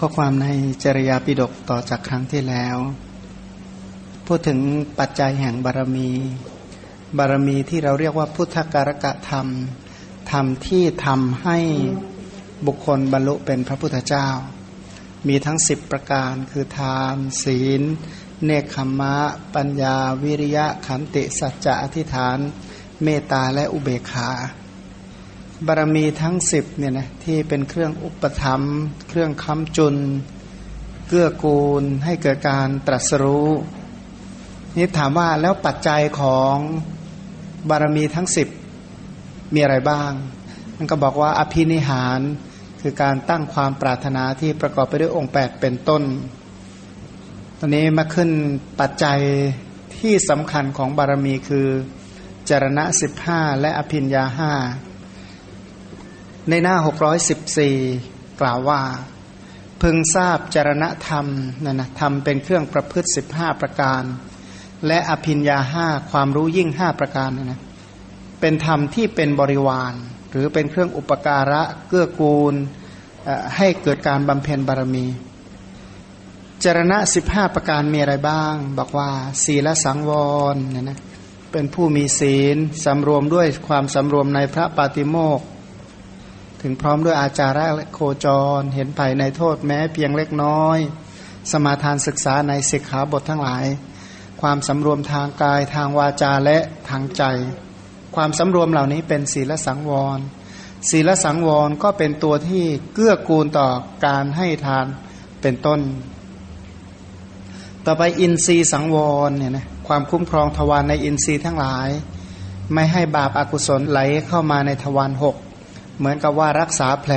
ข้อความในจริยาปิฎกต่อจากครั้งที่แล้ว พูดถึงปัจจัยแห่งบารมี บารมีที่เราเรียกว่าพุทธการกะธรรม ธรรมที่ทำให้บุคคลบรรลุเป็นพระพุทธเจ้า มีทั้งสิบประการคือทานศีล เนคขมมะปัญญา วิริยะขันติสัจจะอธิษฐาน เมตตาและอุเบกขา บารมีทั้งสิบเนี่ยนะที่เป็นเครื่องอุปถัมเครื่องค้ำจุน เกื้อกูลให้เกิดการตรัสรู้นี่ถามว่าแล้วปัจจัยของบารมีทั้งสิบมีอะไรบ้าง มันก็บอกว่าอภินิหาร คือการตั้งความปรารถนาที่ประกอบไปด้วยองค์ 8 เป็นต้น ตอนนี้มาขึ้นปัจจัยที่สำคัญของบารมีคือจรณะสิบห้าและอภินยาห้า ในหน้า 614 กล่าวว่า พึงทราบจรณธรรมนะนะธรรมเป็นเครื่องประพฤติ 15 ประการ และอภินยาห้าความรู้ยิ่ง 5 ประการนะนะเป็นธรรมที่เป็นบริวาร หรือเป็นเครื่องอุปการะเกื้อกูลให้เกิดการบำเพ็ญบารมี จรณะ 15 ประการมีอะไรบ้าง บอกว่า ศีลสังวรนะนะเป็นผู้มีศีลสำรวมด้วยความสำรวมในพระปาติโมกข์ ถึงพร้อมด้วยอาจาระและโคจร เห็นภัยในโทษแม้เพียงเล็กน้อย สมาทานศึกษาในศิกขาบททั้งหลาย ความสำรวมทางกายทางวาจาและทางใจ ความสำรวมเหล่านี้เป็นศีลสังวร ศีลสังวรก็เป็นตัวที่เกื้อกูลต่อการให้ทานเป็นต้น ต่อไปอินทรีย์สังวรเนี่ยนะความคุ้มครองทวารในอินทรีย์ทั้งหลาย ไม่ให้บาปอากุศลไหลเข้ามาในทวารหก เหมือนกับว่ารักษาแผล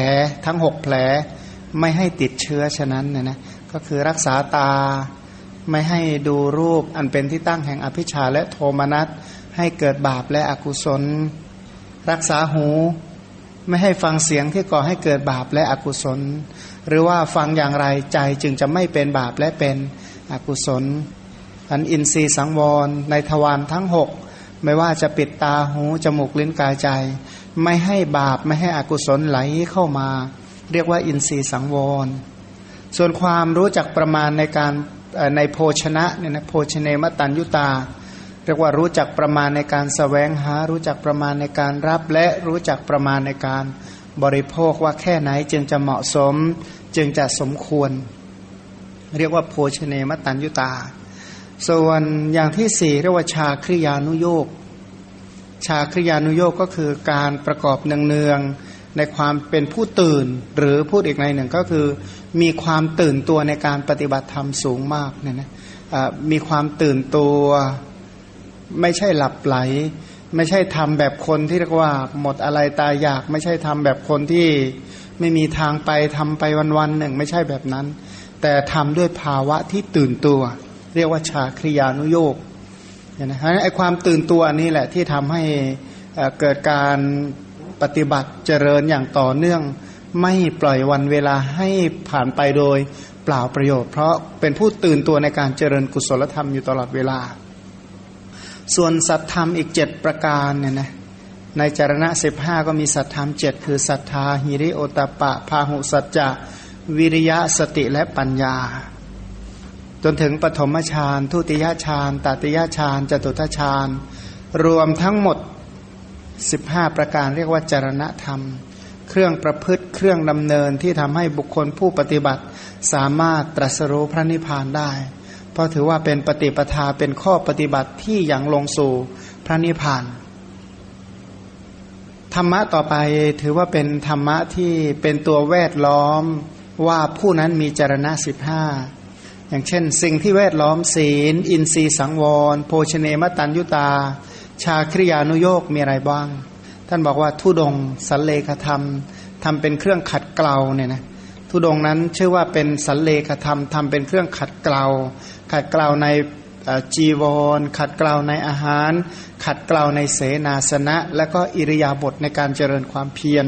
ทั้งหกแผลไม่ให้ติดเชื้อฉะนั้นเนี่ยนะก็คือรักษาตาไม่ให้ดูรูปอันเป็นที่ตั้งแห่งอภิชาและโทมนัสให้เกิดบาปและอกุศล รักษาหู ไม่ให้ฟังเสียงที่ก่อให้เกิดบาปและอกุศล หรือว่าฟังอย่างไรใจจึงจะไม่เป็นบาปและเป็นอกุศล อันอินทรีย์สังวรในทวารทั้งหกไม่ว่าจะปิดตาหูจมูกลิ้นกายใจ ไม่ให้บาปไม่ให้อกุศลไหลเข้ามา เรียกว่าอินทรีย์สังวร ส่วนความรู้จักประมาณในการในโภชนะเนี่ยนะโภชเนมตันยุตา เรียกว่ารู้จักประมาณในการสแสวงหา รู้จักประมาณในการรับและรู้จักประมาณในการบริโภคว่าแค่ไหนจึงจะเหมาะสมจึงจะสมควร เรียกว่าโภชเนมตันยุตา ส่วนอย่างที่สี่เรียกว่าชาคริยานุโยก ชาคริยานุโยกก็คือการประกอบเนืองๆในความเป็นผู้ตื่น หรือพูดอีกในหนึ่งก็คือ มีความตื่นตัวในการปฏิบัติธรรมสูงมากเนี่ยนะมีความตื่นตัวไม่ใช่หลับไหล ไม่ใช่ทำแบบคนที่เรียกว่าหมดอะไรตายอยาก ไม่ใช่ทำแบบคนที่ไม่มีทางไปทำไปวันๆหนึ่ง ไม่ใช่แบบนั้น แต่ทำด้วยภาวะที่ตื่นตัว เรียกว่าชาคริยานุโย กนะฮะไอ้ความตื่นตัวนี้แหละที่ทำให้เกิดการปฏิบัติเจริญอย่างต่อเนื่อง ไม่ปล่อยวันเวลาให้ผ่านไปโดยเปล่าประโยชน์ เพราะเป็นผู้ตื่นตัวในการเจริญกุศลธรรมอยู่ตลอดเวลา ส่วนสัตธรรมอีกเจ็ดประการเนี่ยนะในจารณะสิบห้าก็มีสัตธรรมเจ็ดคือศรัทธาหิริโอตปะ พาหุสัจจะ วิริยะสติและปัญญา จนถึงปฐมฌานทุติยฌานตติยฌานจตุตฌานรวมทั้งหมด 15 ประการเรียกว่าจารณธรรม เครื่องประพฤติเครื่องดำเนินที่ทำให้บุคคลผู้ปฏิบัติสามารถตรัสรู้พระนิพพานได้ เพราะถือว่าเป็นปฏิปทาเป็นข้อปฏิบัติที่ยังลงสู่พระนิพพาน ธรรมะต่อไปถือว่าเป็นธรรมะที่เป็นตัวแวดล้อมว่าผู้นั้นมีจรณะสิบห้า อย่างเช่น สิ่งที่แวดล้อมศีล อินทรีย์สังวร โภชเนมตันยุตา ชาคริยานุโยกมีอะไรบ้าง ท่านบอกว่าทุดงสันเลขธรรมทำเป็นเครื่องขัดเกลาเนี่ยนะทุดงนั้นชื่อว่าเป็นสันเลขธรรมทำเป็นเครื่องขัดเกลาขัดเกลาในจีวร ขัดเกลาในอาหาร ขัดเกลาในเสนาสนะ และก็อิริยาบถในการเจริญความเพียร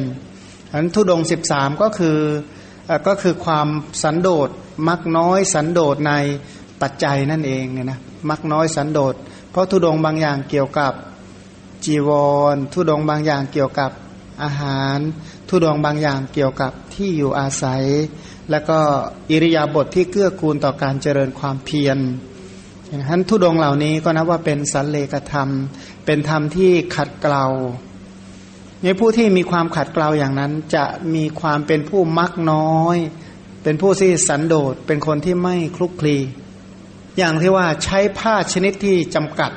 อันทุดง 13 ก็คือ ก็คือความสันโดษมักน้อยสันโดษในปัจจัยนั่นเองเนี่ยนะมักน้อยสันโดษเพราะทุดงบางอย่างเกี่ยวกับจีวร ทุดงบางอย่างเกี่ยวกับอาหาร ทุดงบางอย่างเกี่ยวกับที่อยู่อาศัย แล้วก็อิริยาบถทที่เกื้อกูลต่อการเจริญความเพียรฉะนั้นทุดงเหล่านี้ก็นับว่าเป็นสันเลกธรรม เป็นธรรมที่ขัดเกลา นผู้ที่มีความขัดเกลาอย่างนั้น จะมีความเป็นผู้มักน้อย เป็นผู้ที่สันโดษเป็นคนที่ไม่คลุกคลี อย่างที่ว่าใช้ผ้าชนิดที่จำกัด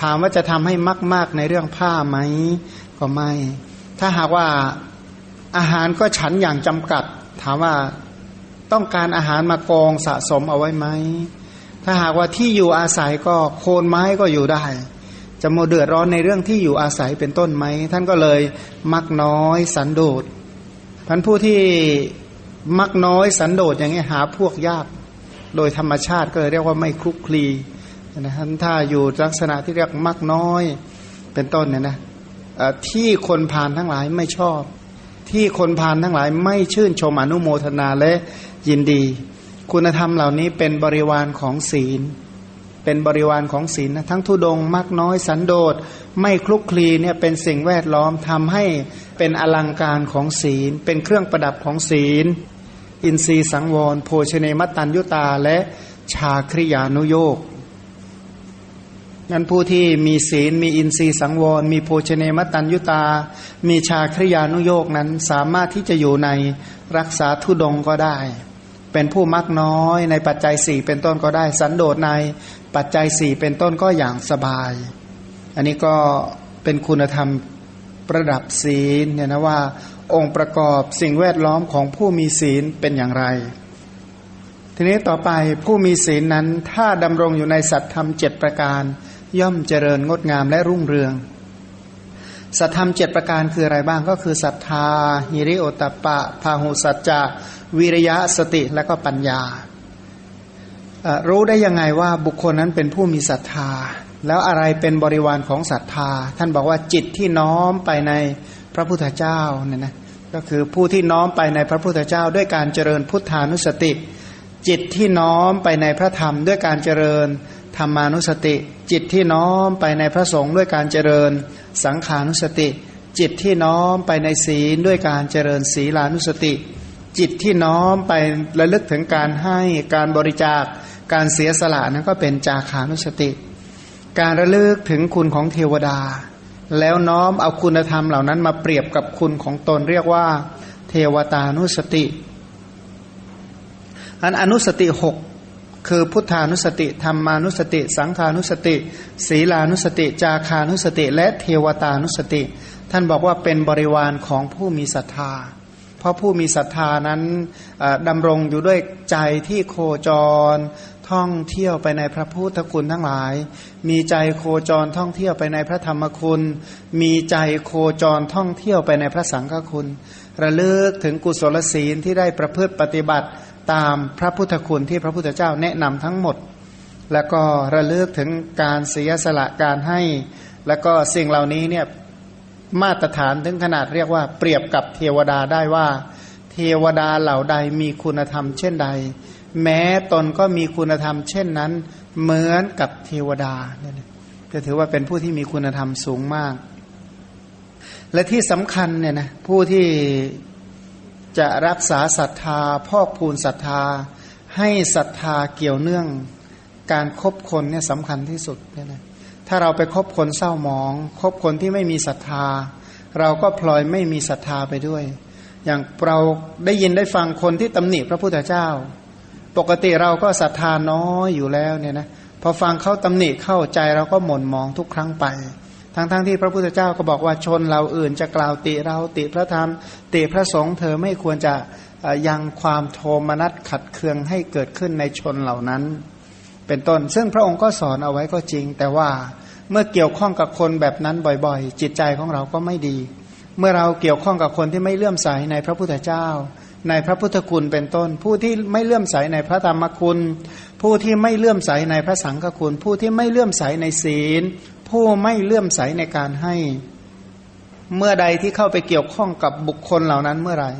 ถามว่าจะทำให้มาก ๆ ในเรื่องผ้าไหมก็ไม่ ถ้าหากว่าอาหารก็ฉันอย่างจำกัด ถามว่าต้องการอาหารมากองสะสมเอาไว้ไหม ถ้าหากว่าที่อยู่อาศัยก็โคนไม้ก็อยู่ได้ จะโมเดือดร้อนในเรื่องที่อยู่อาศัยเป็นต้นไหม ท่านก็เลยมักน้อยสันโดษท่านผู้ที่มักน้อยสันโดษอย่างนี้หาพวกยาก โดยธรรมชาติก็เลยเรียกว่าไม่คลุกคลีนะท่านถ้าอยู่ลักษณะที่เรียกมักน้อยเป็นต้นเนี่ยนะที่คนพานทั้งหลายไม่ชอบ ที่คนพานทั้งหลายไม่ชื่นชมอนุโมทนาและยินดี คุณธรรมเหล่านี้เป็นบริวารของศีล เป็นบริวารของศีลนะทั้งทุดงมักน้อยสันโดษไม่คลุกคลีเนี่ยเป็นสิ่งแวดล้อมทำให้เป็นอลังการของศีล เป็นเครื่องประดับของศีล อินทรีสังวร โภชเนมตันยุตาและชาคริยานุโยกนั้นผู้ที่มีศีลมีอินทรีสังวร มีโภชเนมตันยุตา มีชาคริยานุโยกนั้นสามารถที่จะอยู่ในรักษาทุดงก็ได้ เป็นผู้มักน้อยในปัจจัยสี่เป็นต้นก็ได้ สันโดษใน ปัจจัยสี่เป็นต้นก็อย่างสบาย อันนี้ก็เป็นคุณธรรมประดับศีลเนี่ยนะว่าองค์ประกอบสิ่งแวดล้อมของผู้มีศีลเป็นอย่างไร ทีนี้ต่อไปผู้มีศีลนั้นถ้าดำรงอยู่ในสัตธรรมเจ็ดประการ ย่อมเจริญงดงามและรุ่งเรือง สัตธรรมเจ็ดประการคืออะไรบ้างก็คือศรัทธา หิริโอตปะ พาหุสัจจะ วิริยะสติและก็ปัญญา รู้ได้ยังไงว่าบุคคลนั้นเป็นผู้มีศรัทธา แล้วอะไรเป็นบริวารของศรัทธา ท่านบอกว่าจิตที่น้อมไปในพระพุทธเจ้าเนี่ยนะก็คือผู้ที่น้อมไปในพระพุทธเจ้า ด้วยการเจริญพุทธานุสติ จิตที่น้อมไปในพระธรรม ด้วยการเจริญธรรมานุสติ จิตที่น้อมไปในพระสงฆ์ด้วยการเจริญสังขานุสติ จิตที่น้อมไปในศีลด้วยการเจริญศีลานุสติ จิตที่น้อมไประลึกถึงการให้การบริจาค การเสียสละนั้นก็เป็นจาคานุสติ การระลึกถึงคุณของเทวดา แล้วน้อมเอาคุณธรรมเหล่านั้นมาเปรียบกับคุณของตนเรียกว่า เทวตานุสติอันอนุสติหกคือพุทธานุสติธรรมานุสติ สังขานุสติ ศีลานุสติ จาคานุสติ และเทวตานุสติ ท่านบอกว่าเป็นบริวารของผู้มีศรัทธา เพราะผู้มีศรัทธานั้นดำรงอยู่ด้วยใจที่โคจร ท่องเที่ยวไปในพระพุทธคุณทั้งหลาย มีใจโคจรท่องเที่ยวไปในพระธรรมคุณ มีใจโคจรท่องเที่ยวไปในพระสังฆคุณ ระลึกถึงกุศลศีลที่ได้ประพฤติปฏิบัติตามพระพุทธคุณที่พระพุทธเจ้าแนะนำทั้งหมด แล้วก็ระลึกถึงการเสียสละการให้ แล้วก็สิ่งเหล่านี้เนี่ยมาตรฐานถึงขนาดเรียกว่าเปรียบกับเทวดาได้ว่า เทวดาเหล่าใดมีคุณธรรมเช่นใด แม้ตนก็มีคุณธรรม เช่นนั้น เหมือนกับเทวดาเนี่ยก็ถือว่าเป็นผู้ที่มีคุณธรรมสูงมาก และที่สำคัญเนี่ยนะผู้ที่จะรักษาศรัทธาพอกพูนศรัทธา ให้ศรัทธาเกี่ยวเนื่อง การครบคนเนี่ยสำคัญที่สุดเนี่ยนะถ้าเราไปคบคนเศร้าหมอง คบคนที่ไม่มีศรัทธา เราก็พลอยไม่มีศรัทธาไปด้วย อย่างเราได้ยินได้ฟังคนที่ตำหนิพระพุทธเจ้า ปกติเราก็ศรัทธาน้อยอยู่แล้วเนี่ยนะพอฟังเขาตำหนิเข้าใจเราก็หม่นมองทุกครั้งไป ทั้งๆทที่พระพุทธเจ้าก็บอกว่าชนเราอื่นจะกล่าวติเราติพระธรรม ติพระสงฆ์เธอไม่ควรจะยังความโทมนัสขัดเคืองให้เกิดขึ้นในชนเหล่านั้น เป็นต้น ซึ่งพระองค์ก็สอนเอาไว้ก็จริง แต่ว่าเมื่อเกี่ยวข้องกับคนแบบนั้นบ่อยๆ จิตใจของเราก็ไม่ดี เมื่อเราเกี่ยวข้องกับคนที่ไม่เลื่อมใสในพระพุทธเจ้า ในพระพุทธคุณเป็นต้น ผู้ที่ไม่เลื่อมใสในพระธรรมคุณ ผู้ที่ไม่เลื่อมใสในพระสังฆคุณ ผู้ที่ไม่เลื่อมใสในศีล ผู้ไม่เลื่อมใสในการให้ เมื่อใดที่เข้าไปเกี่ยวข้องกับบุคคลเหล่านั้นเมื่อไหร่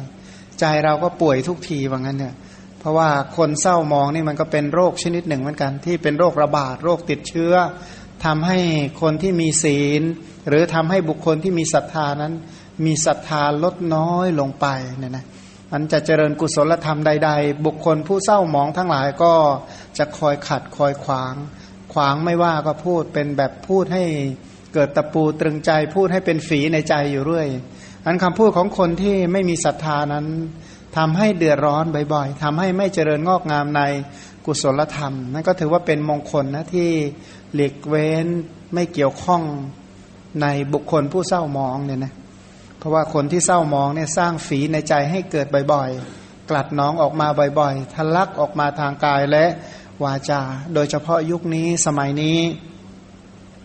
ใจเราก็ป่วยทุกทีว่างั้นเนี่ยเพราะว่าคนเศร้ามองนี่มันก็เป็นโรคชนิดหนึ่งเหมือนกัน ที่เป็นโรคระบาดโรคติดเชื้อทำให้คนที่มีศีล หรือทำให้บุคคลที่มีศรัทธานั้น มีศรัทธาลดน้อยลงไปเนี่ยนะ มันจะเจริญกุศลธรรมใด ๆ บุคคลผู้เศร้ามองทั้งหลายก็จะคอยขัดคอยขวาง ขวางไม่ว่าก็พูดเป็นแบบพูดให้เกิดตะปูตรึงใจพูดให้เป็นฝีในใจอยู่เรื่อยอันคำพูดของคนที่ไม่มีศรัทธานั้นทำให้เดือดร้อนบ่อยๆทำให้ไม่เจริญงอกงามในกุศลธรรม นั่นก็ถือว่าเป็นมงคลนะที่หลีกเว้นไม่เกี่ยวข้องในบุคคลผู้เศร้ามองเนี่ยนะ เพราะว่าคนที่เศร้ามองเนี่ยสร้างฝีในใจให้เกิดบ่อยๆ กลัดน้องออกมาบ่อยๆ ทะลักออกมาทางกายและวาจา โดยเฉพาะยุคนี้สมัยนี้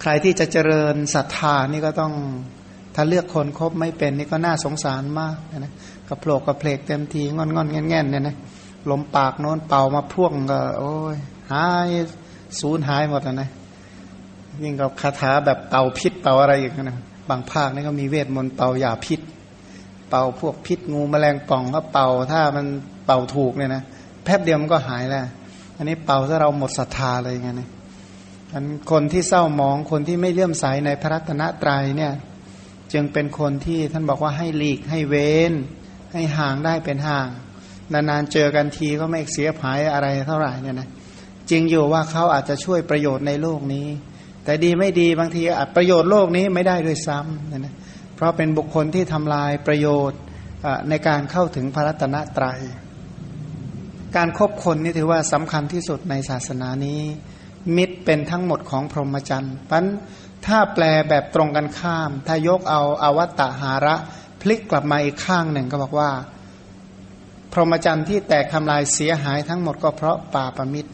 ใครที่จะเจริญศรัทธานี่ก็ต้องถ้าเลือกคนคบไม่เป็นนี่ก็น่าสงสารมากนะกระโผลกกระเพลกเต็มทีงอนงอนแง่นแง่นเนี่ยนะลมปากโน้นเป่ามาพ่วงก็ โอ้ยหายสูญหายหมดนะยิ่งกับคาถาแบบเป่าพิษเป่าอะไรอีกนะ บางภาคนี่ก็มีเวทมนต์เป่ายาพิษ เป่าพวกพิษงูแมลงป่องก็เป่าถ้ามันเป่าถูกเนี่ยนะแป๊บเดียวมันก็หายแล้ว อันนี้เป่าถ้าเราหมดศรัทธาเลยไงเนี่ยคนที่เศร้ามองคนที่ไม่เลื่อมใสในพระรัตนตรัยเนี่ย จึงเป็นคนที่ท่านบอกว่าให้หลีกให้เว้น ให้ห่างได้เป็นห่าง นานๆเจอกันทีก็ไม่เสียหายอะไรเท่าไหร่เนี่ยนะจริงอยู่ว่าเขาอาจจะช่วยประโยชน์ในโลกนี้ แต่ดีไม่ดีบางทีอาจประโยชน์โลกนี้ไม่ได้ด้วยซ้ำนะนะเพราะเป็นบุคคลที่ทำลายประโยชน์ในการเข้าถึงพระรัตนตรยัย การครบคนนี่ถือว่าสำคัญที่สุดในศาสนานี้ มิตรเป็นทั้งหมดของพรหมจรรย์ปันถ้าแปลแบบตรงกันข้าม ถ้ายกเอาอาวัตตหาระพลิกกลับมาอีกข้างหนึ่งก็บอกว่า พรหมจรรย์ที่แตกทำลายเสียหายทั้งหมดก็เพราะป่าประมิตร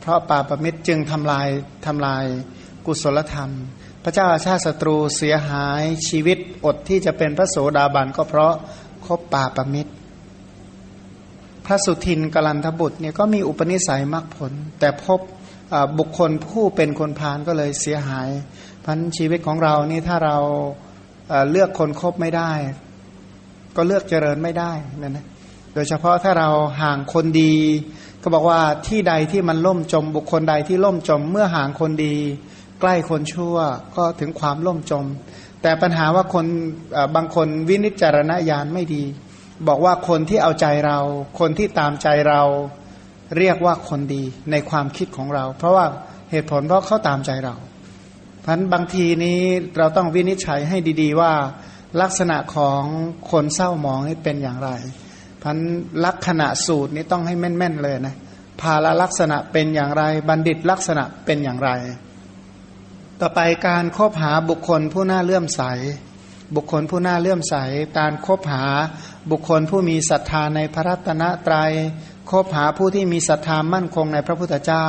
เพราะป่าประมิตรจึงทำลายทำลาย กุศลธรรม พระเจ้าอาชาติศัตรูเสียหายชีวิตอดที่จะเป็นพระโสดาบันก็เพราะคบป่าประมิตร พระสุทินกลันทบุตรเนี่ยก็มีอุปนิสัยมากผล แต่พบบุคคลผู้เป็นคนพาลก็เลยเสียหายพันชีวิตของเรานี่ถ้าเราเลือกคนคบไม่ได้ ก็เลือกเจริญไม่ได้นั่นนะโดยเฉพาะถ้าเราห่างคนดี ก็บอกว่าที่ใดที่มันล่มจมบุคคลใดที่ล่มจมเมื่อห่างคนดี ใกล้คนชั่วก็ถึงความล่มจม แต่ปัญหาว่าคนบางคนวินิจารณญาณไม่ดี บอกว่าคนที่เอาใจเรา คนที่ตามใจเราเรียกว่าคนดีในความคิดของเรา เพราะว่าเหตุผลเพราะเขาตามใจเราพันบางทีนี้เราต้องวินิจฉัยให้ดีๆว่า ลักษณะของคนเศร้ามองนี่เป็นอย่างไรพันลักษณะสูตรนี้ต้องให้แม่นๆเลยนะภาลลักษณะเป็นอย่างไร บัณฑิตลักษณะเป็นอย่างไร ต่อไปการคบหาบุคคลผู้น่าเลื่อมใส บุคคลผู้น่าเลื่อมใส การคบหาบุคคลผู้มีศรัทธาในพระรัตนตรยัยคบหาผู้ที่มีศรัทธามั่นคงในพระพุทธเจ้า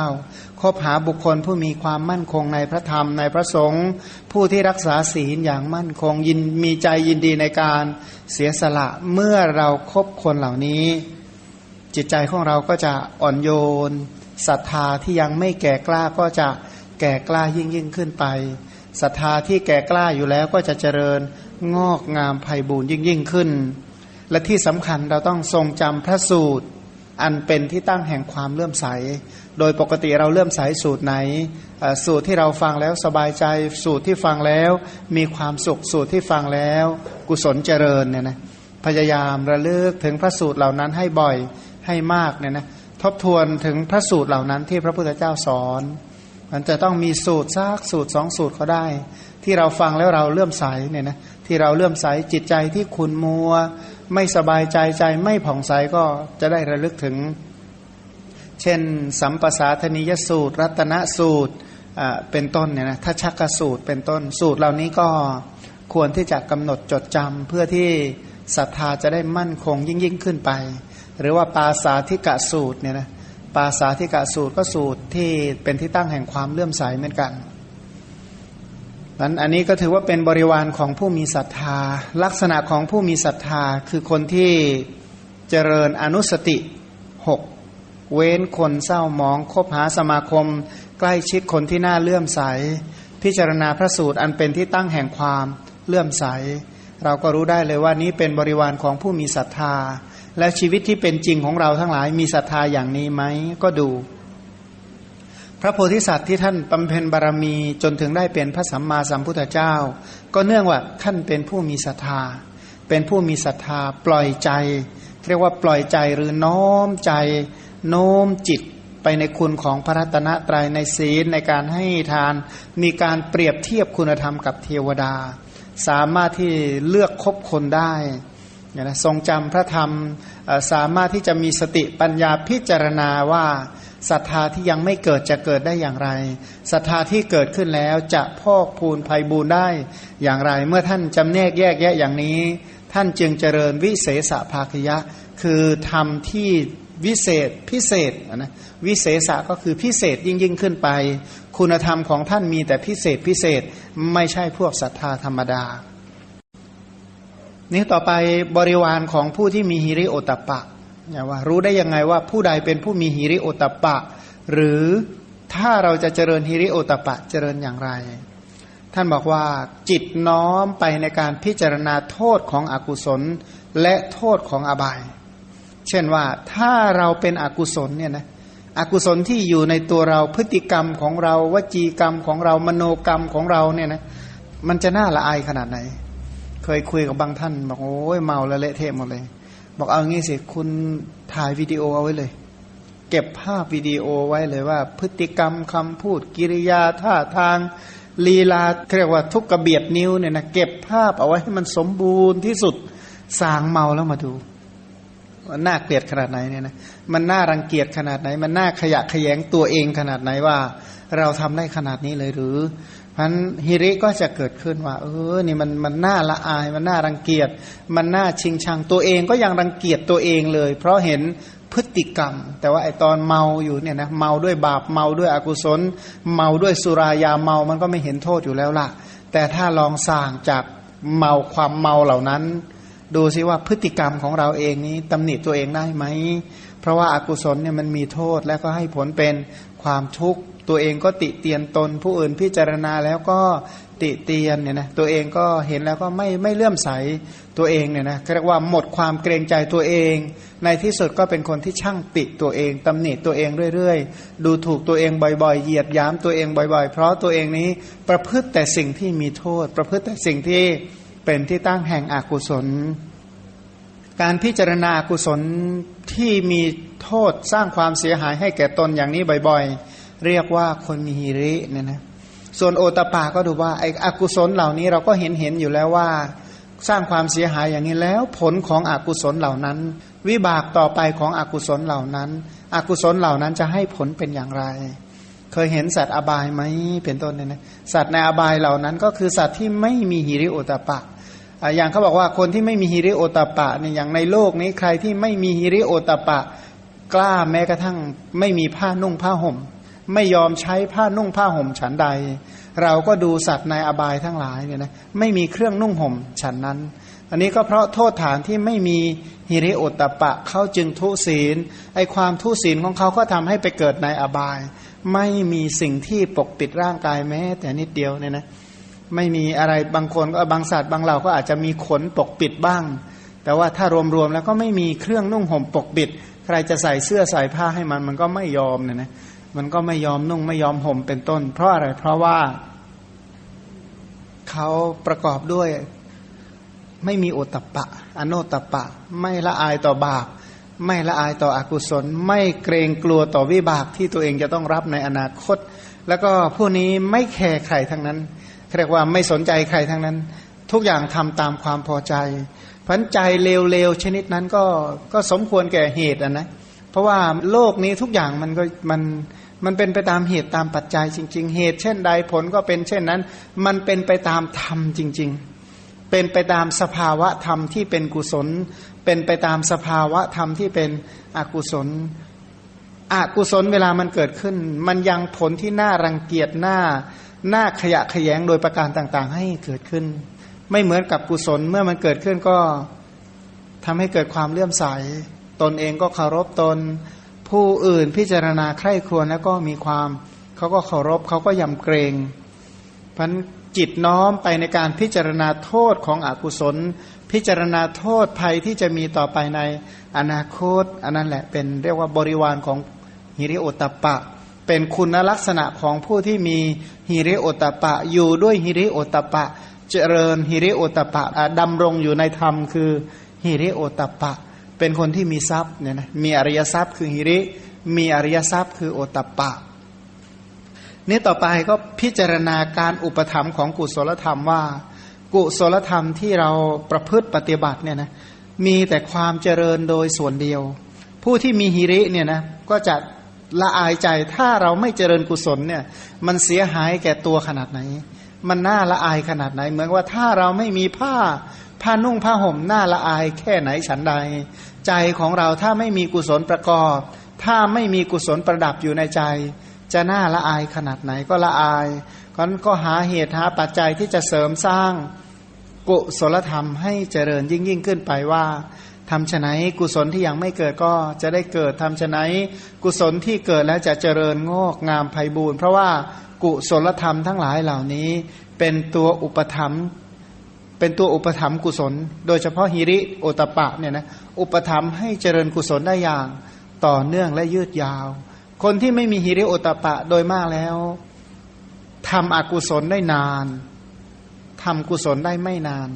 คบหาบุคคลผู้มีความมั่นคงในพระธรรมในพระสงฆ์ผู้ที่รักษาศีลอย่างมั่นคงยินมีใจยินดีในการเสียสละเมื่อเราครบคนเหล่านี้ จิตใจของเราก็จะอ่อนโยนศรัทธาที่ยังไม่แก่กล้าก็จะ แก่กล้ายิ่งยิ่งขึ้นไปศรัทธาที่แก่กล้าอยู่แล้วก็จะเจริญงอกงามไพ่บูรยิ่งยิ่งขึ้น และที่สำคัญเราต้องทรงจำพระสูตร อันเป็นที่ตั้งแห่งความเลื่อมใส โดยปกติเราเลื่อมใสสูตรไหน สูตรที่เราฟังแล้วสบายใจสูตรที่ฟังแล้ว มีความสุขสูตรที่ฟังแล้ว กุศลเจริญเนี่ยนะพยายามระลึกถึงพระสูตรเหล่านั้นให้บ่อยให้มากเนี่ยนะทบทวนถึงพระสูตรเหล่านั้นที่พระพุทธเจ้าสอน มันจะต้องมีสูตรซากสูตรสองสูตรเขาได้ ที่เราฟังแล้วเราเลื่อมใสเนี่ยนะที่เราเลื่อมใสจิตใจที่คุณมัว ไม่สบายใจใจไม่ผ่องใสก็จะได้ระลึกถึง เช่น สัมปสาธนิยสูตร รัตนสูตรเป็นต้นเนี่ยนะทัชกสูตรเป็นต้นสูตรเหล่านี้ก็ควรที่จะกำหนดจดจำเพื่อที่ศรัทธาจะได้มั่นคงยิ่งยิ่งขึ้นไป หรือว่าปาสาธิกะสูตรเนี่ยนะ ปาสาธิกะสูตรก็สูตรที่เป็นที่ตั้งแห่งความเลื่อมใสเหมือนกันนั้นอันนี้ก็ถือว่าเป็นบริวารของผู้มีศรัทธา ลักษณะของผู้มีศรัทธาคือคนที่เจริญอนุสติหกเว้นคนเศร้ามอง คบหาสมาคม ใกล้ชิดคนที่น่าเลื่อมใส พิจารณาพระสูตรอันเป็นที่ตั้งแห่งความเลื่อมใส เราก็รู้ได้เลยว่านี้เป็นบริวารของผู้มีศรัทธา และชีวิตที่เป็นจริงของเราทั้งหลายมีศรัทธาอย่างนี้ไหมก็ดู พระโพธิสัตว์ที่ท่านบำเพ็ญบารมีจนถึงได้เป็นพระสัมมาสัมพุทธเจ้า ก็เนื่องว่าท่านเป็นผู้มีศรัทธา เป็นผู้มีศรัทธาปล่อยใจ เรียกว่าปล่อยใจหรือน้อมใจโน้มจิตไปในคุณของพระรัตนตรัยในศีลในการให้ทาน มีการเปรียบเทียบคุณธรรมกับเทวดา สามารถที่เลือกคบคนได้ นะทรงจำพระธรรมสามารถที่จะมีสติปัญญาพิจารณาว่าศรัทธาที่ยังไม่เกิดจะเกิดได้อย่างไรศรัทธาที่เกิดขึ้นแล้วจะพอกพูนภัยบูนได้อย่างไร เมื่อท่านจำแนกแยกแยะอย่างนี้ ท่านจึงเจริญวิเศษภาคยะ คือธรรมที่วิเศษพิเศษนะวิเศษะก็คือพิเศษยิ่งยิ่งขึ้นไป คุณธรรมของท่านมีแต่พิเศษพิเศษไม่ใช่พวกศรัทธาธรรมดา นี้ต่อไปบริวารของผู้ที่มีฮิริโอตปะอย่าว่ารู้ได้ยังไงว่าผู้ใดเป็นผู้มีฮิริโอตปะ หรือถ้าเราจะเจริญฮิริโอตปะเจริญอย่างไร ท่านบอกว่าจิตน้อมไปในการพิจารณาโทษของอกุศลและโทษของอบาย เช่นว่าถ้าเราเป็นอกุศลเนี่ยนะอกุศลที่อยู่ในตัวเราพฤติกรรมของเราวจีกรรมของเรามโนกรรมของเราเนี่ยนะมันจะน่าละอายขนาดไหน เคยคุยกับบางท่าน บอกโอ้ยเมาแล้วเละเทะหมดเลย บอกเอางี้สิคุณถ่ายวิดีโอเอาไว้เลย เก็บภาพวิดีโอไว้เลยว่า พฤติกรรมคำพูดกิริยาท่าทางลีลาเรียกว่าทุกกระเบียดนิ้วเนี่ยนะเก็บภาพเอาไว้ให้มันสมบูรณ์ที่สุดสางเมาแล้วมาดูน่าเกลียดขนาดไหนเนี่ยนะมันน่ารังเกียจขนาดไหน มันน่าขยะขยงตัวเองขนาดไหนว่า เราทำได้ขนาดนี้เลยหรือ พันฮิริก็จะเกิดขึ้นว่า เออนี่มันมันน่าละอายมันน่ารังเกียจ มันน่าชิงชังตัวเองก็ยังรังเกียจตัวเองเลย เพราะเห็นพฤติกรรม แต่ว่าไอตอนเมาอยู่เนี่ยนะเมาด้วยบาปเมาด้วยอกุศล เมาด้วยสุรายาเมามันก็ไม่เห็นโทษอยู่แล้วล่ะ แต่ถ้าลองสร้างจากเมาความเมาเหล่านั้น ดูซิว่าพฤติกรรมของเราเองนี้ตำหนิตัวเองได้ไหม เพราะว่าอากุศลเนี่ยมันมีโทษและก็ให้ผลเป็นความทุกข์ ตัวเองก็ติเตียนตน ผู้อื่นพิจารณาแล้วก็ติเตียนเนี่ยนะตัวเองก็เห็นแล้วก็ไม่ไม่เลื่อมใสตัวเองเนี่ยนะเรียกว่าหมดความเกรงใจตัวเอง ในที่สุดก็เป็นคนที่ช่างติตัวเองตำหนิตัวเองเรื่อยๆ ดูถูกตัวเองบ่อยๆ เหยียดย้ำตัวเองบ่อยๆ เพราะตัวเองนี้ประพฤติแต่สิ่งที่มีโทษ ประพฤติแต่สิ่งที่เป็นที่ตั้งแห่งอกุศล การพิจารณาอกุศลที่มีโทษสร้างความเสียหายให้แก่ตนอย่างนี้บ่อยๆ เรียกว่าคนมีฮิริเนี่ยนะส่วนโอตปาก็ดูว่าไอ้อกุศลเหล่านี้เราก็เห็นเห็นอยู่แล้วว่า สร้างความเสียหายอย่างนี้แล้ว ผลของอกุศลเหล่านั้น วิบากต่อไปของอกุศลเหล่านั้น อกุศลเหล่านั้นจะให้ผลเป็นอย่างไร เคยเห็นสัตว์อบายไหมเป็นต้นเนี่ยนะสัตว์ในอบายเหล่านั้นก็คือสัตว์ที่ไม่มีฮิริโอตปะอย่างเขาบอกว่าคนที่ไม่มีฮิริโอตปะเนี่ยอย่างในโลกนี้ใครที่ไม่มีฮิริโอตปะ กล้าแม้กระทั่งไม่มีผ้านุ่งผ้าห่ม ไม่ยอมใช้ผ้านุ่งผ้าห่มฉันใด เราก็ดูสัตว์ในอบายทั้งหลายเนี่ยนะไม่มีเครื่องนุ่งห่มฉันนั้น อันนี้ก็เพราะโทษฐานที่ไม่มีฮิริโอตตปะเขาจึงทุศีลไอความทุศีลของเขาก็ทำให้ไปเกิดในอบาย ไม่มีสิ่งที่ปกปิดร่างกายแม้ แต่นิดเดียวเนี่ยนะไม่มีอะไรบางคนก็บางสัตว์บางเหล่าก็อาจจะมีขนปกปิดบ้าง แต่ว่าถ้ารวมๆแล้วก็ไม่มีเครื่องนุ่งห่มปกปิด ใครจะใส่เสื้อใส่ผ้าให้มันมันก็ไม่ยอมเนี่ยนะ มันก็ไม่ยอมนุ่งไม่ยอมห่มเป็นต้น เพราะอะไร เพราะว่าเขาประกอบด้วย ไม่มีโอตปะ อโนตปะ ไม่ละอายต่อบาปไม่ละอายต่ออกุศล ไม่เกรงกลัวต่อวิบากที่ตัวเองจะต้องรับในอนาคต แล้วก็ผู้นี้ไม่แคร์ใครทั้งนั้นเรียกว่าไม่สนใจใครทั้งนั้น ทุกอย่างทำตามความพอใจพันใจเลวๆชนิดนั้นก็ก็สมควรแก่เหตุอะนะเพราะว่าโลกนี้ทุกอย่างมันก็มัน มันเป็นไปตามเหตุตามปัจจัยจริง ๆ เหตุเช่นใดผลก็เป็นเช่นนั้น มันเป็นไปตามธรรมจริง ๆ เป็นไปตามสภาวะธรรมที่เป็นกุศล เป็นไปตามสภาวะธรรมที่เป็นอกุศล อกุศลเวลามันเกิดขึ้น มันยังผลที่น่ารังเกียจหน้าหน้าขยะขยงโดยประการต่างๆ ให้เกิดขึ้น ไม่เหมือนกับกุศลเมื่อมันเกิดขึ้นก็ทำให้เกิดความเลื่อมใส ตนเองก็เคารพตน ผู้อื่นพิจารณาใคร่ครวญแล้วก็มีความเขาก็เคารพเขาก็ยำเกรงพันจิตน้อมไปในการพิจารณาโทษของอกุศล พิจารณาโทษภัยที่จะมีต่อไปในอนาคต อันนั้นแหละเป็นเรียกว่าบริวารของฮิริโอตปะ เป็นคุณลักษณะของผู้ที่มีฮิริโอตปะ อยู่ด้วยฮิริโอตปะ เจริญฮิริโอตปะดำรงอยู่ในธรรมคือฮิริโอตปะ เป็นคนที่มีทรัพย์เนี่ยนะมีอริยทรัพย์คือหิริ มีอริยทรัพย์คือโอตปะ นี่ต่อไปก็พิจารณาการอุปธรรมของกุศลธรรมว่า กุศลธรรมที่เราประพฤติปฏิบัติเนี่ยนะมีแต่ความเจริญโดยส่วนเดียว ผู้ที่มีหิริเนี่ยนะก็จะละอายใจถ้าเราไม่เจริญกุศลเนี่ยมันเสียหายแก่ตัวขนาดไหน มันน่าละอายขนาดไหน เหมือนว่าถ้าเราไม่มีผ้าผ้านุ่งผ้าห่มน่าละอายแค่ไหนฉันใด ใจของเราถ้าไม่มีกุศลประกอบ ถ้าไม่มีกุศลประดับอยู่ในใจ จะน่าละอายขนาดไหนก็ละอายก็ก็หาเหตุหาปัจจัยที่จะเสริมสร้างกุศลธรรมให้เจริญยิ่งยิ่งขึ้นไปว่าทำฉไหนกุศลที่ยังไม่เกิดก็จะได้เกิดทำฉไหนกุศลที่เกิดแล้วจะเจริญงอกงามไพบูรณ์เพราะว่ากุศลธรรมทั้งหลายเหล่านี้ เป็นตัวอุปธรรม เป็นตัวอุปธรรมกุศล โดยเฉพาะฮิริโอตปะเนี่ยนะอุปธรรมให้เจริญกุศลได้อย่าง ต่อเนื่องและยืดยาว คนที่ไม่มีฮิริโอตปะโดยมากแล้วทำอกุศลได้นานทำกุศลได้ไม่นาน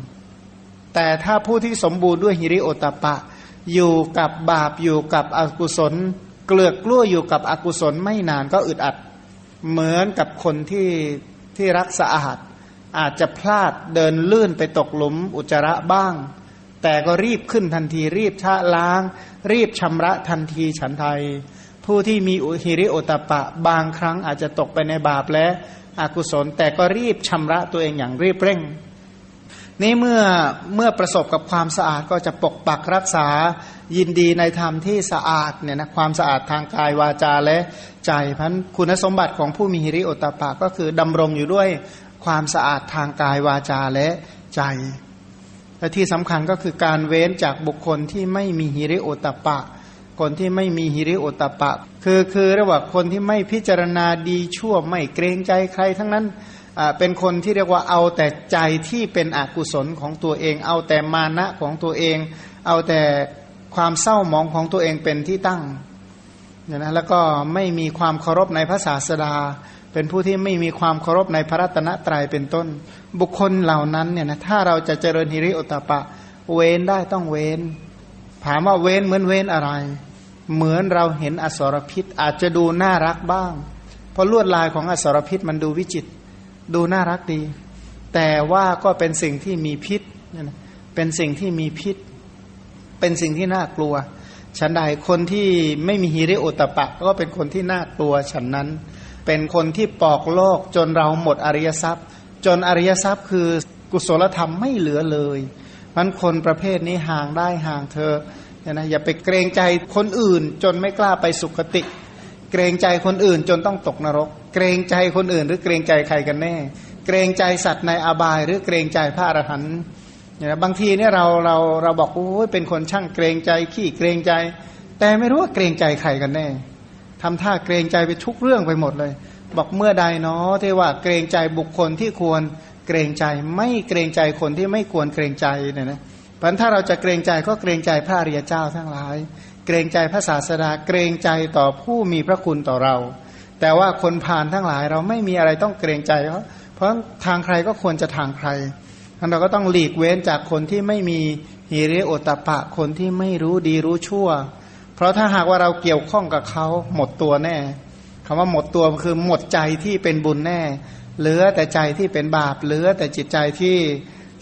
แต่ถ้าผู้ที่สมบูรณ์ด้วยฮิริโอตปะ อยู่กับบาปอยู่กับอกุศล เกลือกกล้วอยู่กับอกุศลไม่นานก็อึดอัด เหมือนกับคนที่ที่รักสะอาด อาจจะพลาดเดินลื่นไปตกหลุมอุจจาระบ้าง แต่ก็รีบขึ้นทันที รีบชะล้าง รีบชำระทันทีฉันไทย ผู้ที่มีอุฮิริโอตปะบางครั้งอาจจะตกไปในบาปและอกุศล แต่ก็รีบชำระตัวเองอย่างรีบเร่ง นี่เมื่อเมื่อประสบกับความสะอาดก็จะปกปักรักษายินดีในธรรมที่สะอาดเนี่ยนะความสะอาดทางกายวาจาและใจพันคุณสมบัติของผู้มีฮิริโอตปะก็คือดำรงอยู่ด้วย ความสะอาดทางกายวาจาและใจ และที่สำคัญก็คือการเว้นจากบุคคลที่ไม่มีฮิริโอตปะ คนที่ไม่มีฮิริโอตปะ คือคือรียกว่างคนที่ไม่พิจารณาดีชั่วไม่เกรงใจใครทั้งนั้นเป็นคนที่เรียกว่าเอาแต่ใจที่เป็นอกุศลของตัวเอง เอาแต่มานะของตัวเอง เอาแต่ความเศร้าหมองของตัวเองเป็นที่ตั้งเนี่ยนะแล้วก็ไม่มีความเคารพในพระศาสดา เป็นผู้ที่ไม่มีความเคารพในพระรัตนตรัยเป็นต้น บุคคลเหล่านั้นเนี่ยนะถ้าเราจะเจริญฮิริโอตปะ เว้นได้ต้องเว้น ถามว่าเว้นเหมือนเว้นอะไร เหมือนเราเห็นอสรพิษอาจจะดูน่ารักบ้าง เพราะลวดลายของอสรพิษมันดูวิจิต ดูน่ารักดี แต่ว่าก็เป็นสิ่งที่มีพิษ เป็นสิ่งที่มีพิษ เป็นสิ่งที่น่ากลัว ฉันใดคนที่ไม่มีฮิริโอตปะ ก็เป็นคนที่น่ากลัวฉันนั้น เป็นคนที่ปอกโลกจนเราหมดอริยทรัพย์ จนอริยทรัพย์คือกุศลธรรมไม่เหลือเลยมันคนประเภทนี้ห่างได้ห่างเธอเนี่ยนะอย่าไปเกรงใจคนอื่น จนไม่กล้าไปสุขติ เกรงใจคนอื่นจนต้องตกนรก เกรงใจคนอื่น หรือเกรงใจใครกันแน่ เกรงใจสัตว์ในอบาย หรือเกรงใจพระอรหันต์เนี่ยบางทีเนี่ยเราเราเราบอกโอ้ยเป็นคนช่างเกรงใจขี้เกรงใจ แต่ไม่รู้ว่าเกรงใจใครกันแน่ ทำท่าเกรงใจไปทุกเรื่องไปหมดเลย บอกเมื่อใดเนาะที่ว่าเกรงใจบุคคลที่ควรเกรงใจไม่เกรงใจคนที่ไม่ควรเกรงใจเนี่ยนะพราะถ้าเราจะเกรงใจก็เกรงใจพระอริยเจ้าทั้งหลาย เกรงใจพระศาสดาเกรงใจต่อผู้มีพระคุณต่อเรา แต่ว่าคนผ่านทั้งหลายเราไม่มีอะไรต้องเกรงใจ เพราะเพราะทางใครก็ควรจะทางใครเราก็ต้องหลีกเว้นจากคนที่ไม่มีฮิริโอตปะคนที่ไม่รู้ดีรู้ชั่ว เพราะถ้าหากว่าเราเกี่ยวข้องกับเขาหมดตัวแน่คำว่าหมดตัวคือหมดใจที่เป็นบุญแน่ เหลือแต่ใจที่เป็นบาปเหลือแต่จิตใจที่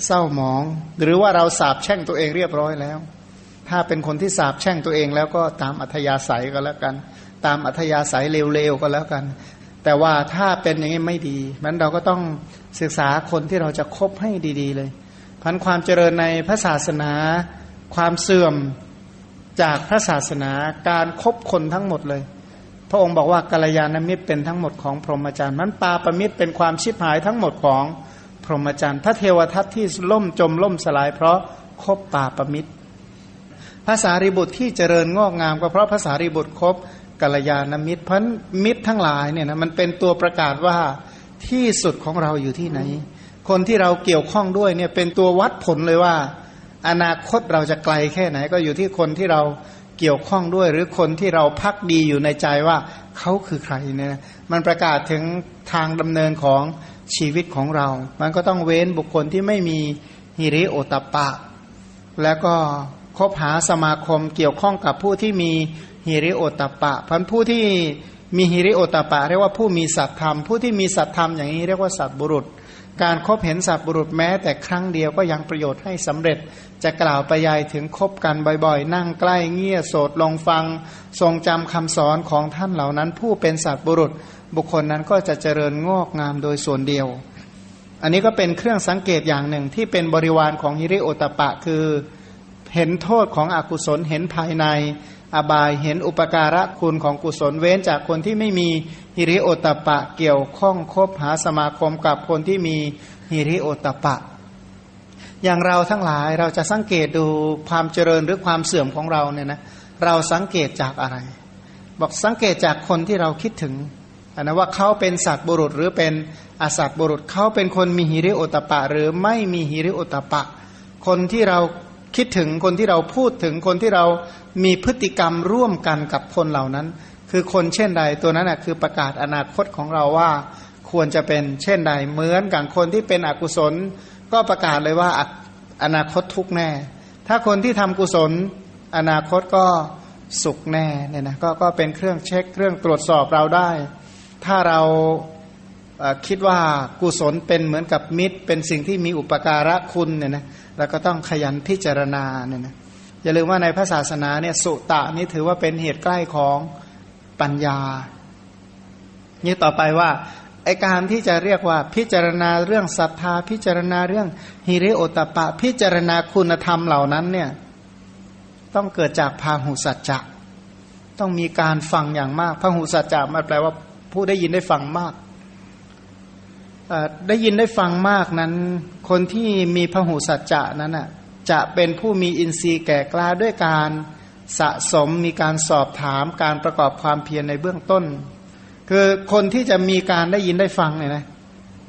เศร้าหมอง หรือว่าเราสาบแช่งตัวเองเรียบร้อยแล้ว ถ้าเป็นคนที่สาบแช่งตัวเองแล้วก็ตามอัธยาศัยก็แล้วกัน ตามอัธยาศัยเร็วๆก็แล้วกัน แต่ว่าถ้าเป็นอย่างนี้ไม่ดีมันเราก็ต้องศึกษาคนที่เราจะคบให้ดี ๆ เลยพันความเจริญในพระศาสนา ความเสื่อม จากพระศาสนาการครบคนทั้งหมดเลย พระองค์บอกว่ากัลยาณมิตรเป็นทั้งหมดของพรหมจรรย์มันปาประมิตรเป็นความชิบหายทั้งหมดของพรหมจรรย์ พระเทวทัตที่ล่มจมล่มสลาย เพราะคบปาประมิตรภาษาริบุตรที่เจริญงอกงามก็เพราะภาษาริบุตรคบกัลยาณมิตรพราะมิตรทั้งหลายเนี่ยนะมันเป็นตัวประกาศว่าที่สุดของเราอยู่ที่ไหน คนที่เราเกี่ยวข้องด้วยเนี่ยเป็นตัววัดผลเลยว่า อนาคตเราจะไกลแค่ไหนก็อยู่ที่คนที่เราเกี่ยวข้องด้วย หรือคนที่เราพักดีอยู่ในใจว่าเขาคือใครเนี่ยมันประกาศถึงทางดำเนินของชีวิตของเรา มันก็ต้องเว้นบุคคลที่ไม่มีฮิริโอตปะ แล้วก็คบหาสมาคมเกี่ยวข้องกับผู้ที่มีฮิริโอตปะพันผู้ที่มีฮิริโอตปะ เรียกว่าผู้มีสัตธรรม ผู้ที่มีสัตธรรมอย่างนี้เรียกว่าสัตบุรุษ การครบเห็นสัตบุรุษแม้แต่ครั้งเดียวก็ยังประโยชน์ให้สำเร็จ จะกล่าวไปยายถึงคบกันบ่อยๆ นั่งใกล้เงี่ยโสดลงฟัง ทรงจำคำสอนของท่านเหล่านั้น ผู้เป็นสัตว์บุรุษ บุคคลนั้นก็จะเจริญงอกงามโดยส่วนเดียว อันนี้ก็เป็นเครื่องสังเกตอย่างหนึ่งที่เป็นบริวารของฮิริโอตปะคือเห็นโทษของอกุศลเห็นภายใน อบายเห็นอุปการะคุณของกุศลเว้นจากคนที่ไม่มีฮิริโอตปะเกี่ยวข้องคบหาสมาคมกับคนที่มีฮิริโอตปะ อย่างเราทั้งหลายเราจะสังเกตดูความเจริญหรือความเสื่อมของเราเนี่ยนะเราสังเกตจากอะไร บอกสังเกตจากคนที่เราคิดถึงนะว่าเขาเป็นสัตว์บุรุษหรือเป็นอสัตว์บุรุษเขาเป็นคนมีฮิริโอตปะ หรือไม่มีฮิริโอตปะ คนที่เราคิดถึงคนที่เราพูดถึงคนที่เรามีพฤติกรรมร่วมกันกับคนเหล่านั้น คือคนเช่นใดตัวนั้นคือประกาศอนาคตของเราว่าควรจะเป็นเช่นใดเหมือนกับคนที่เป็นอกุศล ก็ประกาศเลยว่าอนาคตทุกแน่ ถ้าคนที่ทำกุศล อนาคตก็สุขแน่เนี่ยนะกก็เป็นเครื่องเช็คเครื่องตรวจสอบเราได้ ถ้าเราคิดว่ากุศลเป็นเหมือนกับมิตร เป็นสิ่งที่มีอุปการะคุณเนี่ยนะเราก็ต้องขยันพิจารณาเนี่ยนะอย่าลืมว่าในพระศาสนาเนี่ยสุตะนี่ถือว่าเป็นเหตุใกล้ของปัญญานี่ต่อไปว่า ไอการที่จะเรียกว่าพิจารณาเรื่องศรัทธา พิจารณาเรื่องฮิริโอตปะ พิจารณาคุณธรรมเหล่านั้นเนี่ยต้องเกิดจากพาหุสัจจะต้องมีการฟังอย่างมากพาหุสัจจะมันแปลว่าผู้ได้ยินได้ฟังมากได้ยินได้ฟังมากนั้น คนที่มีพหูสัจจะนั้นอะจะเป็นผู้มีอินทรีย์แก่กล้าด้วยการสะสมมีการสอบถามการประกอบความเพียรในเบื้องต้น คือคนที่จะมีการได้ยินได้ฟังเนี่ยนะ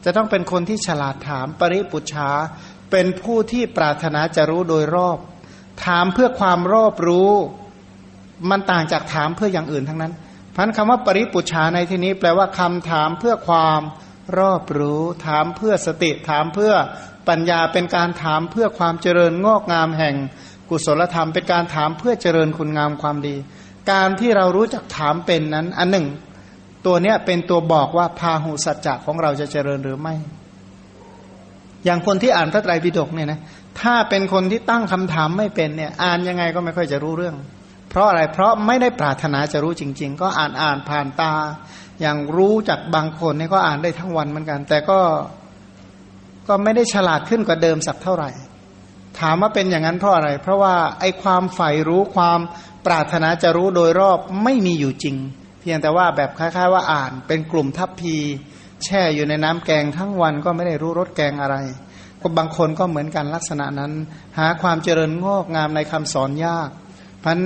จะต้องเป็นคนที่ฉลาดถามปริปุชาเป็นผู้ที่ปรารถนาจะรู้โดยรอบ ถามเพื่อความรอบรู้ มันต่างจากถามเพื่ออย่างอื่นทั้งนั้นพันคำว่าปริปุชาในที่นี้ แปลว่าคำถามเพื่อความรอบรู้ ถามเพื่อสติ ถามเพื่อปัญญาเป็นการถามเพื่อความเจริญงอกงามแห่ง กุศลธรรมเป็นการถามเพื่อเจริญคุณงามความดี การที่เรารู้จักถามเป็นนั้น อันหนึ่ง ตัวเนี้ยเป็นตัวบอกว่าพาหุสัจจะของเราจะเจริญหรือไม่ อย่างคนที่อ่านพระไตรปิฎกเนี่ยนะถ้าเป็นคนที่ตั้งคำถามไม่เป็นเนี่ย อ่านยังไงก็ไม่ค่อยจะรู้เรื่อง เพราะอะไรเพราะไม่ได้ปรารถนาจะรู้จริง ๆ ก็อ่านอ่านผ่านตา อย่างรู้จากบางคนเนี่ยก็อ่านได้ทั้งวันเหมือนกัน แต่ก็ก็ไม่ได้ฉลาดขึ้นกว่าเดิมสักเท่าไหร่ ถามว่าเป็นอย่างนั้นเพราะอะไร เพราะว่าไอ้ความใฝ่รู้ความปรารถนาจะรู้โดยรอบไม่มีอยู่จริง เพียงแต่ว่าแบบคล้ายๆว่าอ่าน เป็นกลุ่มทัพพี แช่อยู่ในน้ำแกงทั้งวันก็ไม่ได้รู้รสแกงอะไรก็บางคนก็เหมือนกันลักษณะนั้น หาความเจริญงอกงามในคำสอนยากพัน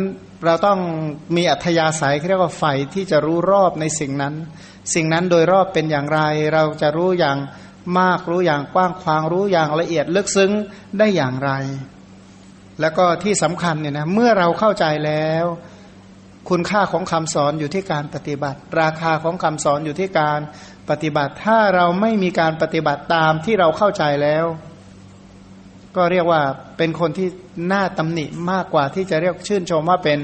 เราต้องมีอัธยาศัยเรียกว่าใฝ่ที่จะรู้รอบในสิ่งนั้น สิ่งนั้นโดยรอบเป็นอย่างไร เราจะรู้อย่างมากรู้อย่างกว้างขวางรู้อย่างละเอียดลึกซึ้งได้อย่างไร แล้วก็ที่สำคัญเนี่ยนะเมื่อเราเข้าใจแล้ว คุณค่าของคำสอนอยู่ที่การปฏิบัติ ราคาของคำสอนอยู่ที่การปฏิบัติ ถ้าเราไม่มีการปฏิบัติตามที่เราเข้าใจแล้ว ก็เรียกว่าเป็นคนที่น่าตำหนิมากกว่าที่จะเรียกชื่นชมว่าเป็น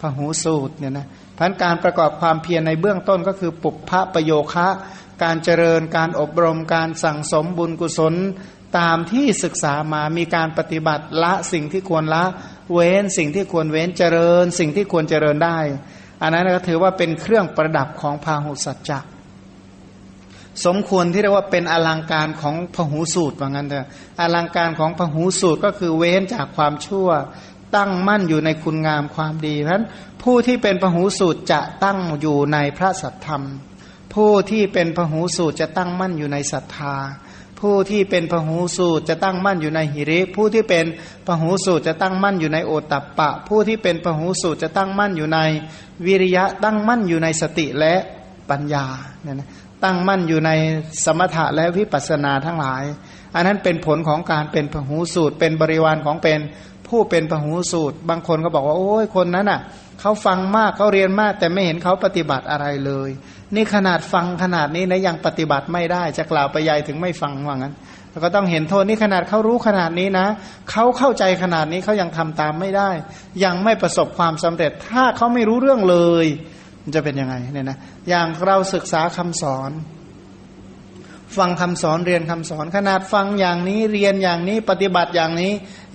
พหูสูตรเนี่ยนะพันการประกอบความเพียรในเบื้องต้นก็คือปุพพะประโยคะ การเจริญการอบรมการสั่งสมบุญกุศลตามที่ศึกษามามีการปฏิบัติละสิ่งที่ควรละ เว้นสิ่งที่ควรเว้นเจริญ สิ่งที่ควรเจริญได้ อันนั้นก็ถือว่าเป็นเครื่องประดับของพาหุสัจจะสมควรที่เรียกว่าเป็นอลังการของพหูสูตรว่างั้นเถอะอลังการของพหูสูตรก็คือเว้นจากความชั่ว ตั้งมั่นอยู่ในคุณงามความดีเพราะนั้นผู้ที่เป็นพหูสูตรจะตั้งอยู่ในพระสัทธรรม ผู้ที่เป็นพหูสูตรจะตั้งมั่นอยู่ในศรัทธา ผู้ที่เป็นพหูสูตรจะตั้งมั่นอยู่ในหิริ ผู้ที่เป็นพหูสูตรจะตั้งมั่นอยู่ในโอตัปปะ ผู้ที่เป็นพหูสูตรจะตั้งมั่นอยู่ในวิริยะ ตั้งมั่นอยู่ในสติและปัญญาเนี่ยนะตั้งมั่นอยู่ในสมถะและวิปัสสนาทั้งหลาย อันนั้นเป็นผลของการเป็นพหูสูตร เป็นบริวารของเป็นผู้เป็นพหูสูตร บางคนก็บอกว่าโอ้ยคนนั้นอะเขาฟังมากเขาเรียนมากแต่ไม่เห็นเขาปฏิบัติอะไรเลย นี่ขนาดฟังขนาดนี้นะยังปฏิบัติไม่ได้ จะกล่าวไปยายถึงไม่ฟังว่างั้นแล้วก็ต้องเห็นโทษนี่ขนาดเขารู้ขนาดนี้นะเขาเข้าใจขนาดนี้เขายังทำตามไม่ได้ ยังไม่ประสบความสำเร็จ ถ้าเขาไม่รู้เรื่องเลย มันจะเป็นยังไงเนี่ยนะอย่างเราศึกษาคำสอน ฟังคำสอนเรียนคำสอน ขนาดฟังอย่างนี้เรียนอย่างนี้ปฏิบัติอย่างนี้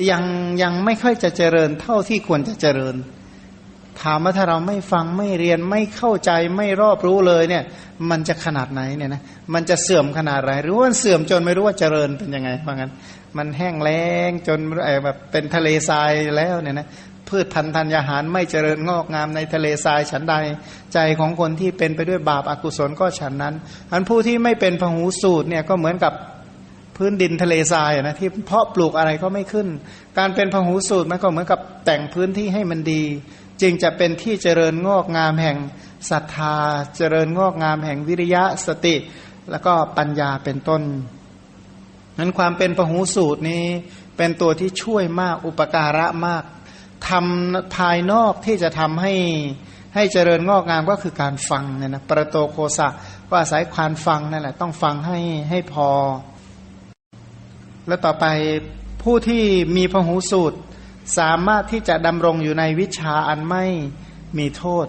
ยังยังไม่ค่อยจะเจริญเท่าที่ควรจะเจริญ ถามว่าถ้าเราไม่ฟังไม่เรียนไม่เข้าใจไม่รอบรู้เลยเนี่ย มันจะขนาดไหนเนี่ยนะมันจะเสื่อมขนาดไหนหรือว่าเสื่อมจนไม่รู้ว่าเจริญเป็นยังไงเพราะงั้น มันแห้งแล้งจนแบบเป็นทะเลทรายแล้วเนี่ยนะพืชพันธุ์ธัญญาหารไม่เจริญงอกงามในทะเลทรายฉันใดใจของคนที่เป็นไปด้วยบาปอากุศลก็ฉันนั้นอันผู้ที่ไม่เป็นพหูสูตรเนี่ยก็เหมือนกับพื้นดินทะเลทรายนะที่เพาะปลูกอะไรก็ไม่ขึ้น การเป็นพหูสูตรมันก็เหมือนกับแต่งพื้นที่ให้มันดี จึงจะเป็นที่เจริญงอกงามแห่งศรัทธา เจริญงอกงามแห่งวิริยะสติ แล้วก็ปัญญาเป็นต้นนั้นความเป็นพหูสูตรนี้เป็นตัวที่ช่วยมากอุปการะมากทำภายนอกที่จะทำให้ให้เจริญงอกงามก็คือการฟังเนี่ยนะประโตโคสะก็อาศัยความฟังนั่นแหละต้องฟังให้ให้พอ แล้วต่อไปผู้ที่มีพหูสูตร สามารถที่จะดำรงอยู่ในวิชาอันไม่มีโทษ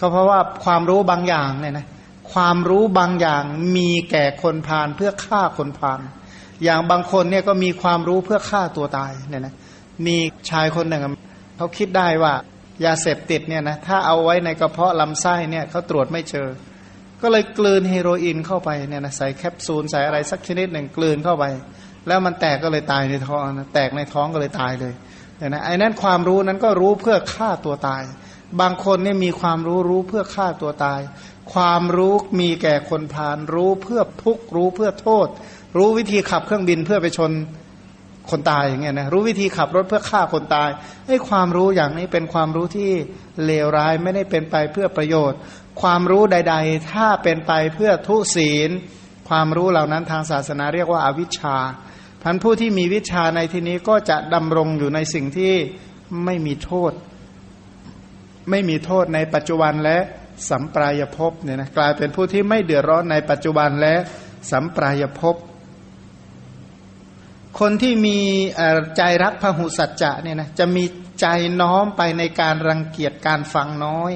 ก็เพราะว่าความรู้บางอย่างเนี่ยนะความรู้บางอย่างมีแก่คนพาลเพื่อฆ่าคนพาลอย่างบางคนเนี่ยก็มีความรู้เพื่อฆ่าตัวตายเนี่ยนะมีชายคนหนึ่งเขาคิดได้ว่ายาเสพติดเนี่ยนะถ้าเอาไว้ในกระเพาะลำไส้เนี่ยเขาตรวจไม่เจอ ก็เลยกลืนเฮโรอีนเข้าไปเนี่ยนะใส่แคปซูลใส่อะไรสักชนิดหนึ่งกลืนเข้าไป แล้วมันแตกก็เลยตายในท้องนะแตกในท้องก็เลยตายเลย เนี่ยนะไอ้นั้นความรู้นั้นก็รู้เพื่อฆ่าตัวตาย บางคนเนี่ยมีความรู้รู้เพื่อฆ่าตัวตาย ความรู้มีแก่คนพาลรู้เพื่อทุกรู้เพื่อโทษ รู้วิธีขับเครื่องบินเพื่อไปชนคนตายอย่างเงี้ยนะรู้วิธีขับรถเพื่อฆ่าคนตายไอ้ความรู้อย่างนี้เป็นความรู้ที่เลวร้ายไม่ได้เป็นไปเพื่อประโยชน์ ความรู้ใด ๆ ถ้าเป็นไปเพื่อทุศีล ความรู้เหล่านั้นทางศาสนาเรียกว่าอาวิชชา พันผู้ที่มีวิชาในที่นี้ก็จะดำรงอยู่ในสิ่งที่ไม่มีโทษ ไม่มีโทษในปัจจุบันและสัมปรายภพเนี่ยนะกลายเป็นผู้ที่ไม่เดือดร้อนในปัจจุบันและสัมปรายภพคนที่มีใจรักพหุสัจจะเนี่ยนะจะมีใจน้อมไปในการรังเกียจการฟังน้อย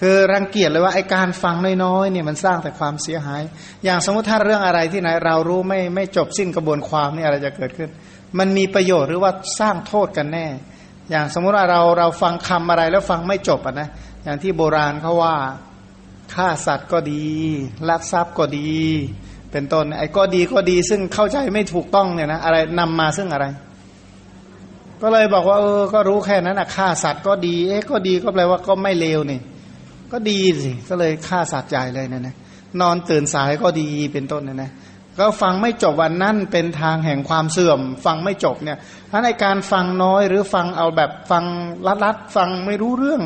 คือรังเกียจเลยว่าไอการฟังน้อยๆเนี่ยมันสร้างแต่ความเสียหาย อย่างสมมติถ้าเรื่องอะไรที่ไหนเรารู้ไม่ไม่จบสิ้นกระบวนความนี่อะไรจะเกิดขึ้น มันมีประโยชน์หรือว่าสร้างโทษกันแน่ อย่างสมมุติว่าเราเราฟังคำอะไรแล้วฟังไม่จบอะนะอย่างที่โบราณเขาว่าฆ่าสัตว์ก็ดีลักทรัพย์ก็ดี เป็นต้นไอ้ก็ดีก็ดีซึ่งเข้าใจไม่ถูกต้องเนี่ยนะอะไรนำมาซึ่งอะไร ก็เลยบอกว่าเออก็รู้แค่นั้นอนะฆ่าสัตว์ก็ดีเอ๊ะก็ดีก็แปลว่าก็ไม่เลวนี่ ก็ดีสิก็เลยฆ่าสัตว์ใหญ่เลยเนี่ยนะนอนตื่นสายก็ดีเป็นต้นเนี่ยนะก็ฟังไม่จบวันนั่นเป็นทางแห่งความเสื่อม ฟังไม่จบเนี่ยถ้าในการฟังน้อยหรือฟังเอาแบบฟังลัดๆฟังไม่รู้เรื่อง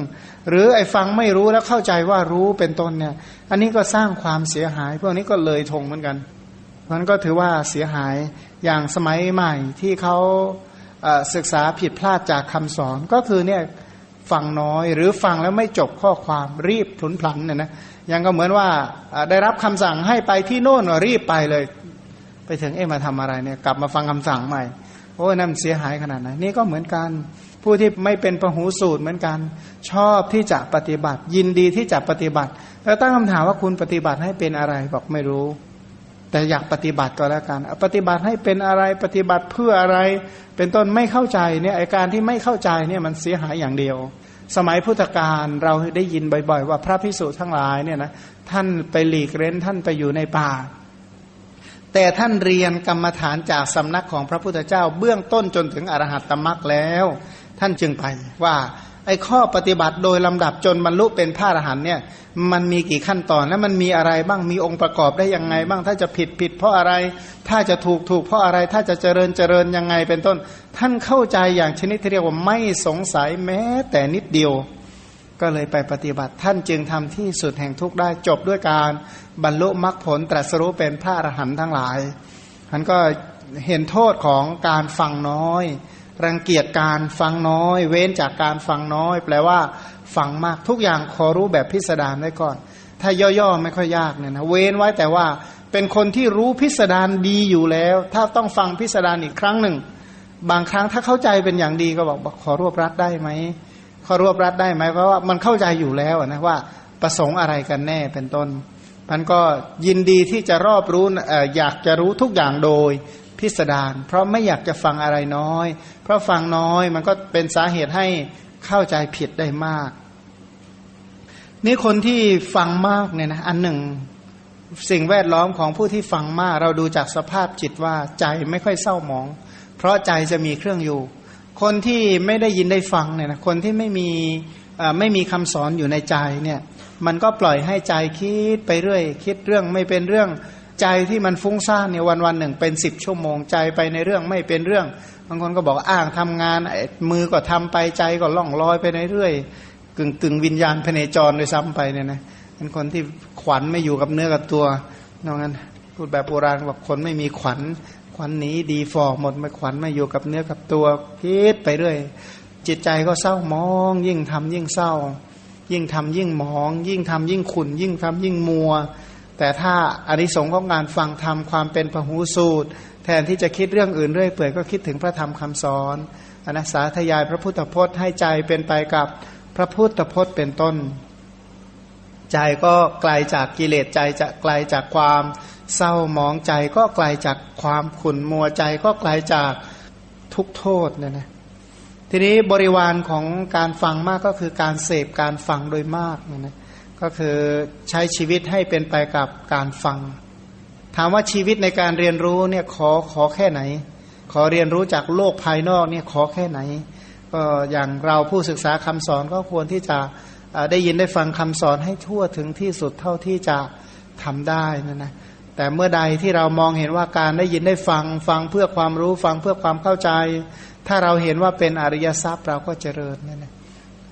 หรือไอ้ฟังไม่รู้แล้วเข้าใจว่ารู้เป็นต้นเนี่ย อันนี้ก็สร้างความเสียหาย พวกนี้ก็เลยทงเหมือนกันมันก็ถือว่าเสียหายอย่างสมัยใหม่ที่เขาศึกษาผิดพลาดจากคำสอนก็คือเนี่ย ฟังน้อย หรือฟังแล้วไม่จบข้อความรีบผุนพลันเนี่ยนะยังก็เหมือนว่าได้รับคำสั่งให้ไปที่โน่นรีบไปเลย ไปถึงเอ๊ะมาทำอะไรเนี่ย กลับมาฟังคำสั่งใหม่โอ้ยนั่นเสียหายขนาดไหนนี่ก็เหมือนกัน ผู้ที่ไม่เป็นปหูสูตรเหมือนกัน ชอบที่จะปฏิบัติ ยินดีที่จะปฏิบัติ แล้วตั้งคำถามว่าคุณปฏิบัติให้เป็นอะไรบอกไม่รู้ แต่อยากปฏิบัติก็แล้วกันปฏิบัติให้เป็นอะไรปฏิบัติเพื่ออะไร เป็นต้นไม่เข้าใจเนี่ยไอการที่ไม่เข้าใจเนี่ยมันเสียหายอย่างเดียว สมัยพุทธกาลเราได้ยินบ่อยๆ ว่าพระพิสุทั้งหลายเนี่ยนะท่านไปหลีกเร้นท่านไปอยู่ในป่า แต่ท่านเรียนกรรมฐานจากสำนักของพระพุทธเจ้า เบื้องต้นจนถึงอรหัตตมรักแล้ว ท่านจึงไปว่า ไอ้ข้อปฏิบัติโดยลำดับจนบรรลุเป็นพระอรหันต์เนี่ยมันมีกี่ขั้นตอนและมันมีอะไรบ้างมีองค์ประกอบได้ยังไง บ้างถ้าจะผิดผิดเพราะอะไร ถ้าจะถูกถูกเพราะอะไร ถ้าจะเจริญเจริญยังไงเป็นต้น ท่านเข้าใจอย่างชนิดที่เรียกว่าไม่สงสัยแม้แต่นิดเดียว ก็เลยไปปฏิบัติท่านจึงทำที่สุดแห่งทุกได้จบด้วยการบรรลุมรรคผลตรัสรู้เป็นพระอรหันต์ทั้งหลายท่านก็เห็นโทษของการฟังน้อย รังเกียจการฟังน้อย เว้นจากการฟังน้อย แปลว่า ฟังมากทุกอย่างขอรู้แบบพิสดารไว้ก่อน ถ้าย่อๆไม่ค่อยยากเนี่ยนะเว้นไว้แต่ว่าเป็นคนที่รู้พิสดารดีอยู่แล้ว ถ้าต้องฟังพิสดารอีกครั้งหนึ่ง บางครั้งถ้าเข้าใจเป็นอย่างดีก็บอกขอรวบรัดได้ไหมขอรวบรัดได้ไหมเพราะว่ามันเข้าใจอยู่แล้วนะว่าประสงค์อะไรกันแน่เป็นต้นมันก็ยินดีที่จะรอบรู้อยากจะรู้ทุกอย่างโดย พิสดารเพราะไม่อยากจะฟังอะไรน้อย เพราะฟังน้อยมันก็เป็นสาเหตุให้เข้าใจผิดได้มาก นี่คนที่ฟังมากเนี่ยนะอันหนึ่งสิ่งแวดล้อมของผู้ที่ฟังมาก เราดูจากสภาพจิตว่าใจไม่ค่อยเศร้าหมอง เพราะใจจะมีเครื่องอยู่ คนที่ไม่ได้ยินได้ฟังเนี่ยนะคนที่ไม่มีไม่มีคำสอนอยู่ในใจเนี่ยมันก็ปล่อยให้ใจคิดไปเรื่อย คิดเรื่องไม่เป็นเรื่อง ใจที่มันฟุ้งซ่านเนี่ยวันวันหนึ่งเป็นสิบชั่วโมงใจไปในเรื่องไม่เป็นเรื่อง บางคนก็บอกอ้างทำงานมือก็ทำไปใจก็ล่องลอยไปในเรื่อยกึ่งกึ่งวิญญาณภายในจรโดยซ้ำไปเนี่ยนะเป็นคนที่ขวัญไม่อยู่กับเนื้อกับตัวนอกนั้นพูดแบบโบราณบอกคนไม่มีขวัญขวัญหนีดีฟอหมดไม่ขวัญไม่อยู่กับเนื้อกับตัวพิษไปเรื่อยจิตใจก็เศร้ามอง ยิ่งทำยิ่งเศร้า ยิ่งทำยิ่งมอง ยิ่งทำยิ่งขุนยิ่งทำยิ่งมัว แต่ถ้าอริสงของการฟังธรรมความเป็นพหูสูตร แทนที่จะคิดเรื่องอื่นเรื่อยเปื่อยก็คิดถึงพระธรรมคำสอนอนัสาทยายพระพุทธพจน์ให้ใจเป็นไปกับพระพุทธพจน์เป็นต้น ใจก็ไกลาจากกิเลสใจจะไกลาจากความเศร้าหมองใจก็ไกลาจากความขุ่นมัวใจก็ไกลาจากทุกโทษเนี่ยนะทีนี้บริวารของการฟังมากก็คือการเสพการฟังโดยมากเนี่ยนะ ก็คือใช้ชีวิตให้เป็นไปกับการฟัง ถามว่าชีวิตในการเรียนรู้เนี่ยขอขอแค่ไหน ขอเรียนรู้จากโลกภายนอกเนี่ยขอแค่ไหน ก็อย่างเราผู้ศึกษาคำสอนก็ควรที่จะได้ยินได้ฟังคำสอนให้ทั่วถึงที่สุดเท่าที่จะทำได้นะนะแต่เมื่อใดที่เรามองเห็นว่าการได้ยินได้ฟังฟังเพื่อความรู้ฟังเพื่อความเข้าใจ ถ้าเราเห็นว่าเป็นอริยทรัพย์เราก็เจริญนั่นะ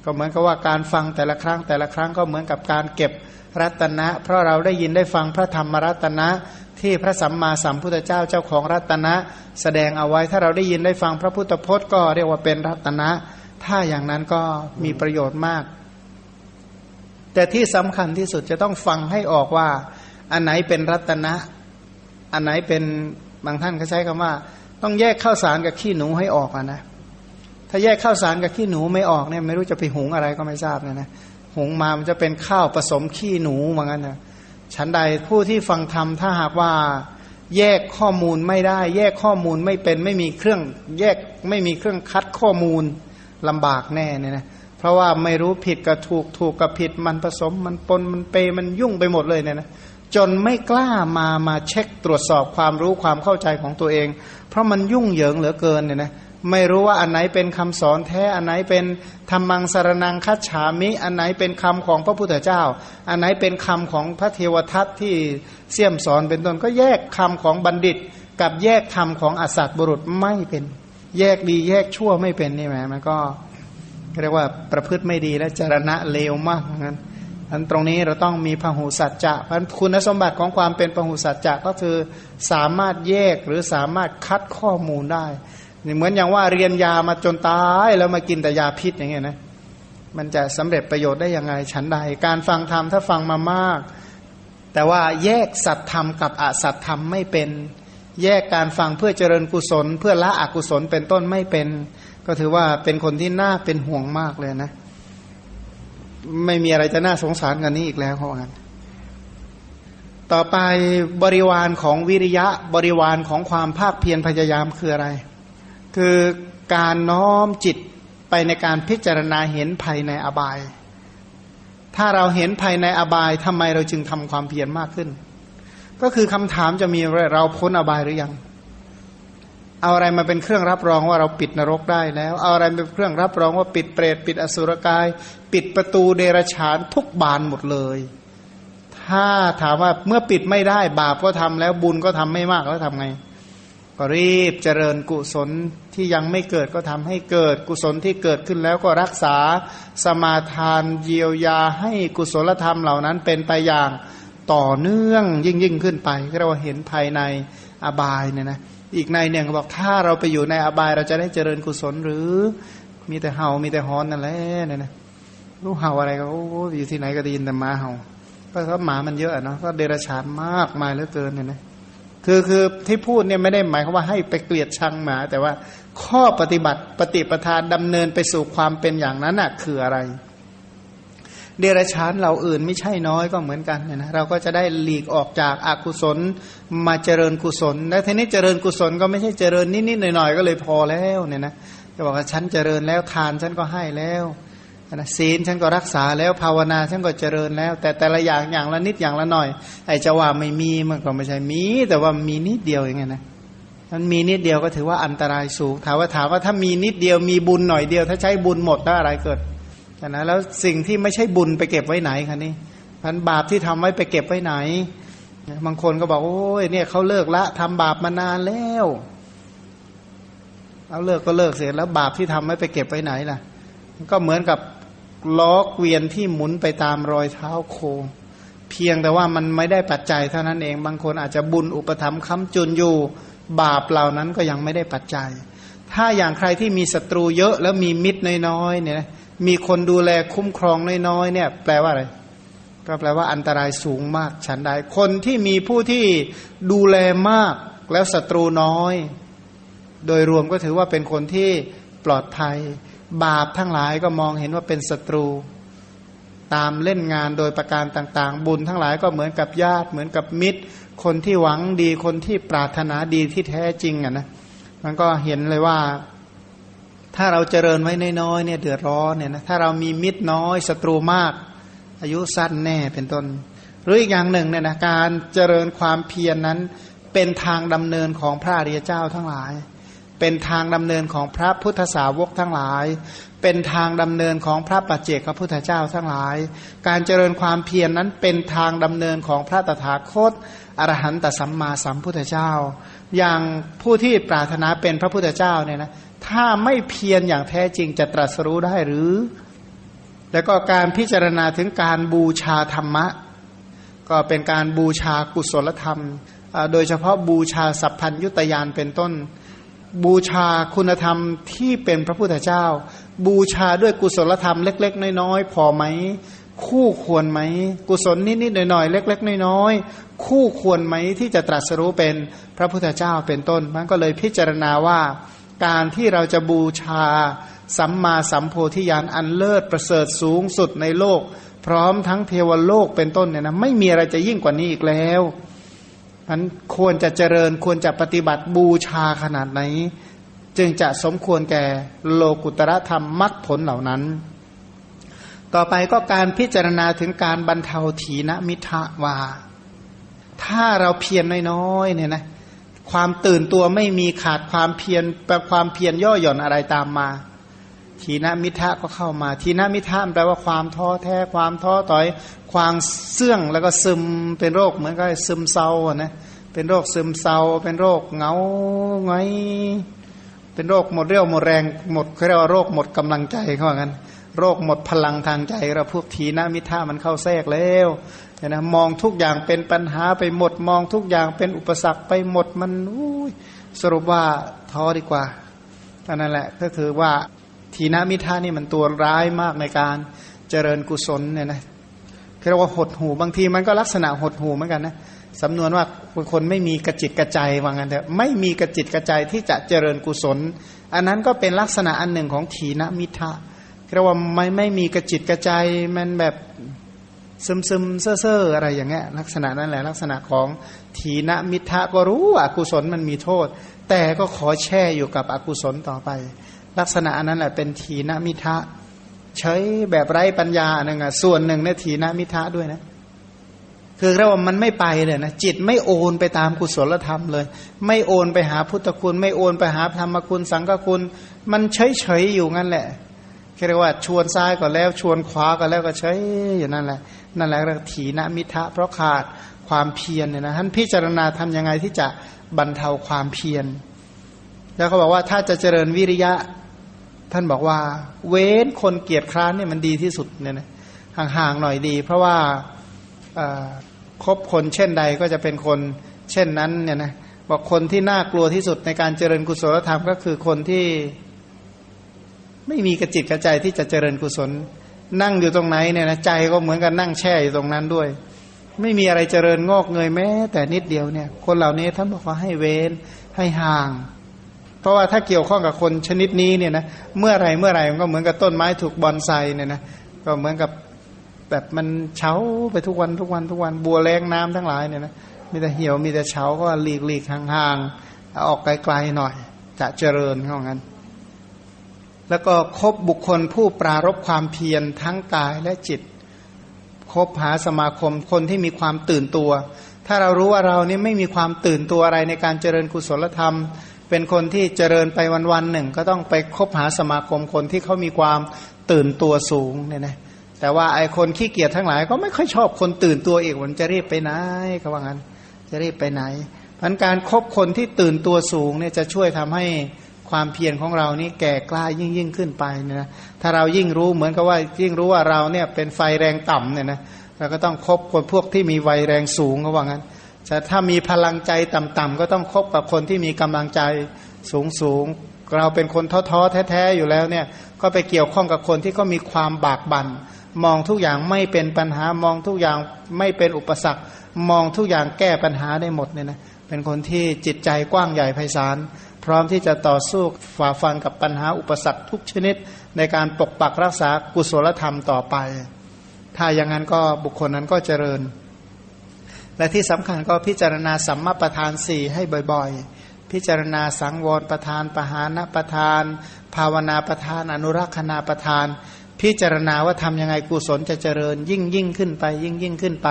ก็เหมือนกับว่าการฟังแต่ละครั้งแต่ละครั้งก็เหมือนกับการเก็บรัตนะ เพราะเราได้ยินได้ฟังพระธรรมรัตนะ ที่พระสัมมาสัมพุทธเจ้าเจ้าของรัตนะ แสดงเอาไว้ถ้าเราได้ยินได้ฟังพระพุทธพจน์ก็เรียกว่าเป็นรัตนะ ถ้าอย่างนั้นก็มีประโยชน์มาก แต่ที่สำคัญที่สุดจะต้องฟังให้ออกว่า อันไหนเป็นรัตนะ อันไหนเป็นบางท่านเขาใช้คำว่า ต้องแยกข้าวสารกับขี้หนูให้ออกอะนะ ถ้าแยกข้าวสารกับขี้หนูไม่ออกเนี่ยไม่รู้จะไปหุงอะไรก็ไม่ทราบเนี่ยนะหุงมามันจะเป็นข้าวผสมขี้หนูเหมือนกันนะฉันใดผู้ที่ฟังธรรมถ้าหากว่าแยกข้อมูลไม่ได้ แยกข้อมูลไม่เป็นไม่มีเครื่องแยกไม่มีเครื่องคัดข้อมูลลำบากแน่เนี่ยนะเพราะว่าไม่รู้ผิดกับถูกถูกกับผิดมันผสมมันปนมันเปมันยุ่งไปหมดเลยเนี่ยนะจนไม่กล้ามามาเช็คตรวจสอบความรู้ความเข้าใจของตัวเอง เพราะมันยุ่งเหยิงเหลือเกินเนี่ยนะ ไม่รู้ว่าอันไหนเป็นคำสอนแท้ อันไหนเป็นธรรมังสารนังคัจฉามิ อันไหนเป็นคำของพระพุทธเจ้า อันไหนเป็นคำของพระเทวทัตที่เสี่ยมสอนเป็นต้นก็แยกคำของบัณฑิต กับแยกคำของอสัตบุรุษไม่เป็น แยกดีแยกชั่วไม่เป็นนี่แหมมันก็เรียกว่าประพฤติไม่ดีและจรณะเลวมากงั้นอันตรงนี้เราต้องมีพหูสัจจะเพราะคุณสมบัติของความเป็นพหูสัจจะก็คือสามารถแยกหรือสามารถคัดข้อมูลได้ นี่เหมือนอย่างว่าเรียนยามาจนตายแล้วมากินแต่ยาพิษอย่างเงี้ยนะมันจะสำเร็จประโยชน์ได้ยังไงฉันใด การฟังธรรมถ้าฟังมามาก แต่ว่าแยกสัตธรรมกับอสัตธรรมไม่เป็น แยกการฟังเพื่อเจริญกุศล เพื่อละอกุศลเป็นต้นไม่เป็น ก็ถือว่าเป็นคนที่น่าเป็นห่วงมากเลยนะ ไม่มีอะไรจะน่าสงสารกันนี้อีกแล้วเขาอ่านต่อไปบริวารของวิริยะบริวารของความภาคเพียรพยายามคืออะไร คือการน้อมจิตไปในการพิจารณาเห็นภัยในอบาย ถ้าเราเห็นภัยในอบายทำไมเราจึงทำความเพียรมากขึ้น ก็คือคำถามจะมีเราพ้นอบายหรือยัง เอาอะไรมาเป็นเครื่องรับรองว่าเราปิดนรกได้แล้ว เอาอะไรเป็นเครื่องรับรองว่าปิดเปรตปิดอสุรกาย ปิดประตูเดรฉานทุกบานหมดเลย ถ้าถามว่าเมื่อปิดไม่ได้บาปก็ทำแล้วบุญก็ทำไม่มากแล้วทำไง ก็รีบเจริญกุศลที่ยังไม่เกิดก็ทำให้เกิดกุศลที่เกิดขึ้นแล้วก็รักษาสมาทานเยียวยาให้กุศลธรรมเหล่านั้นเป็นไปอย่างต่อเนื่องยิ่งยิ่งขึ้นไปก็เราเห็นภายในอบายเนี่ยนะอีกในหนึ่งเขาบอกถ้าเราไปอยู่ในอบายเราจะได้เจริญกุศลหรือมีแต่เห่ามีแต่ฮอนนั่นแหละเนี่ยนะรู้เห่าอะไรก็อยู่ที่ไหนก็ได้ยินแต่มาเห่าเพราะหมามันเยอะเนาะก็เดรัจฉานมากมายเหลือเกินเนี่ยนะ คือคือที่พูดเนี่ยไม่ได้หมายความว่าให้ไปเกลียดชังหมา แต่ว่าข้อปฏิบัติปฏิปทานดำเนินไปสู่ความเป็นอย่างนั้นน่ะคืออะไร เดรัจฉานเราอื่นไม่ใช่น้อยก็เหมือนกันเนี่ยนะเราก็จะได้หลีกออกจากอากุศลมาเจริญกุศล และทีนี้เจริญกุศลก็ไม่ใช่เจริญนิดๆหน่อยๆก็เลยพอแล้วเนี่ยนะจะบอกว่าฉันเจริญแล้วทานฉันก็ให้แล้ว นะศีลฉันก็รักษาแล้วภาวนาฉันก็เจริญแล้ว แต่แต่ละอย่างอย่างละนิดอย่างละหน่อย ไอ้จะว่าไม่มีมันก็ไม่ใช่มี แต่ว่ามีนิดเดียวอย่างเงี้ยนะมันมีนิดเดียวก็ถือว่าอันตรายสูงถามว่าถามว่าถ้ามีนิดเดียวมีบุญหน่อยเดียว ถ้าใช้บุญหมดแล้วอะไรเกิดนะแล้วสิ่งที่ไม่ใช่บุญไปเก็บไว้ไหนคะนี่พันบาปที่ทำไว้ไปเก็บไว้ไหนบางคนก็บอกโอ้ยเนี่ยเขาเลิกละทำบาปมานานแล้วเอาเลิกก็เลิกเสร็จแล้วบาปที่ทำไว้ไปเก็บไว้ไหนล่ะ ก็เหมือนกับ ล้อเกวียนที่หมุนไปตามรอยเท้าโค เพียงแต่ว่ามันไม่ได้ปัจจัยเท่านั้นเองบางคนอาจจะบุญอุปธรรมค้ำจุนอยู่บาปเหล่านั้นก็ยังไม่ได้ปัจจัย ถ้าอย่างใครที่มีศัตรูเยอะแล้วมีมิตรน้อยๆเนี่ยมีคนดูแลคุ้มครองน้อยๆเนี่ย แปลว่าอะไรก็แปลว่าอันตรายสูงมากฉันใดคนที่มีผู้ที่ดูแลมากแล้วศัตรูน้อย โดยรวมก็ถือว่าเป็นคนที่ปลอดภัย บาปทั้งหลายก็มองเห็นว่าเป็นศัตรู ตามเล่นงานโดยประการต่างๆ บุญทั้งหลายก็เหมือนกับญาติ เหมือนกับมิตร คนที่หวังดีคนที่ปรารถนาดีที่แท้จริงอะนะมันก็เห็นเลยว่า ถ้าเราเจริญไว้น้อยๆเนี่ยเดือดร้อนเนี่ยนะถ้าเรามีมิตรน้อยศัตรูมาก อายุสั้นแน่เป็นต้น หรืออีกอย่างหนึ่งเนี่ยนะการเจริญความเพียรนนั้นเป็นทางดำเนินของพระอริยเจ้าทั้งหลาย เป็นทางดำเนินของพระพุทธสาวกทั้งหลาย เป็นทางดำเนินของพระปัจเจกพระพุทธเจ้าทั้งหลาย การเจริญความเพียรนนั้นเป็นทางดำเนินของพระตถาคตอรหันตสัมมาสัมพุทธเจ้า อย่างผู้ที่ปรารถนาเป็นพระพุทธเจ้าเนี่ยนะถ้าไม่เพียรอย่างแท้จริงจะตรัสรู้ได้หรือ แล้วก็การพิจารณาถึงการบูชาธรรมะ ก็เป็นการบูชากุศลธรรม โดยเฉพาะบูชาสัพพัญยุตยานเป็นต้น บูชาคุณธรรมที่เป็นพระพุทธเจ้า บูชาด้วยกุศลธรรมเล็ก ๆ น้อยๆพอไหม คู่ควรไหม กุศลนิดๆหน่อยๆเล็ก ๆ น้อยๆคู่ควรไหมที่จะตรัสรู้เป็นพระพุทธเจ้าเป็นต้นมันก็เลยพิจารณาว่า การที่เราจะบูชาสัมมาสัมโพธิญาณอันเลิศประเสริฐสูงสุดในโลก พร้อมทั้งเทวโลกเป็นต้นเนี่ยนะไม่มีอะไรจะยิ่งกว่านี้อีกแล้ว นั้นควรจะเจริญควรจะปฏิบัติบูชาขนาดไหน จึงจะสมควรแก่โลกุตระธรรมมรรคผลเหล่านั้น ต่อไปก็การพิจารณาถึงการบรรเทาถีนมิทะวา ถ้าเราเพียรน้อยๆเนี่ยนะความตื่นตัวไม่มีขาดความเพียรแปลความเพียรย่อหย่อนอะไรตามมา ทีนมิทะก็เข้ามา ทีนมิทะแปลว่าความท้อแท้ความท้อต่อย ความเสื่องแล้วก็ซึมเป็นโรคเหมือนกับซึมเศร้านะเป็นโรคซึมเศร้า เป็นโรคเงาไงเป็นโรคหมดเรี่ยวหมดแรงหมดเรียกว่าโรคหมดกำลังใจเขาว่างั้น โรคหมดพลังทางใจเราพวกทีนมิทะมันเข้าแทรกแล้วนะมองทุกอย่างเป็นปัญหาไปหมดมองทุกอย่างเป็นอุปสรรคไปหมดมันอุ้ยสรุปว่าท้อดีกว่านั่นแหละก็คือว่าทีนามิท่านี่มันตัวร้ายมากในการเจริญกุศลเนี่ยนะ เรียกว่าหดหูบางทีมันก็ลักษณะหดหูเหมือนกันนะสำนวนว่าคนไม่มีกระจิตกระใจว่างั้นเถอะไม่มีกระจิตกระใจที่จะเจริญกุศล อันนั้นก็เป็นลักษณะอันหนึ่งของทีนมิทะเรียกว่าไม่ไม่มีกระจิตกระใจมันแบบซึมซึมเซ่อเซ่ออะไรอย่างเงี้ยลักษณะนั้นแหละลักษณะของทีนมิทะก็รู้ว่าอกุศลมันมีโทษ แต่ก็ขอแช่อยู่กับอกุศลต่อไป ลักษณะนั้นแหละเป็นทีนมิทะ ใช้แบบไร้ปัญญาหนึ่งอะส่วนหนึ่งเนี่ยทีนมิทะด้วยนะ คือเรียกว่ามันไม่ไปเลยนะจิตไม่โอนไปตามกุศลธรรมเลย ไม่โอนไปหาพุทธคุณ ไม่โอนไปหาธรรมคุณ สังฆคุณ มันเฉยเฉยอยู่งั้นแหละเรียกว่าชวนซ้ายก็แล้วชวนขวาก็แล้วก็ใช้อยู่นั่นแหละ นั่นแหละเรียกถีนมิทะ เพราะขาดความเพียรเนี่ยนะท่านพิจารณาทำยังไงที่จะบรรเทาความเพียรแล้วเขาบอกว่าถ้าจะเจริญวิริยะ ท่านบอกว่า เว้นคนเกียจคร้านเนี่ยมันดีที่สุดเนี่ยนะห่างๆหน่อยดี เพราะว่าคบคนเช่นใดก็จะเป็นคนเช่นนั้นเนี่ยนะบอกคนที่น่ากลัวที่สุดในการเจริญกุศลธรรมก็คือคนที่ไม่มีกระจิตกระใจที่จะเจริญกุศล นั่งอยู่ตรงไหนเนี่ยนะใจก็เหมือนกันนั่งแช่อยู่ตรงนั้นด้วย ไม่มีอะไรเจริญงอกเงยแม้ แต่นิดเดียวเนี่ย คนเหล่านี้ท่านบอกว่าให้เว้นให้ห่าง เพราะว่าถ้าเกี่ยวข้องกับคนชนิดนี้เนี่ยนะเมื่อไรเมื่อไรมันก็เหมือนกับต้นไม้ถูกบอนไซเนี่ยนะก็เหมือนกับแบบมันเฉาไปทุกวันทุกวันทุกวันบัวแรงน้ำทั้งหลายเนี่ยนะมีแต่เหี่ยวมีแต่เฉาก็หลีกหลีกห่างๆออกไกลๆหน่อย จะเจริญเข้างั้น แล้วก็คบบุคคลผู้ปรารบความเพียรทั้งกายและจิต คบหาสมาคมคนที่มีความตื่นตัว ถ้าเรารู้ว่าเรานี่ไม่มีความตื่นตัวอะไรในการเจริญกุศลธรรม เป็นคนที่เจริญไปวันๆหนึ่ง ก็ต้องไปคบหาสมาคมคนที่เขามีความตื่นตัวสูงเนี่ยนะแต่ว่าไอ้คนขี้เกียจทั้งหลายก็ไม่ค่อยชอบคนตื่นตัวอีกมันจะรีบไปไหนเขาว่างั้น จะรีบไปไหนพันการครบคนที่ตื่นตัวสูงเนี่ยจะช่วยทำให้ความเพียรของเรานี่แก่กล้ายิ่งยิ่งขึ้นไปเนี่ยนะถ้าเรายิ่งรู้เหมือนกับว่ายิ่งรู้ว่าเราเนี่ยเป็นไฟแรงต่ำเนี่ยนะเราก็ต้องคบคนพวกที่มีไฟแรงสูงเขาว่างั้น แต่ถ้ามีพลังใจต่ำๆก็ต้องคบกับคนที่มีกำลังใจสูงสูงเราเป็นคนท้อๆแท้ๆอยู่แล้วเนี่ยก็ไปเกี่ยวข้องกับคนที่ก็มีความบากบัน่นมองทุกอย่างไม่เป็นปัญหามองทุกอย่างไม่เป็นอุปสรรค มองทุกอย่างแก้ปัญหาได้หมดเนี่ยนะเป็นคนที่จิตใจกว้างใหญ่ไพศาลพร้อมที่จะต่อสู้ฝ่าฟันกับปัญหาอุปสรรคทุกชนิด ในการปกปักรักษากุศลธรรมต่อไป ถ้าอย่างนั้นก็บุคคลนั้นก็เจริญ และที่สำคัญก็พิจารณาสัมมาประธานสี่ให้บ่อยๆ พิจารณาสังวรประธานปหานประธาน ภาวนาประธาน อนุรักษณาประธาน พิจารณาว่าทำยังไงกุศลจะเจริญยิ่งยิ่งขึ้นไป ยิ่งยิ่งขึ้นไป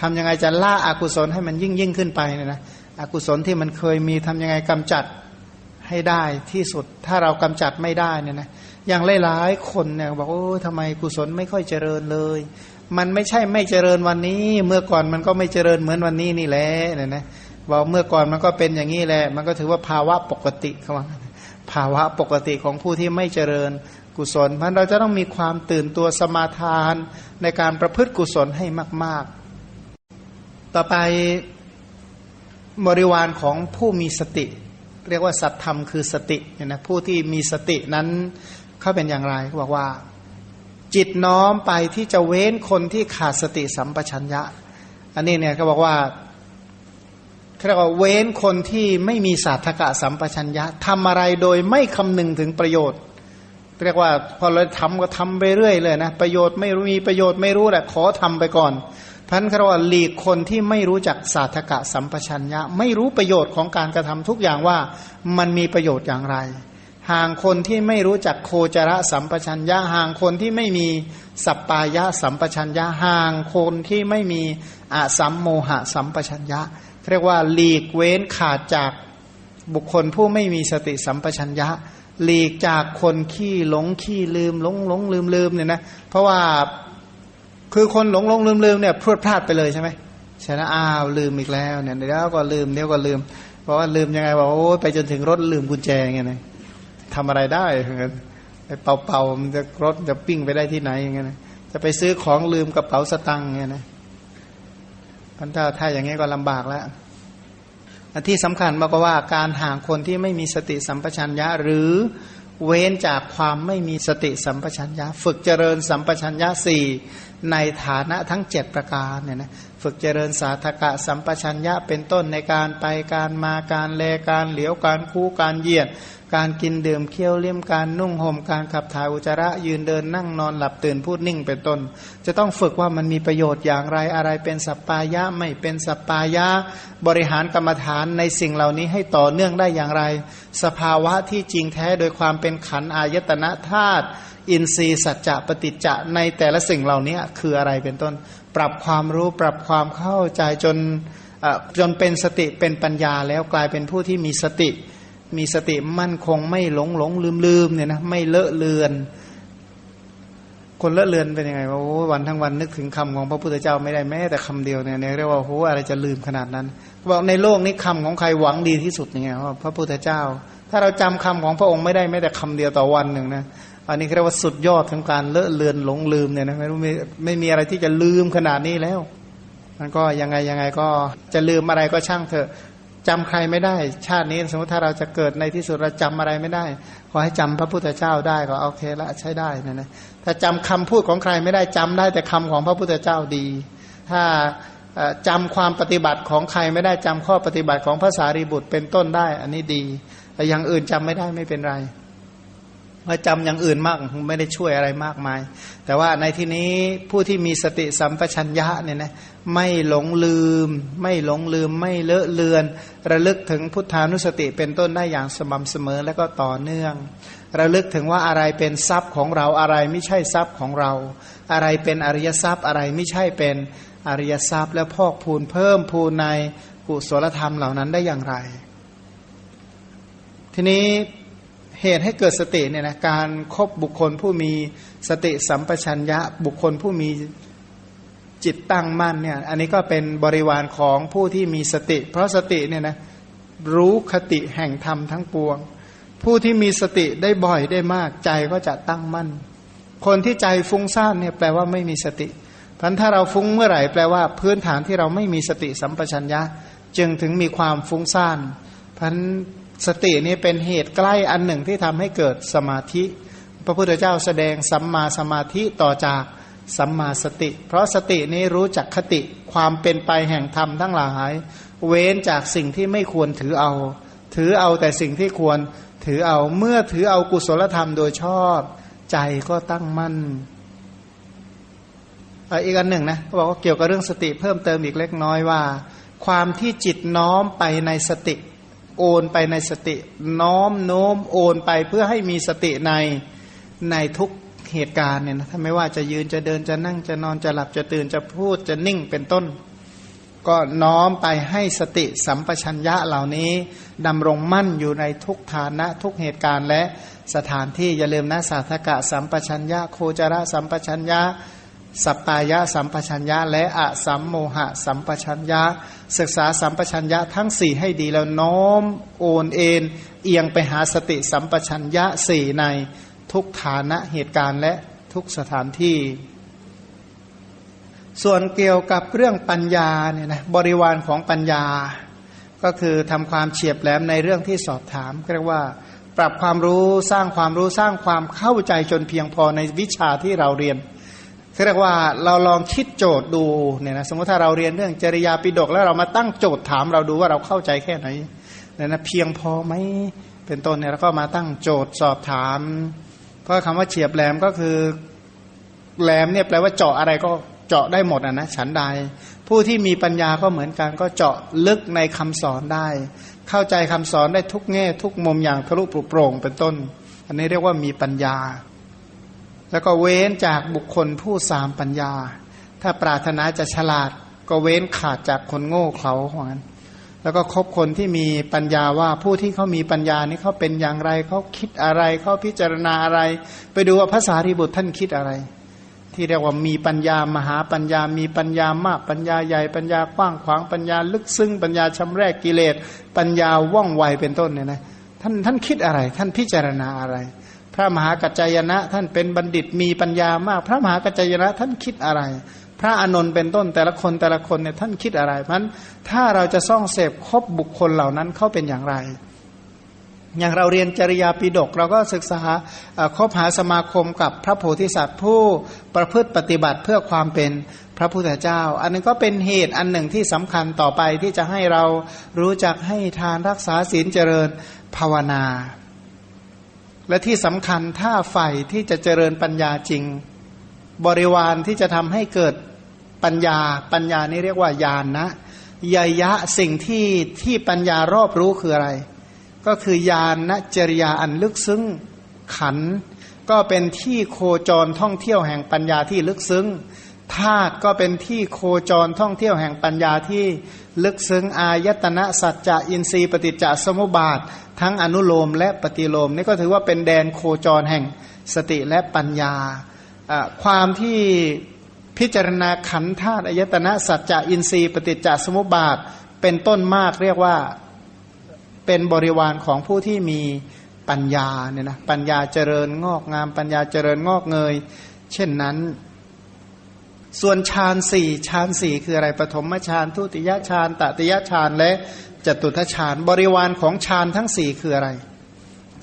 ทำยังไงจะล่าอากุศลให้มันยิ่งยิ่งขึ้นไปเนี่ยนะอกุศลที่มันเคยมีทำยังไงกำจัดให้ได้ที่สุดถ้าเรากำจัดไม่ได้เนี่ยนะอย่างหลายๆคนเนี่ยบอกโอ้ทำไมกุศลไม่ค่อยเจริญเลย มันไม่ใช่ไม่เจริญวันนี้ เมื่อก่อนมันก็ไม่เจริญเหมือนวันนี้นี่แหละเนี่ยนะบอกเมื่อก่อนมันก็เป็นอย่างนี้แหละ มันก็ถือว่าภาวะปกติเขาว่าภาวะปกติของผู้ที่ไม่เจริญกุศลเพันเราจะต้องมีความตื่นตัวสมาทานในการประพฤติกุศลให้มาก ๆ ต่อไปบริวารของผู้มีสติ เรียกว่าสัตธรรมคือสติเนี่ยนะผู้ที่มีสตินั้นเขาเป็นอย่างไรเขาบอกว่า จิตน้อมไปที่จะเว้นคนที่ขาดสติสัมปชัญญะ อันนี้เนี่ยเขาบอกว่าเรียกว่าเว้นคนที่ไม่มีศาสตกะสัมปชัญญะทำอะไรโดยไม่คำนึงถึงประโยชน์ เรียกว่าพอเราทำก็ทำไปเรื่อยเลยนะประโยชน์ไม่รู้มีประโยชน์ไม่รู้แหละขอทำไปก่อนพันครว่าหลีกคนที่ไม่รู้จักศาสตกะสัมปชัญญะ ไม่รู้ประโยชน์ของการกระทำทุกอย่างว่ามันมีประโยชน์อย่างไร ห่างคนที่ไม่รู้จักโคจรสัมปชัญญะห่างคนที่ไม่มีสัปปายะสัมปชัญญะห่างคนที่ไม่มีอะสัมโมหะสัมปชัญญะเรียกว่าหลีกเว้นขาดจากบุคคลผู้ไม่มีสติสัมปชัญญะ หลีกจากคนขี้หลงขี้ลืมหลงหลงลืมลืมเนี่ยนะเพราะว่าคือคนหลงหลงลืมลืมเนี่ยพรวดพลาดไปเลยใช่ไหมชนะอ้าวลืมอีกแล้วเนี่ยเดี๋ยวก็ลืมเดี๋ยวก็ลืม เพราะว่าลืมยังไงบอกโอ้ไปจนถึงรถลืมกุญแจไงนะ ทำอะไรได้เหมือนกันไปเป่าเป่ามันจะรถจะปิ้งไปได้ที่ไหนอย่างเงี้ยนะจะไปซื้อของลืมกระเป๋าสตังค์เงี้ยนะพันถ้าถ้าอย่างเงี้ยก็ลำบากแล้วที่สำคัญมากกว่าการห่างคนที่ไม่มีสติสัมปชัญญะ หรือเว้นจากความไม่มีสติสัมปชัญญะ ฝึกเจริญสัมปชัญญะสี่ในฐานะทั้ง7ประการเนี่ยนะ ฝึกเจริญสาธกะสัมปชัญญะเป็นต้นในการไปการมาการแลการเหลียวการคู่การเหยียด การกินดื่มเคี้ยวเลี่ยมการนุ่งห่มการขับถ่ายอุจจาระยืนเดินนั่งนอนหลับตื่นพูดนิ่งเป็นต้น จะต้องฝึกว่ามันมีประโยชน์อย่างไรอะไรเป็นสัปปายะไม่เป็นสัปปายะบริหารกรรมฐานในสิ่งเหล่านี้ให้ต่อเนื่องได้อย่างไร สภาวะที่จริงแท้โดยความเป็นขันอายตนะธาตุอินทรีย์สัจจะปฏิจจะในแต่ละสิ่งเหล่านี้คืออะไรเป็นต้น ปรับความรู้ปรับความเข้าใจจนจนเป็นสติเป็นปัญญาแล้วกลายเป็นผู้ที่มีสติ มีสติมั่นคงไม่หลงหลงลืมลืมเนี่ยนะไม่เลอะเลือน คนเลอะเลือนเป็นยังไงโอ้วันทั้งวันนึกถึงคำของพระพุทธเจ้าไม่ได้แม้แต่คำเดียวเนี่ยเรียกว่าโอ้อะไรจะลืมขนาดนั้นบอกในโลกนี้คำของใครหวังดีที่สุดเนี่ยว่าพระพุทธเจ้า ถ้าเราจำคำของพระองค์ไม่ได้แม้แต่คำเดียวต่อวันหนึ่งนะ อันนี้เรียกว่าสุดยอดของการเลอะเลือนหลงลืมเนี่ยนะไม่รู้ไม่ไม่มีอะไรที่จะลืมขนาดนี้แล้ว มันก็ยังไงยังไงก็จะลืมอะไรก็ช่างเถอะจำใครไม่ได้ ชาตินี้สมมติถ้าเราจะเกิดในที่สุดเราจำอะไรไม่ได้ ขอให้จำพระพุทธเจ้าได้ก็โอเคละใช้ได้นะนะถ้าจำคำพูดของใครไม่ได้จำได้แต่คำของพระพุทธเจ้าดี ถ้าจำความปฏิบัติของใครไม่ได้จำข้อปฏิบัติของภาษารีบุตรเป็นต้นได้ อันนี้ดี แต่อย่างอื่นจำไม่ได้ไม่เป็นไร ว่าจำอย่างอื่นมากไม่ได้ช่วยอะไรมากมาย แต่ว่าในที่นี้ผู้ที่มีสติสัมปชัญญะเนี่ยนะไม่หลงลืม ไม่หลงลืม ไม่เลอะเลือน ระลึกถึงพุทธานุสติเป็นต้นได้อย่างสม่ำเสมอและก็ต่อเนื่อง ระลึกถึงว่าอะไรเป็นทรัพย์ของเราอะไรไม่ใช่ทรัพย์ของเรา อะไรเป็นอริยทรัพย์อะไรไม่ใช่เป็นอริยทรัพย์ และพอกพูนเพิ่มพูนในกุศลธรรมเหล่านั้นได้อย่างไร ทีนี้ เหตุให้เกิดสติเนี่ยนะการครบบุคคลผู้มีสติสัมปชัญญะบุคคลผู้มีจิตตั้งมั่นเนี่ยอันนี้ก็เป็นบริวารของผู้ที่มีสติ เพราะสติเนี่ยนะรู้คติแห่งธรรมทั้งปวง ผู้ที่มีสติได้บ่อยได้มากใจก็จะตั้งมั่น คนที่ใจฟุ้งซ่านเนี่ยแปลว่าไม่มีสติพันถ้าเราฟุ้งเมื่อไหร่แปลว่าพื้นฐานที่เราไม่มีสติสัมปชัญญะ จึงถึงมีความฟุ้งซ่านพัน สตินี้เป็นเหตุใกล้อันหนึ่งที่ทำให้เกิดสมาธิ พระพุทธเจ้าแสดงสัมมาสมาธิต่อจากสัมมาสติ เพราะสตินี้รู้จักคติความเป็นไปแห่งธรรมทั้งหลาย เว้นจากสิ่งที่ไม่ควรถือเอา ถือเอาแต่สิ่งที่ควรถือเอาเมื่อถือเอากุศลธรรมโดยชอบ ใจก็ตั้งมั่นอีกอันหนึ่งนะเขาบอกว่าเกี่ยวกับเรื่องสติเพิ่มเติมอีกเล็กน้อยว่า ความที่จิตน้อมไปในสติ โอนไปในสติ น้อมโน้มโอนไปเพื่อให้มีสติในในทุกเหตุการณ์เนี่ยนะถ้าไม่ว่าจะยืนจะเดินจะนั่งจะนอนจะหลับจะตื่นจะพูดจะนิ่งเป็นต้น ก็น้อมไปให้สติสัมปชัญญะเหล่านี้ดำรงมั่นอยู่ในทุกฐานะทุกเหตุการณ์และสถานที่อย่าลืมนะสาธกะสัมปชัญญะโคจระสัมปชัญญะ สัปปายะสัมปชัญญะและอะสัมโมหะ สัมปชัญญะ ศึกษาสัมปชัญญะทั้งสี่ให้ดีแล้วน้อมโอนเอ็นเอียงไปหาสติสัมปชัญญะสี่ในทุกฐานะเหตุการณ์และทุกสถานที่ ส่วนเกี่ยวกับเรื่องปัญญาเนี่ยนะบริวารของปัญญา ก็คือทำความเฉียบแหลมในเรื่องที่สอบถามเรียกว่าปรับความรู้สร้างความรู้สร้างความเข้าใจจนเพียงพอในวิชาที่เราเรียน เรียกว่าเราลองคิดโจทย์ดูเนี่ยนะสมมติถ้าเราเรียนเรื่องจริยาปิฎกแล้วเรามาตั้งโจทย์ถามเราดูว่าเราเข้าใจแค่ไหนเนี่ยนะเพียงพอไหมเป็นต้นเนี่ยแล้วก็มาตั้งโจทย์สอบถาม เพราะคำว่าเฉียบแหลมก็คือแหลมเนี่ยแปลว่าเจาะอะไรก็เจาะได้หมดอะนะฉันใด ผู้ที่มีปัญญาก็เหมือนกันก็เจาะลึกในคำสอนได้ เข้าใจคำสอนได้ทุกแง่ ทุกมุมอย่างทะลุปรุโปร่งเป็นต้น อันนี้เรียกว่ามีปัญญา แล้วก็เว้นจากบุคคลผู้สามปัญญา ถ้าปรารถนาจะฉลาด ก็เว้นขาดจากคนโง่เขลาเหมือนแล้วก็คบคนที่มีปัญญาว่าผู้ที่เขามีปัญญานี่เขาเป็นอย่างไรเขาคิดอะไรเขาพิจารณาอะไร ไปดูว่าภาษาริบุตรท่านคิดอะไร ที่เรียกว่ามีปัญญามหาปัญญา มีปัญญามากปัญญาใหญ่ปัญญากว้างขวางปัญญาลึกซึ้งปัญญาชำแรกกิเลส ปัญญาว่องไวเป็นต้นเนี่ยนะท่านท่านคิดอะไร ท่านพิจารณาอะไร พระมหากัจจายนะ ท่านเป็นบัณฑิตมีปัญญามาก พระมหากัจจายนะท่านคิดอะไร พระอนนท์เป็นต้นแต่ละคนแต่ละคนเนี่ยท่านคิดอะไรเพราะถ้าเราจะซ่องเสพคบบุคคลเหล่านั้นเขาเป็นอย่างไร อย่างเราเรียนจริยาปิฎกเราก็ศึกษาคบหาสมาคมกับพระโพธิสัตว์ผู้ประพฤติปฏิบัติเพื่อความเป็นพระพุทธเจ้า อันนึงก็เป็นเหตุอันหนึ่งที่สำคัญต่อไปที่จะให้เรารู้จักให้ทานรักษาศีลเจริญภาวนา และที่สำคัญถ้าใฝ่ที่จะเจริญปัญญาจริง บริวารที่จะทำให้เกิดปัญญาปัญญานี่เรียกว่าญาณนะยยะสิ่งที่ที่ปัญญารอบรู้คืออะไร ก็คือญาณนจริยาอันลึกซึ้งขัน ก็เป็นที่โคจรท่องเที่ยวแห่งปัญญาที่ลึกซึ้ง ธาตุก็เป็นที่โคจรท่องเที่ยวแห่งปัญญาที่ลึกซึ้งอายตนะสัจจะอินทรีย์ปฏิจจสมุปบาท ทั้งอนุโลมและปฏิโลมนี่ก็ถือว่าเป็นแดนโคจรแห่งสติและปัญญา ความที่พิจารณาขันธาตุอายตนะสัจจะอินทรีย์ปฏิจจสมุปบาท เป็นต้นมากเรียกว่าเป็นบริวารของผู้ที่มีปัญญาเนี่ยนะปัญญาเจริญงอกงามปัญญาเจริญงอกเงย เช่นนั้น ส่วนฌานสี่ฌานสี่คืออะไรปฐมฌานทุติยฌานตติยฌานและจตุทฌานบริวารของฌานทั้งสี่คืออะไร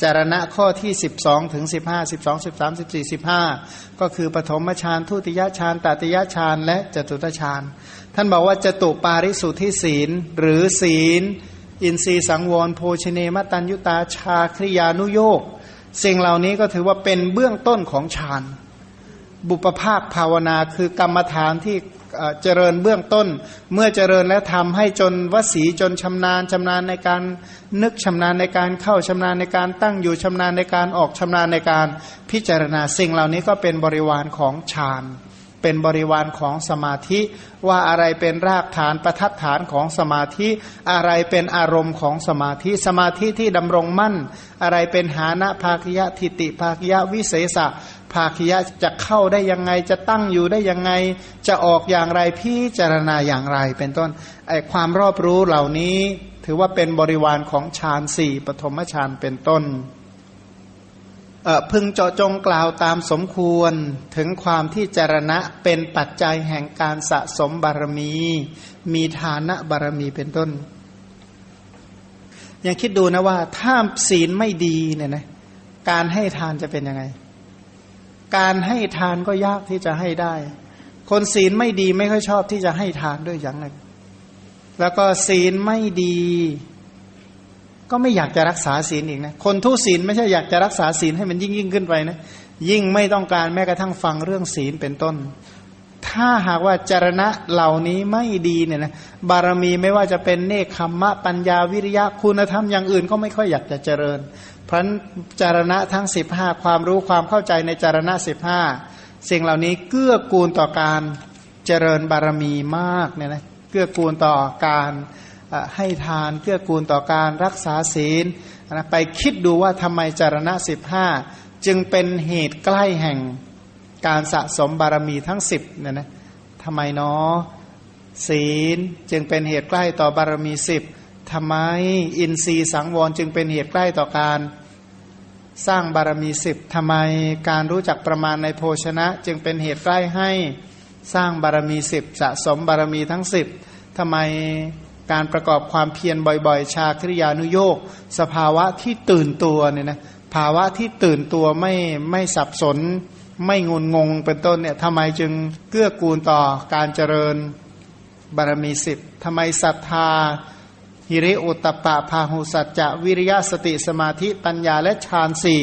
จารณะข้อที่ 12 ถึง 15 12 13 14 15 ก็คือปฐมฌานทุติยฌานตติยฌานและจตุตฌานท่านบอกว่าจตุปาริสุทธิศีล หรือศีล อินทรีสังวรโภชเนมตัญยุตาชาคริยานุโยกสิ่งเหล่านี้ก็ถือว่าเป็นเบื้องต้นของฌาน บุปภาคภาวนาคือกรรมฐานที่เจริญเบื้องต้น เมื่อเจริญแล้วทำให้จนวสีจนชำนาญชำนาญในการนึกชำนาญในการเข้าชำนาญในการตั้งอยู่ชำนาญในการออกชำนาญในการพิจารณาสิ่งเหล่านี้ก็เป็นบริวารของฌานเป็นบริวารของสมาธิว่าอะไรเป็นรากฐานประทัดฐานของสมาธิ อะไรเป็นอารมณ์ของสมาธิ สมาธิที่ดำรงมั่น อะไรเป็นหานะภาคยะทิติภาคยะวิเศษะ ภาคียะจะเข้าได้ยังไง จะตั้งอยู่ได้ยังไง จะออกอย่างไรพิจารณาอย่างไร เป็นต้นไอความรอบรู้เหล่านี้ ถือว่าเป็นบริวารของฌานสี่ปฐมฌานเป็นต้นพึงเจาะจงกล่าวตามสมควรถึงความที่จารณะเป็นปัจจัยแห่งการสะสมบารมี มีฐานะบารมีเป็นต้น ยังคิดดูนะว่าถ้าศีลไม่ดีเนี่ยนะการให้ทานจะเป็นยังไง การให้ทานก็ยากที่จะให้ได้ คนศีลไม่ดีไม่ค่อยชอบที่จะให้ทานด้วยอย่างหนึ่งแล้วก็ศีลไม่ดี ก็ไม่อยากจะรักษาศีลอีกนะ คนทุศีลไม่ใช่อยากจะรักษาศีลให้มันยิ่งยิ่งขึ้นไปนะ ยิ่งไม่ต้องการแม้กระทั่งฟังเรื่องศีลเป็นต้น ถ้าหากว่าจารณะเหล่านี้ไม่ดีเนี่ยนะ บารมีไม่ว่าจะเป็นเนคขมมะปัญญาวิริยะคุณธรรมอย่างอื่นก็ไม่ค่อยอยากจะเจริญ เพราะจารณะทั้งสิบห้าความรู้ความเข้าใจในจารณะสิบห้าสิ่งเหล่านี้เกื้อกูลต่อการเจริญบารมีมากเนี่ยนะเกื้อกูลต่อการให้ทานเกื้อกูลต่อการรักษาศีลนะไปคิดดูว่าทำไมจารณะสิบห้าจึงเป็นเหตุใกล้แห่งการสะสมบารมีทั้งสิบเนี่ยนะทำไมเนาะศีลจึงเป็นเหตุใกล้ต่อบารมีสิบ ทำไม อินทรีย์สังวรจึงเป็นเหตุใกล้ต่อการสร้างบารมีสิบทำไมการรู้จักประมาณในโภชนะ จึงเป็นเหตุใกล้ให้สร้างบารมีสิบสะสมบารมีทั้งสิบทำไมการประกอบความเพียรบ่อยๆ ชาคริยานุโยกสภาวะที่ตื่นตัวเนี่ยนะภาวะที่ตื่นตัวไม่ไม่สับสน ไม่งุนงงเป็นต้นเนี่ยทำไมจึงเกื้อกูลต่อการเจริญบารมีสิบทำไมศรัทธา ฮิริโอตปะพาหุสัจจะวิริยะสติสมาธิปัญญาและฌานสี่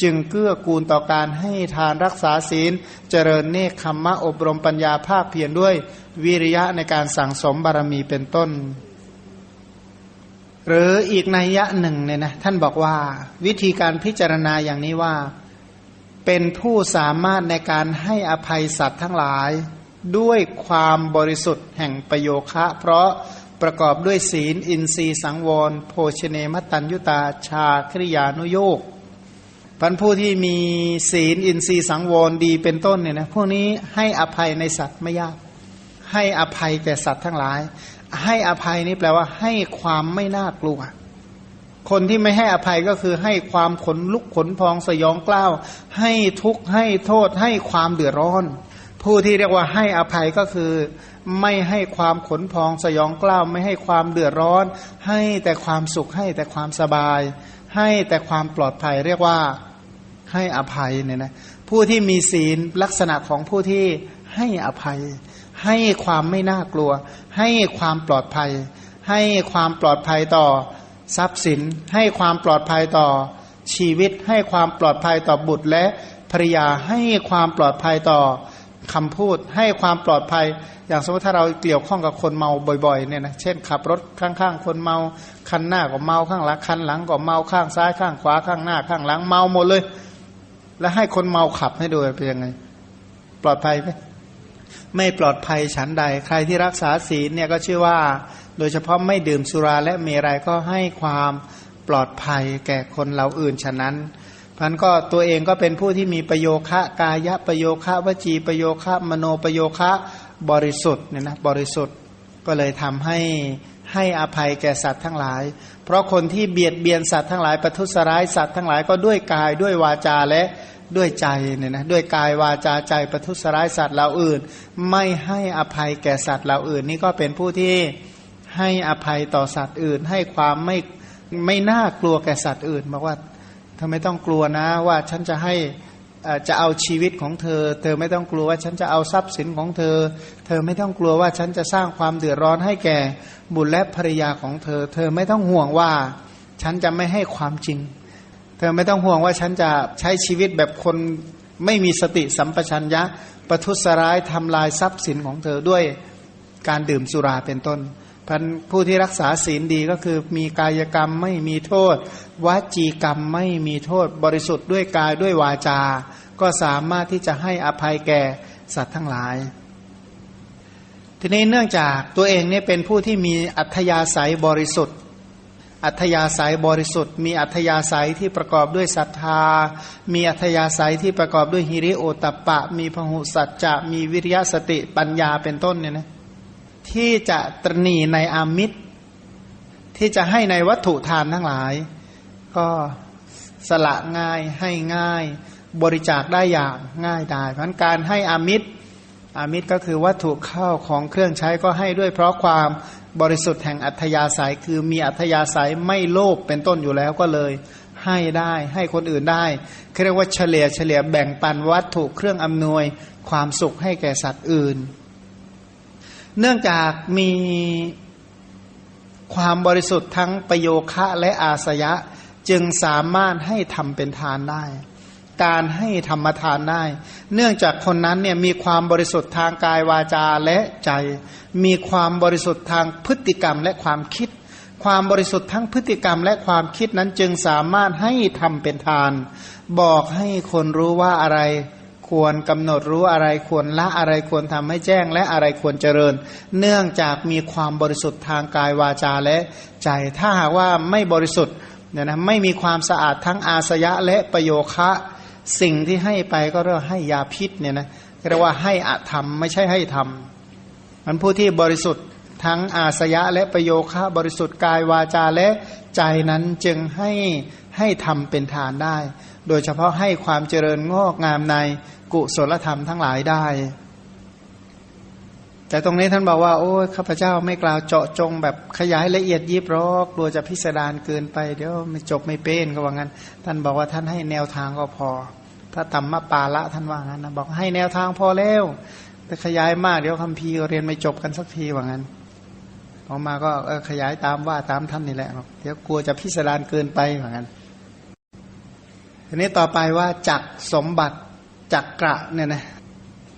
จึงเกื้อกูลต่อการให้ทานรักษาศีล เจริญเนคขมมะอบรมปัญญาภาคเพียรด้วยวิริยะในการสั่งสมบารมีเป็นต้น หรืออีกนัยยะหนึ่งเนี่ยนะท่านบอกว่า วิธีการพิจารณาอย่างนี้ว่า เป็นผู้สามารถในการให้อภัยสัตว์ทั้งหลาย ด้วยความบริสุทธิ์แห่งประโยคะ เพราะ ประกอบด้วยศีล อินทรีย์สังวร โภชเนมตัญยุตา ชาคริยานุโยกพันผู้ที่มีศีล อินทรีย์สังวรดีเป็นต้นเนี่ยนะพวกนี้ให้อภัยในสัตว์ไม่ยาก ให้อภัยแก่สัตว์ทั้งหลาย ให้อภัยนี้แปลว่าให้ความไม่น่ากลัว คนที่ไม่ให้อภัยก็คือให้ความขนลุกขนพองสยองกล้าว ให้ทุกข์ให้โทษให้ความเดือดร้อน ผู้ที่เรียกว่าให้อภัยก็คือ ไม่ให้ความขนพองสยองกล้าวไม่ให้ความเดือดร้อน ให้แต่ความสุขให้แต่ความสบาย ให้แต่ความปลอดภัยเรียกว่าให้อภัยเนี่ยนะผู้ที่มีศีลลักษณะของผู้ที่ให้อภัย ให้ความไม่น่ากลัว ให้ความปลอดภัย ให้ความปลอดภัยต่อทรัพย์สิน ให้ความปลอดภัยต่อชีวิต ให้ความปลอดภัยต่อบุตรและภริยาให้ความปลอดภัยต่อ คำพูดให้ความปลอดภัย อย่างสมมติถ้าเราเกี่ยวข้องกับคนเมาบ่อยๆเนี่ยนะเช่นขับรถข้างๆคนเมาคันหน้าก็เมาข้างหลังคันหลังก็เมาข้างซ้ายข้างขวาข้างหน้าข้างหลังเมาหมดเลย แล้วให้คนเมาขับให้ดูเป็นยังไง ปลอดภัยไหมไม่ปลอดภัยฉันใด ใครที่รักษาศีลเนี่ยก็ชื่อว่า โดยเฉพาะไม่ดื่มสุราและเมรัยก็ให้ความปลอดภัยแก่คนเราอื่นฉะนั้น พันก็ตัวเองก็เป็นผู้ที่มีประโยคะกายะประโยคะวจีประโยคะมโนประโยคะบริสุทธิ์เนี่ยนะบริสุทธิ์ก็เลยทำให้ให้อภัยแก่สัตว์ทั้งหลาย เพราะคนที่เบียดเบียนสัตว์ทั้งหลายประทุษร้ายสัตว์ทั้งหลายก็ด้วยกายด้วยวาจาและด้วยใจเนี่ยนะด้วยกายวาจาใจประทุษร้ายสัตว์เราอื่น ไม่ให้อภัยแก่สัตว์เราอื่น นี่ก็เป็นผู้ที่ให้อภัยต่อสัตว์อื่น ให้ความไม่ไม่น่ากลัวแก่สัตว์อื่นบอกว่า ธอไม่ต้องกลัวนะว่าฉันจะให้จะเอาชีวิตของเธอ เธอไม่ต้องกลัวว่าฉันจะเอาทรัพย์สินของเธอ เธอไม่ต้องกลัวว่าฉันจะสร้างความเดือดร้อนให้แก่บุตรและภรรยาของเธอ เธอไม่ต้องห่วงว่าฉันจะไม่ให้ความจริง เธอไม่ต้องห่วงว่าฉันจะใช้ชีวิตแบบคนไม่มีสติสัมปชัญญะ ประทุษร้ายทำลายทรัพย์สินของเธอด้วยการดื่มสุราเป็นต้น พันผู้ที่รักษาศีลดีก็คือมีกายกรรมไม่มีโทษวจีกรรมไม่มีโทษ บริสุทธิ์ด้วยกายด้วยวาจา ก็สามารถที่จะให้อภัยแก่สัตว์ทั้งหลาย ทีนี้เนื่องจากตัวเองเนี่ยเป็นผู้ที่มีอัธยาศัยบริสุทธิ์ อัธยาศัยบริสุทธิ์ มีอัธยาศัยที่ประกอบด้วยศรัทธา มีอัธยาศัยที่ประกอบด้วยฮิริโอตปะมีพหุสัจจะ มีวิริยะสติปัญญาเป็นต้นเนี่ยนะ ที่จะตรณีในอามิตร ที่จะให้ในวัตถุทานทั้งหลาย ก็สละง่ายให้ง่าย บริจาคได้อย่างง่ายได้เพราะการให้อามิตรอามิตรก็คือวัตถุเข้าของเครื่องใช้ก็ให้ด้วยเพราะความบริสุทธิ์แห่งอัธยาศัยคือมีอัธยาศัยไม่โลภเป็นต้นอยู่แล้วก็เลย ให้ได้ให้คนอื่นได้เรียกว่าเฉลี่ยเฉลี่ยแบ่งปันวัตถุเครื่องอำนวยความสุขให้แก่สัตว์อื่น เนื่องจากมีความบริสุทธิ์ทั้งประโยคะและอาสยะ จึงสามารถให้ทำเป็นทานได้ การให้ธรรมทานได้ เนื่องจากคนนั้นเนี่ยมีความบริสุทธิ์ทางกายวาจาและใจ มีความบริสุทธิ์ทางพฤติกรรมและความคิด ความบริสุทธิ์ทั้งพฤติกรรมและความคิดนั้นจึงสามารถให้ทำเป็นทาน บอกให้คนรู้ว่าอะไร ควรกำหนดรู้อะไรควรละอะไรควรทำให้แจ้ง และอะไรควรเจริญ เนื่องจากมีความบริสุทธิ์ทางกายวาจาและใจ ถ้าหากว่าไม่บริสุทธิ์เนี่ยนะไม่มีความสะอาดทั้งอาสยะและประโยคะสิ่งที่ให้ไปก็เรียกให้ยาพิษเนี่ยนะเรียกว่าให้อธรรมไม่ใช่ให้ธรรมมันผู้ที่บริสุทธิ์ทั้งอาสยะและประโยคะบริสุทธิ์กายวาจาและใจนั้นจึงให้ให้ทำเป็นทานได้ โดยเฉพาะให้ความเจริญงอกงามใน กุศลธรรมทั้งหลายได้ แต่ตรงนี้ท่านบอกว่า โอ้ยข้าพเจ้าไม่กล่าวเจาะจงแบบขยายละเอียดยิบรอกกลัวจะพิสดารเกินไป เดี๋ยวไม่จบไม่เป็นก็ว่างั้น ท่านบอกว่าท่านให้แนวทางก็พอ ถ้าธรรมปาละท่านว่างั้นนะบอกให้แนวทางพอแล้วแต่ขยายมากเดี๋ยวคำพีเรียนไม่จบกันสักทีว่างั้นออกมาก็ขยายตามว่าตามท่านนี่แหละเดี๋ยวกลัวจะพิสดารเกินไปว่างั้นทีนี้ต่อไปว่าจักสมบัติ จักกระเนี่ยนะ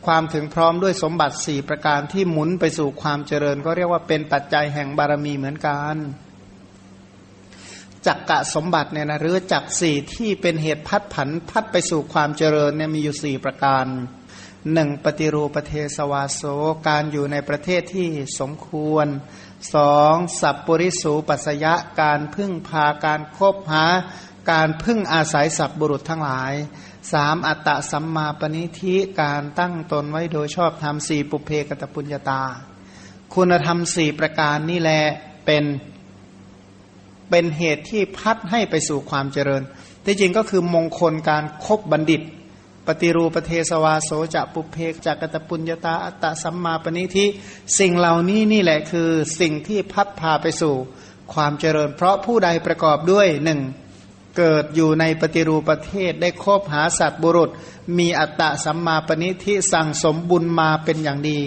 ความถึงพร้อมด้วยสมบัติสี่ประการที่หมุนไปสู่ความเจริญ ก็เรียกว่าเป็นปัจจัยแห่งบารมีเหมือนกันจักกะสมบัติเนี่ยนะหรือจักสี่ที่เป็นเหตุพัดผันพัดไปสู่ความเจริญเนี่ยมีอยู่สี่ประการหนึ่งปฏิรูประเทศวาโสการอยู่ในประเทศที่สมควรสองสัพปริสูปัสยะการพึ่งพาการคบหา การพึ่งอาศัยสัพบุรุษทั้งหลายสามอัตตะสัมมาปณิธิการตั้งตนไว้โดยชอบธรรมสี่ปุเพกตปุญญาตา คุณธรรมสี่ประการนี่แหละเป็นเป็นเหตุที่พัดให้ไปสู่ความเจริญ ที่จริงก็คือมงคลการครบบัณฑิต ปฏิรูปเทสวาโสจะปุเพกจักตปุญญาตาอัตตะสัมมาปณิธิสิ่งเหล่านี้นี่แหละคือสิ่งที่พัดพาไปสู่ความเจริญ เพราะผู้ใดประกอบด้วยหนึ่ง เกิดอยู่ในปฏิรูปประเทศได้คบหาสัตว์บุรุษ มีอัตตะสัมมาปณิทิสั่งสมบุญมาเป็นอย่างดี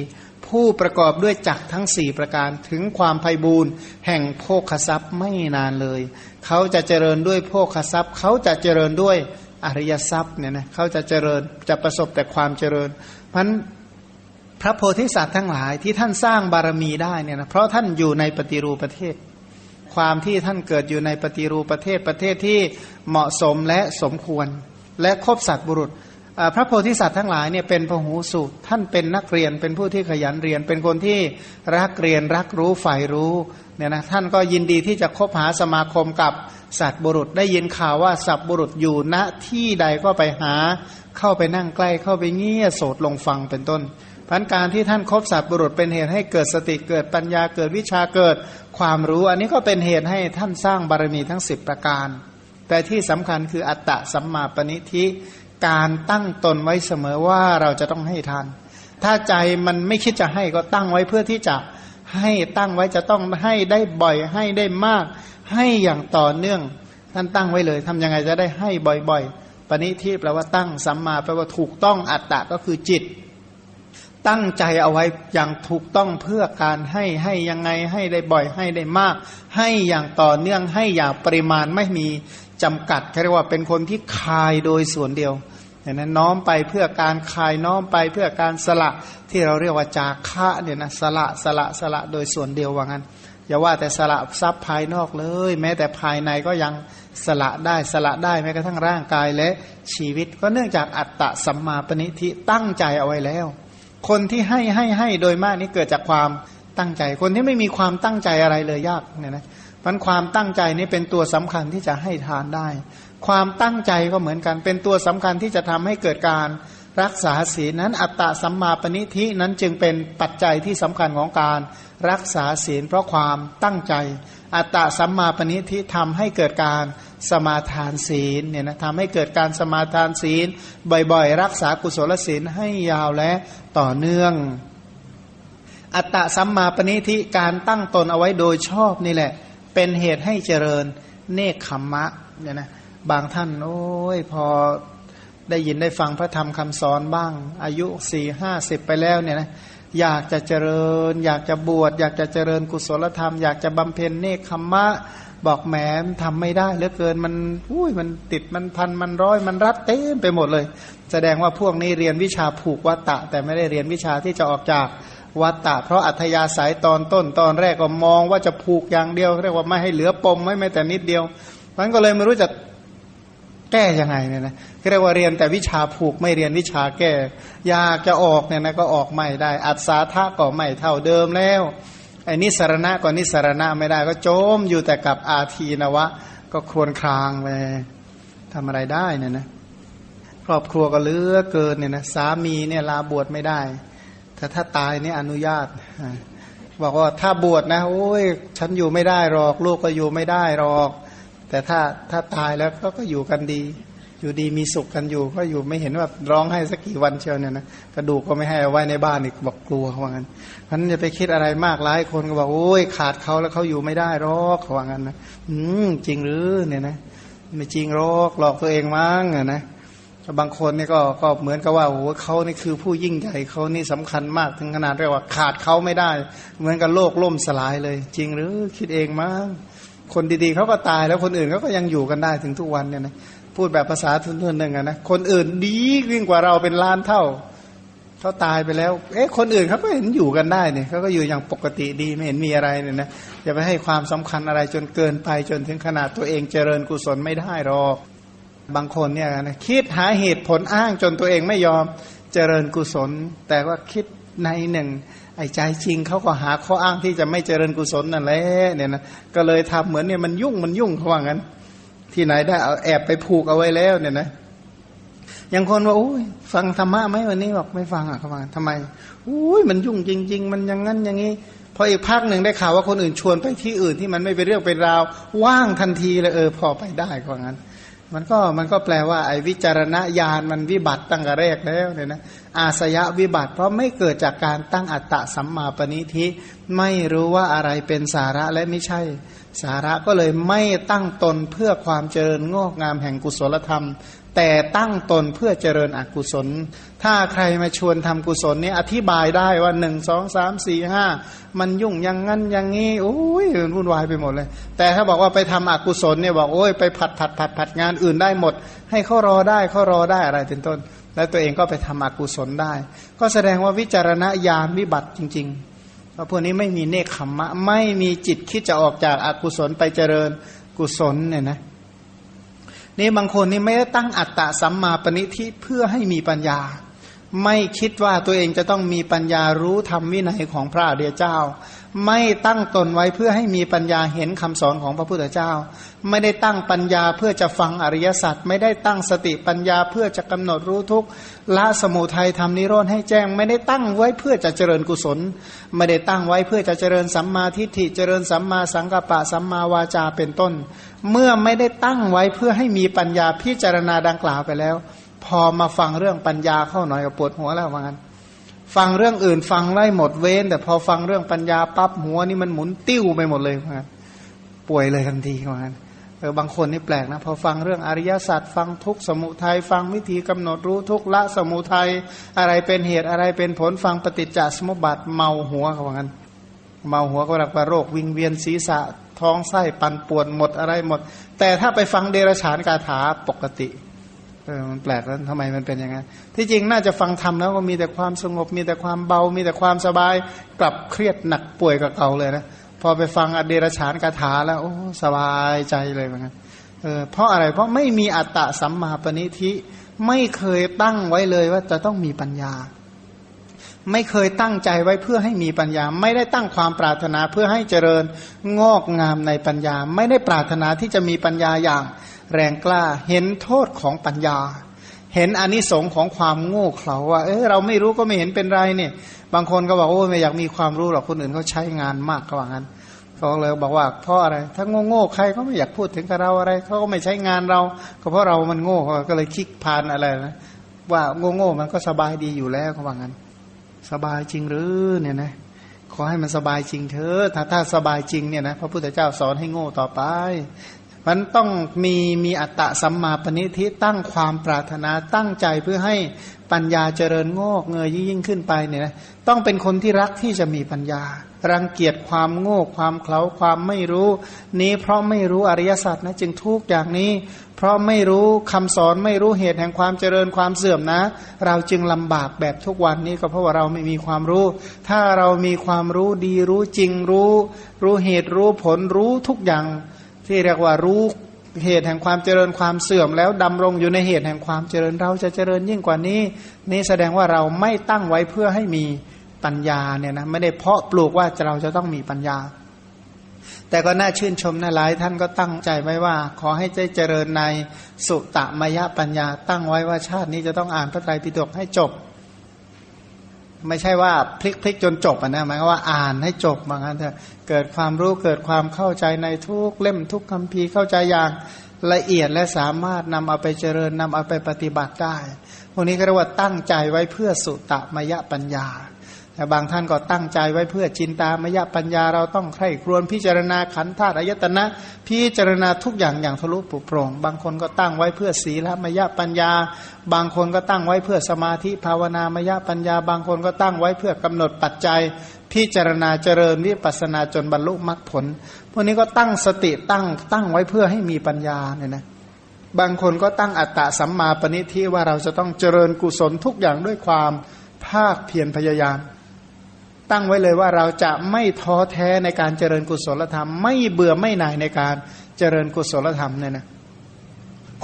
ผู้ประกอบด้วยจักทั้งสี่ประการถึงความไพ่บูรณ์แห่งโภคทรัพย์ไม่นานเลย เขาจะเจริญด้วยโภคทรัพย์ เขาจะเจริญด้วยอริยทรัพย์เนี่ยนะเขาจะเจริญจะประสบแต่ความเจริญ เพราะพระโพธิสัตว์ทั้งหลายที่ท่านสร้างบารมีได้เนี่ยนะเพราะท่านอยู่ในปฏิรูปประเทศ ความที่ท่านเกิดอยู่ในปฏิรูปประเทศประเทศที่เหมาะสมและสมควร และครบสัตว์บุรุษ พระโพธิสัตว์ทั้งหลายเนี่ยเป็นพหูสูตรท่านเป็นนักเรียนเป็นผู้ที่ขยันเรียน เป็นคนที่รักเรียนรักรู้ใฝ่รู้เนี่ยนะท่านก็ยินดีที่จะคบหาสมาคมกับสัตว์บุรุษ ได้ยินข่าวว่าสัตว์บุรุษอยู่ณที่ใดก็ไปหาเข้าไปนั่งใกล้เข้าไปเงี่ยโสดลงฟังเป็นต้น พันการที่ท่านคบสัตว์บุรุษเป็นเหตุให้เกิดสติเกิดปัญญาเกิดวิชาเกิดความรู้ อันนี้ก็เป็นเหตุให้ท่านสร้างบารมีทั้งสิบประการ แต่ที่สำคัญคืออัตตะสัมมาปณิธิการตั้งตนไว้เสมอว่าเราจะต้องให้ทาน ถ้าใจมันไม่คิดจะให้ก็ตั้งไว้เพื่อที่จะให้ตั้งไว้จะต้องให้ได้บ่อยให้ได้มาก ให้อย่างต่อเนื่อง ท่านตั้งไว้เลยทำยังไงจะได้ให้บ่อยๆ ปณิทิแปลว่าตั้งสัมมาแปลว่าถูกต้องอัตตะก็คือจิต ตั้งใจเอาไว้อย่างถูกต้องเพื่อการให้ให้ยังไงให้ได้บ่อยให้ได้มาก ให้อย่างต่อเนื่องให้อย่างปริมาณไม่มีจำกัดเรียกว่าเป็นคนที่คายโดยส่วนเดียวเห็นนั้นน้อมไปเพื่อการคายน้อมไปเพื่อการสละที่เราเรียกว่าจาคะเนี่ยนะสละสละสละโดยส่วนเดียวว่างั้นอย่าว่าแต่สละทรัพย์ภายนอกเลย แม้แต่ภายในก็ยังสละได้สละได้แม้กระทั่งร่างกายและชีวิต ก็เนื่องจากอัตตะสัมมาปณิทิตั้งใจเอาไว้แล้ว คนที่ให้ให้ให้โดยมากนี่เกิดจากความตั้งใจ คนที่ไม่มีความตั้งใจอะไรเลยยากเนี่ยนะมันความตั้งใจนี่เป็นตัวสำคัญที่จะให้ทานได้ ความตั้งใจก็เหมือนกัน เป็นตัวสำคัญที่จะทำให้เกิดการรักษาศีลนั้น อัตตะสัมมาปณิธินั้นจึงเป็นปัจจัยที่สำคัญของการรักษาศีล เพราะความตั้งใจ อัตตะสัมมาปณิธิทำให้เกิดการสมาทานศีลเนี่ยนะทำให้เกิดการสมาทานศีล บ่อยๆ รักษากุศลศีลให้ยาวและต่อเนื่อง อัตตะสัมมาปณิธิการตั้งตนเอาไว้โดยชอบนี่แหละ เป็นเหตุให้เจริญเนคขมมะเนี่ยนะบางท่านโอ้ยพอได้ยินได้ฟังพระธรรมคำสอนบ้าง อายุสี่ห้าสิบไปแล้วเนี่ยนะ อยากจะเจริญ อยากจะบวชอยากจะเจริญกุศลธรรม อยากจะบำเพ็ญเนคขมมะบอกแหมทำไม่ได้เหลือเกินมันอุ้ยมันติดมันพันมันร้อยมันรัดเต็มไปหมดเลย แสดงว่าพวกนี้เรียนวิชาผูกวัตตะ แต่ไม่ได้เรียนวิชาที่จะออกจากวัตตะ เพราะอัธยาศัยตอนต้นตอนแรกก็มองว่าจะผูกอย่างเดียว เรียกว่าไม่ให้เหลือปมไม่แม้แต่นิดเดียวมันก็เลยไม่รู้จะ แก้ยังไงเนี่ยนะเรียกว่าเรียนแต่วิชาผูกไม่เรียนวิชาแก้ อยากจะออกเนี่ยนะก็ออกไม่ได้ อัศาธาก็ไม่เท่าเดิมแล้วไอ้นิสรณะก็นิสรณะไม่ได้ ก็โจมอยู่แต่กับอาทีนวะ ก็ควนคลางไปทำอะไรได้เนี่ยนะครอบครัวก็เลือเกินเนี่ยนะสามีเนี่ยลาบวชไม่ได้ แต่ถ้าตายนี่อนุญาตบอกว่าถ้าบวชนะโอ้ยฉันอยู่ไม่ได้หรอก ลูกก็อยู่ไม่ได้หรอก แต่ถ้าถ้าตายแล้วก็ก็อยู่กันดี อยู่ดีมีสุขกันอยู่ ก็อยู่ไม่เห็นว่าร้องให้สักกี่วันเชียวเนี่ยนะกระดูกก็ไม่ให้เอาไว้ในบ้านอีกบอกกลัวเขาว่างั้นเพราะนั้นจะไปคิดอะไรมากหลายคนก็บอกโอ้ยขาดเขาแล้วเขาอยู่ไม่ได้หรอกเขาว่างั้นนะอืมจริงหรือเนี่ยนะไม่จริงหรอกหลอกตัวเองมั้งนะบางคนนี่ก็ก็เหมือนกับว่าโอ้โหเขานี่คือผู้ยิ่งใหญ่เขานี่สำคัญมากถึงขนาดเรียกว่าขาดเขาไม่ได้ เหมือนกับโลกล่มสลายเลย จริงหรือคิดเองมั้ง คนดีๆเขาก็ตายแล้วคนอื่นเขาก็ยังอยู่กันได้ถึงทุกวันเนี่ยนะพูดแบบภาษาทุนๆหนึ่งนะคนอื่นดียิ่งกว่าเราเป็นล้านเท่าเขาตายไปแล้ว เอ๊ะคนอื่นเขาก็เห็นอยู่กันได้เนี่ยเขาก็อยู่อย่างปกติดีไม่เห็นมีอะไรเนี่ยนะอย่าไปให้ความสำคัญอะไรจนเกินไปจนถึงขนาดตัวเองเจริญกุศลไม่ได้หรอกบางคนเนี่ยนะคิดหาเหตุผลอ้างจนตัวเองไม่ยอมเจริญกุศล แต่ว่าคิดในหนึ่ง ไอ้ใจจริงเขาก็หาข้ออ้างที่จะไม่เจริญกุศลนั่นแหละเนี่ยนะก็เลยทำเหมือนเนี่ยมันยุ่งมันยุ่งเขาว่างั้น ที่ไหนได้เอาแอบไปผูกเอาไว้แล้วเนี่ยนะอย่างคนว่าโอ้ยฟังธรรมะไหมวันนี้บอกไม่ฟังอะเขาว่าทำไมอุ้ยมันยุ่งจริง ๆ มันอย่างนั้นอย่างนี้พออีกพักหนึ่งได้ข่าวว่าคนอื่นชวนไปที่อื่นที่มันไม่เป็นเรื่องเป็นราว ว่างทันทีเลยเออพอไปได้ก็งั้น มันก็มันก็แปลว่าไอ้วิจารณญาณมันวิบัติตั้งแต่แรกแล้วเนี่ยนะอาสยะวิบัติ เพราะไม่เกิดจากการตั้งอัตตะสัมมาปณิธิ ไม่รู้ว่าอะไรเป็นสาระและไม่ใช่ สาระก็เลยไม่ตั้งตนเพื่อความเจริญงอกงามแห่งกุศลธรรม แต่ตั้งตนเพื่อเจริญอกุศล ถ้าใครมาชวนทำกุศลนี้อธิบายได้ว่าหนึ่งสองสามสี่ห้ามันยุ่งยังงั้นอย่างงี้โอ้ยวุ่นวายไปหมดเลย แต่ถ้าบอกว่าไปทำอกุศลเนี่ยบอกโอ้ยไปผัดผัดผัดผัดงานอื่นได้หมด ให้เขารอได้เขารอได้อะไรเป็นต้น แล้วตัวเองก็ไปทำอกุศลได้ ก็แสดงว่าวิจารณญาณวิบัติจริงๆเพราะพวกนี้ไม่มีเนคขมมะไม่มีจิตคิดจะออกจากอากุศลไปเจริญกุศลเนี่ยนะ นี่บางคนนี่ไม่ได้ตั้งอัตตะสัมมาปณิทิเพื่อให้มีปัญญา ไม่คิดว่าตัวเองจะต้องมีปัญญารู้ธรรมวินัยของพระเดียเจ้า ไม่ตั้งตนไว้เพื่อให้มีปัญญาเห็นคำสอนของพระพุทธเจ้า ไม่ได้ตั้งปัญญาเพื่อจะฟังอริยสัจไม่ได้ตั้งสติปัญญาเพื่อจะกำหนดรู้ทุกละสมุทัยทำนิโรธให้แจ้ง ไม่ได้ตั้งไว้เพื่อจะเจริญกุศล ไม่ได้ตั้งไว้เพื่อจะเจริญสัมมาทิฏฐิเจริญสัมมาสังกัปปะสัมมาวาจาเป็นต้นเมื่อไม่ได้ตั้งไว้เพื่อให้มีปัญญาพิจารณาดังกล่าวไปแล้ว พอมาฟังเรื่องปัญญาเข้าหน่อยก็ปวดหัวแล้วว่างั้นฟังเรื่องอื่นฟังไล่หมดเว้น แต่พอฟังเรื่องปัญญาปั๊บหัวนี่มันหมุนติ้วไปหมดเลยว่างั้นป่วยเลยทันทีว่างั้นเออบางคนนี่แปลกนะพอฟังเรื่องอริยสัจฟังทุกสมุทัยฟังวิธีกำหนดรู้ทุกละสมุทัยอะไรเป็นเหตุอะไรเป็นผลฟังปฏิจจสมุปบาทเมาหัวเขาว่างั้นเมาหัวก็รักว่าโรควิงเวียนศีรษะ ท้องไส้ปันป่วนหมดอะไรหมด แต่ถ้าไปฟังเดรฉานคาถาปกติเออมันแปลกแล้วทำไมมันเป็นอย่างนั้นที่จริงน่าจะฟังทำแล้วก็มีแต่ความสงบ มีแต่ความเบา มีแต่ความสบาย กลับเครียดหนักป่วยกับเก่าเลยนะพอไปฟังอเดรฉานคาถาแล้วโอ้สบายใจเลยเหมือนกันเออเพราะอะไรเพราะไม่มีอัตตะสัมมาปณิธิไม่เคยตั้งไว้เลยว่าจะต้องมีปัญญา ไม่เคยตั้งใจไว้เพื่อให้มีปัญญา ไม่ได้ตั้งความปรารถนาเพื่อให้เจริญงอกงามในปัญญา ไม่ได้ปรารถนาที่จะมีปัญญาอย่างแรงกล้า เห็นโทษของปัญญา เห็นอนิสงค์ของความโง่เขลาว่าเออเราไม่รู้ก็ไม่เห็นเป็นไรเนี่ย บางคนก็บอกโอ้ไม่อยากมีความรู้หรอกคนอื่นเขาใช้งานมากก็ว่างั้นเขาเลยบอกว่าเพราะอะไร ถ้าโง่โง่ใครก็ไม่อยากพูดถึงกับเราอะไรเขาก็ไม่ใช้งานเรา ก็เพราะเรามันโง่ก็เลยคิกพานอะไรนะว่าโง่โง่มันก็สบายดีอยู่แล้วเขาว่างั้น สบายจริงหรือเนี่ยนะขอให้มันสบายจริงเถอะถ้าถ้าสบายจริงเนี่ยนะพระพุทธเจ้าสอนให้โง่ต่อไปมันต้องมีมีอัตตะสัมมาปณิทิตั้งความปรารถนาตั้งใจเพื่อให้ปัญญาเจริญงอกเงยยิ่งขึ้นไปเนี่ยนะต้องเป็นคนที่รักที่จะมีปัญญา รังเกียจความโง่ความเคลาความไม่รู้ นี้เพราะไม่รู้อริยสัจนะจึงทุกอย่างนี้ เพราะไม่รู้คำสอนไม่รู้เหตุแห่งความเจริญความเสื่อมนะ เราจึงลำบากแบบทุกวันนี้ก็เพราะว่าเราไม่มีความรู้ ถ้าเรามีความรู้ดีรู้จริงรู้ รู้เหตุรู้ผลรู้ทุกอย่าง ที่เรียกว่ารู้เหตุแห่งความเจริญความเสื่อมแล้วดำรงอยู่ในเหตุแห่งความเจริญเราจะเจริญยิ่งกว่านี้ นี่แสดงว่าเราไม่ตั้งไว้เพื่อให้มี ปัญญาเนี่ยนะไม่ได้เพาะปลูกว่าเราจะต้องมีปัญญา แต่ก็น่าชื่นชมนะหลายท่านก็ตั้งใจไว้ว่า ขอให้ใจเจริญในสุตตมยปัญญา ตั้งไว้ว่าชาตินี้จะต้องอ่านพระไตรปิฎกให้จบ ไม่ใช่ว่าพลิกพลิกจนจบนะหมายว่าอ่านให้จบเหมือนกันเถอะเกิดความรู้เกิดความเข้าใจในทุกเล่มทุกคำพีเข้าใจอย่างละเอียดและสามารถนำเอาไปเจริญนำเอาไปปฏิบัติได้พวกนี้ก็เรียกว่าตั้งใจไว้เพื่อสุตมยปัญญา แต่บางท่านก็ตั้งใจไว้เพื่อจินตามยปัญญาเราต้องใคร่ครวญพิจารณาขันธ์ธาตุอายตนะ พิจารณาทุกอย่างอย่างทะลุปุโปร่ง บางคนก็ตั้งไว้เพื่อศีลมยปัญญา บางคนก็ตั้งไว้เพื่อสมาธิภาวนามยปัญญา บางคนก็ตั้งไว้เพื่อกำหนดปัจจัย พิจารณาเจริญวิปัสนาจนบรรลุมรรคผล พวกนี้ก็ตั้งสติตั้งตั้งไว้เพื่อให้มีปัญญาเนี่ยนะบางคนก็ตั้งอัตตะสัมมาปณิทิว่าเราจะต้องเจริญกุศลทุกอย่างด้วยความภาคเพียรพยายาม ตั้งไว้เลยว่าเราจะไม่ท้อแท้ในการเจริญกุศลธรรม ไม่เบื่อไม่หน่ายในการเจริญกุศลธรรมเนี่ยนะ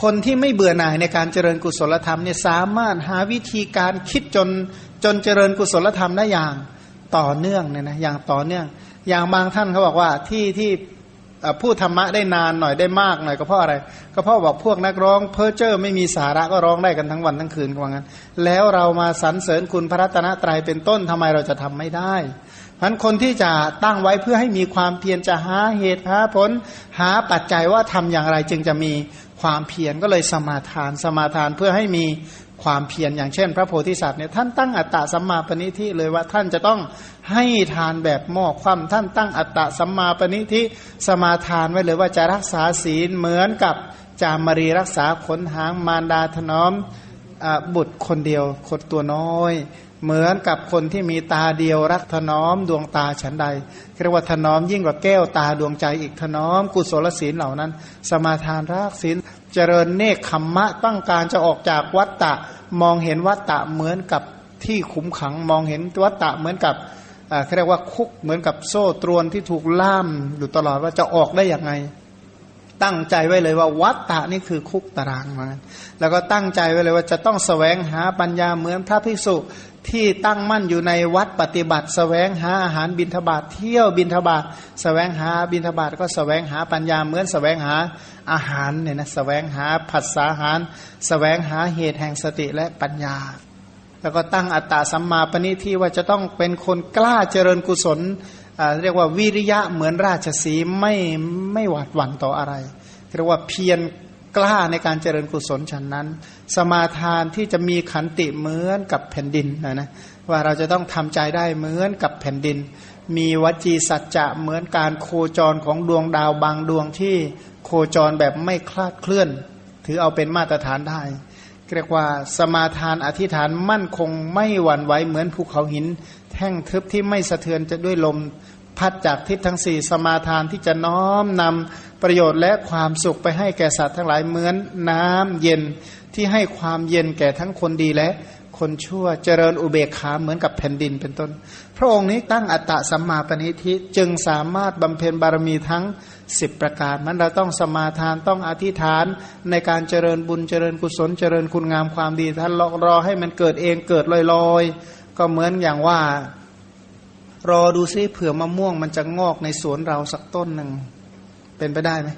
คนที่ไม่เบื่อหน่ายในการเจริญกุศลธรรมเนี่ยสามารถหาวิธีการคิดจนจนเจริญกุศลธรรมได้อย่างต่อเนื่องเนี่ยนะอย่างต่อเนื่อง อย่างบางท่านเขาบอกว่าที่ที่ พูดธรรมะได้นานหน่อยได้มากหน่อยก็เพราะอะไร ก็เพราะบอกพวกนักร้องเพอเจอร์ไม่มีสาระก็ร้องได้กันทั้งวันทั้งคืนว่างั้น แล้วเรามาสรรเสริญคุณพระรัตนตรัยเป็นต้นทำไมเราจะทำไม่ได้พันคนที่จะตั้งไว้เพื่อให้มีความเพียรจะหาเหตุหาผล หาปัจจัยว่าทำอย่างไรจึงจะมีความเพียรก็เลยสมาทานสมาทานเพื่อให้มี ความเพียรอย่างเช่น พระโพธิสัตว์เนี่ยท่านตั้งอัตตะสัมมาปณิทิเลยว่าท่านจะต้องให้ทานแบบหม้อความท่านตั้งอัตตะสัมมาปณิทิสมาทานไว้เลยว่าจะรักษาศีลเหมือนกับจามรีรักษาขนหางมารดาถนอมบุตรคนเดียวคนตัวน้อย เหมือนกับคนที่มีตาเดียวรักถนอมดวงตาฉันใดเรียกว่าถนอมยิ่งกว่าแก้วตาดวงใจอีกถนอมกุศลศีลเหล่านั้น สมาทานรักศีล เจริญเนคขมมะต้องการจะออกจากวัตตะมองเห็นวัตตะเหมือนกับที่ขุมขังมองเห็นวัตตะเหมือนกับเขาเรียกว่าคุกเหมือนกับโซ่ตรวนที่ถูกล่ามอยู่ตลอดว่าจะออกได้อย่างไง ตั้งใจไว้เลยว่าวัตตะนี่คือคุกตารางมาแล้วก็ตั้งใจไว้เลยว่าจะต้องสแสวงหาปัญญาเหมือนพระภิกษุ ที่ตั้งมั่นอยู่ในวัดปฏิบัติสแสวงหาอาหารบินทบาทเที่ยวบินทบาทสแสวงหาบินทบาทก็สแสวงหาปัญญาเหมือนสแสวงหาอาหารเนี่ยนะสแสวงหาผัสสาหารสแสวงหาเหตุแห่งสติและปัญญา แล้วก็ตั้งอัตตาสัมมาปณิที่ว่าจะต้องเป็นคนกล้าเจริญกุศลเรียกว่าวิริยะเหมือนราชสีไม่ไม่หวาดหวั่นต่ออะไรเรียกว่าเพียรกล้าในการเจริญกุศลฉันนั้น สมาทานที่จะมีขันติเหมือนกับแผ่นดินนะนะว่าเราจะต้องทำใจได้เหมือนกับแผ่นดิน มีวจีสัจจะเหมือนการโคจรของดวงดาวบางดวงที่โคจรแบบไม่คลาดเคลื่อน ถือเอาเป็นมาตรฐานได้เรียกว่าสมาทานอธิษฐานมั่นคงไม่หวั่นไหวเหมือนภูเขาหิน แท่งทึบที่ไม่สะเทือนจะด้วยลมพัดจากทิศทั้งสี่สมาทานที่จะน้อมนำประโยชน์และความสุขไปให้แก่สัตว์ทั้งหลายเหมือนน้ำเย็น ที่ให้ความเย็นแก่ทั้งคนดีและคนชั่วเจริญอุเบกขาเหมือนกับแผ่นดินเป็นต้น พระองค์นี้ตั้งอัตตะสัมมาปณิทิจึงสามารถบำเพ็ญบารมีทั้งสิบประการมันเราต้องสมาทานต้องอธิษฐานในการเจริญบุญเจริญกุศลเจริญคุณงามความดีท่านรอให้มันเกิดเองเกิดลอยๆ ก็เหมือนอย่างว่า รอดูซิเผื่อมะม่วงมันจะงอกในสวนเราสักต้นหนึ่งเป็นไปได้ไหม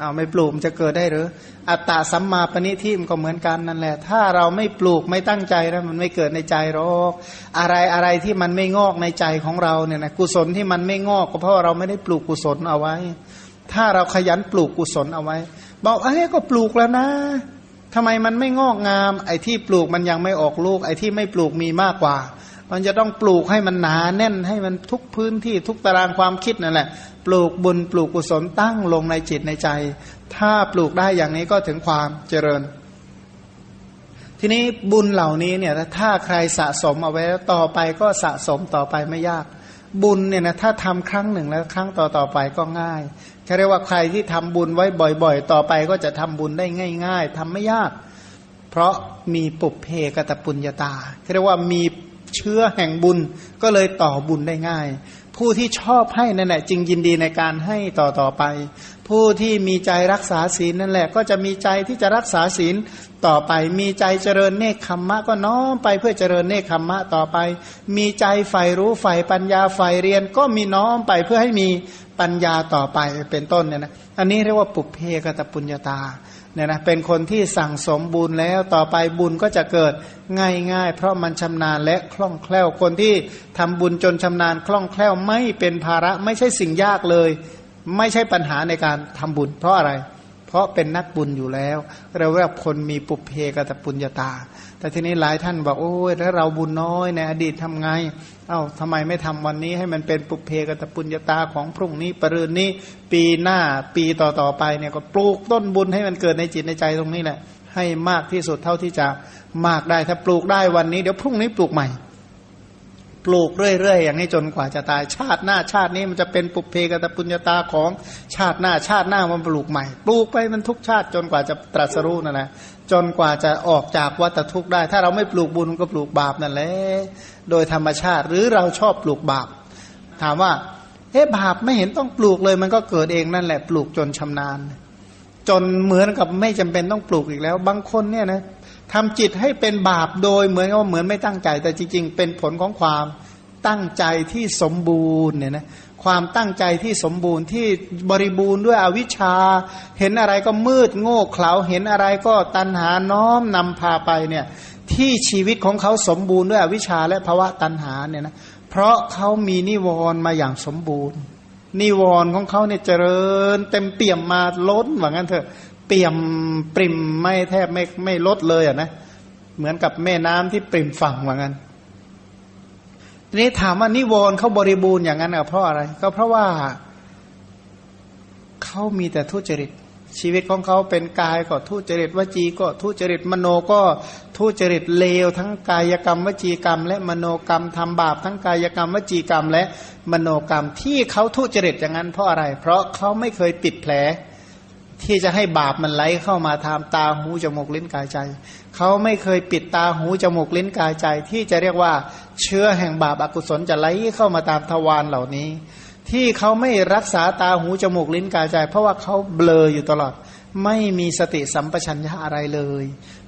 อ้าวไม่ปลูกมันจะเกิดได้หรือ อัตตาสัมมาปณิทิมก็เหมือนกันนั่นแหละ ถ้าเราไม่ปลูกไม่ตั้งใจแล้วมันไม่เกิดในใจหรอกอะไรอะไรที่มันไม่งอกในใจของเราเนี่ยนะกุศลที่มันไม่งอกก็เพราะเราไม่ได้ปลูกกุศลเอาไว้ ถ้าเราขยันปลูกกุศลเอาไว้ บอกเอ้ก็ปลูกแล้วนะทำไมมันไม่งอกงาม ไอ้ที่ปลูกมันยังไม่ออกลูก ไอ้ที่ไม่ปลูกมีมากกว่า มันจะต้องปลูกให้มันหนาแน่นให้มันทุกพื้นที่ทุกตารางความคิดนั่นแหละ ปลูกบุญปลูกกุศลตั้งลงในจิตในใจ ถ้าปลูกได้อย่างนี้ก็ถึงความเจริญ ทีนี้บุญเหล่านี้เนี่ยถ้าใครสะสมเอาไว้ต่อไปก็สะสมต่อไปไม่ยาก บุญเนี่ยนะถ้าทำครั้งหนึ่งแล้วครั้งต่อต่อไปก็ง่ายแค่เรียกว่าใครที่ทำบุญไว้บ่อย ๆ ต่อไปก็จะทำบุญได้ง่าย ๆทำไม่ยาก เพราะมีปุเพกตปุญญาตาเรียกว่ามีเชื้อแห่งบุญก็เลยต่อบุญได้ง่าย ผู้ที่ชอบให้นั่นแหละจึงยินดีในการให้ต่อต่อไป ผู้ที่มีใจรักษาศีลนั่นแหละ ก็จะมีใจที่จะรักษาศีลต่อไป มีใจเจริญเนคขมมะก็น้อมไปเพื่อเจริญเนคขมมะต่อไป มีใจใฝ่รู้ใฝ่ปัญญาใฝ่เรียนก็มีน้อมไปเพื่อให้มีปัญญาต่อไปเป็นต้นเนี่ยนะอันนี้เรียกว่าปุเพกตปุญญาตา เนี่ยนะเป็นคนที่สั่งสมบุญแล้วต่อไปบุญก็จะเกิดง่าย ๆ เพราะมันชำนาญและคล่องแคล่วคนที่ทำบุญจนชำนาญคล่องแคล่วไม่เป็นภาระไม่ใช่สิ่งยากเลย ไม่ใช่ปัญหาในการทำบุญ เพราะอะไร เพราะเป็นนักบุญอยู่แล้ว เราเรียกคนมีปุเพกตปุญญาตา แต่ทีนี้หลายท่านบอกโอ้ยแล้วเราบุญน้อยในอดีตทำไง เอา้าทำไมไม่ทำวันนี้ให้มันเป็นปุเพกตปุญญาตาของพรุ่งนี้ปรืนนี้ ปีหน้าปีต่อๆไปเนี่ยก็ปลูกต้นบุญให้มันเกิดในจิตในใจตรงนี้แหละ ให้มากที่สุดเท่าที่จะมากได้ถ้าปลูกได้วันนี้เดี๋ยวพรุ่งนี้ปลูกใหม่ ปลูกเรื่อยๆอย่างนี้จนกว่าจะตายชาติหน้าชาตินี้มันจะเป็นปุเพกตปุญญาตาของชาติหน้าชาติหน้ามันปลูกใหม่ ปลูกไปมันทุกชาติจนกว่าจะตรัสรู้นั่นแหละ จนกว่าจะออกจากวัฏทุกข์ได้ ถ้าเราไม่ปลูกบุญก็ปลูกบาปนั่นแหละโดยธรรมชาติหรือเราชอบปลูกบาป ถามว่าเอ๊ะบาปไม่เห็นต้องปลูกเลย มันก็เกิดเองนั่นแหละปลูกจนชำนาญ จนเหมือนกับไม่จำเป็นต้องปลูกอีกแล้ว บางคนเนี่ยนะทำจิตให้เป็นบาปโดยเหมือนกับเหมือนไม่ตั้งใจ แต่จริง ๆ เป็นผลของความตั้งใจที่สมบูรณ์เนี่ยนะ ความตั้งใจที่สมบูรณ์ที่บริบูรณ์ด้วยอวิชชา เห็นอะไรก็มืดโง่เขลาเห็นอะไรก็ตันหาน้อมนำพาไปเนี่ยที่ชีวิตของเขาสมบูรณ์ด้วยอวิชชาและภาวะตันหาเนี่ยนะเพราะเขามีนิวรณ์มาอย่างสมบูรณ์ นิวรณ์ของเขาเนี่ยเจริญ เต็มเปี่ยมมาล้นว่างั้นเถอะเปี่ยมปริมไม่แทบไม่ไม่ลดเลยอะนะเหมือนกับแม่น้ำที่ปริมฝั่งว่างั้น ทีนี้ถามว่านิวรณ์เขาบริบูรณ์อย่างนั้นเพราะอะไร ก็เพราะว่าเขามีแต่ทุจริต ชีวิตของเขาเป็นกายก็ทุจริตวจีก็ทุจริตมโนก็ทุจริตเลว ทั้งกายกรรมวจีกรรม และมโนกรรมทำบาป ทั้งกายกรรมวจีกรรม และมโนกรรมที่เขาทุจริตอย่างนั้นเพราะอะไร เพราะเขาไม่เคยปิดแผล ที่จะให้บาปมันไหลเข้ามาทำตาหูจมูกลิ้นกายใจ เขาไม่เคยปิดตาหูจมูกลิ้นกายใจ ที่จะเรียกว่าเชื้อแห่งบาปอากุศลจะไหลเข้ามาตามทวารเหล่านี้ ที่เขาไม่รักษาตาหูจมูกลิ้นกายใจ เพราะว่าเขาเบลออยู่ตลอด ไม่มีสติสัมปชัญญะอะไรเลย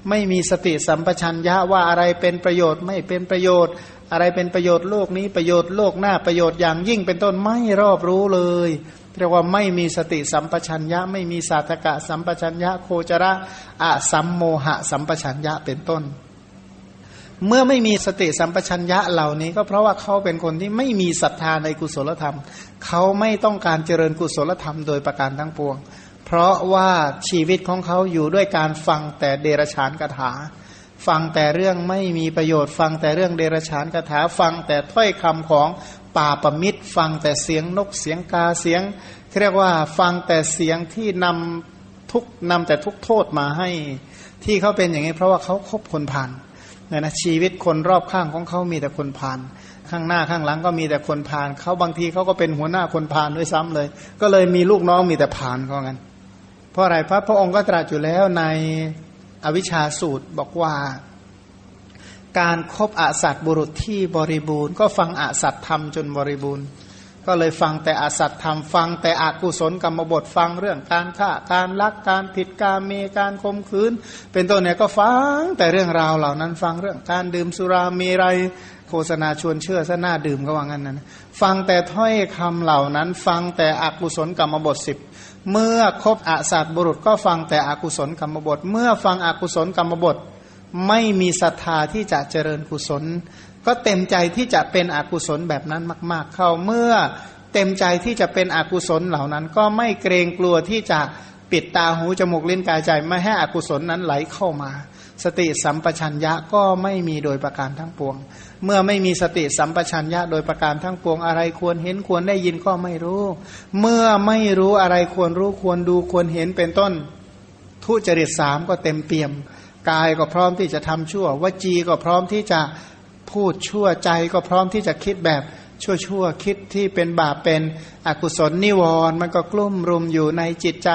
ไม่มีสติสัมปชัญญะว่าอะไรเป็นประโยชน์ไม่เป็นประโยชน์ อะไรเป็นประโยชน์โลกนี้ประโยชน์โลกหน้าประโยชน์อย่างยิ่งเป็นต้นไม่รอบรู้เลย เรียกว่าไม่มีสติสัมปชัญญะ ไม่มีสาธกะสัมปชัญญะ โคจระอะสัมโมหะสัมปชัญญะเป็นต้น เมื่อไม่มีสติสัมปชัญญะเหล่านี้ ก็เพราะว่าเขาเป็นคนที่ไม่มีศรัทธาในกุศลธรรม เขาไม่ต้องการเจริญกุศลธรรมโดยประการทั้งปวง เพราะว่าชีวิตของเขาอยู่ด้วยการฟังแต่เดรฉานคาถา ฟังแต่เรื่องไม่มีประโยชน์ ฟังแต่เรื่องเดรฉานคาถา ฟังแต่ถ้อยคำของ ป่าปมิตร ฟังแต่เสียงนกเสียงกาเสียงเรียกว่าฟังแต่เสียงที่นำทุกนำแต่ทุกโทษมาให้ที่เขาเป็นอย่างนี้ เพราะว่าเขาคบคนผ่านนี่ยนะชีวิตคนรอบข้างของเขามีแต่คนพาน ข้างหน้าข้างหลังก็มีแต่คนพานเขาบางทีเขาก็เป็นหัวหน้าคนพานด้วยซ้ำเลย ก็เลยมีลูกน้องมีแต่พานเขางั้นเพราะอะไรพระพระองค์ก็ตรัสอยู่แล้วในอวิชชาสูตรบอกว่า การครบอสัตบุรุษที่บริบูรณ์ ก็ฟังอสัตธรรมจนบริบูรณ์ ก็เลยฟังแต่อสัตธรรมฟังแต่อกุศลกรรมบทฟังเรื่องการฆ่าการลักการผิดการเมการคมคืน เป็นต้นเนี่ยก็ฟังแต่เรื่องราวเหล่านั้นฟังเรื่องการดื่มสุรามีไรโฆษณาชวนเชื่อซะหน้าดื่มก็ว่างั้นนะฟังแต่ถ้อยคำเหล่านั้น ฟังแต่อกุศลกรรมบทสิบเมื่อครบอสัตบุรุษก็ฟังแต่อกุศลกรรมบท เมื่อฟังอกุศลกรรมบท ไม่มีศรัทธาที่จะเจริญกุศล ก็เต็มใจที่จะเป็นอกุศลแบบนั้นมาก ๆ เข้าเมื่อเต็มใจที่จะเป็นอกุศลเหล่านั้น ก็ไม่เกรงกลัวที่จะปิดตาหูจมูกลิ้นกายใจไม่ให้อกุศลนั้นไหลเข้ามา สติสัมปชัญญะก็ไม่มีโดยประการทั้งปวง เมื่อไม่มีสติสัมปชัญญะโดยประการทั้งปวงอะไรควรเห็นควรได้ยินก็ไม่รู้ เมื่อไม่รู้อะไรควรรู้ควรดูควรเห็นเป็นต้น ทุจริตสามก็เต็มเปี่ยม กายก็พร้อมที่จะทำชั่ววจีก็พร้อมที่จะพูดชั่วใจก็พร้อมที่จะคิดแบบชั่วชั่วคิดที่เป็นบาปเป็นอกุศลนิวรณ์มันก็กลุ่มรุมอยู่ในจิตใจ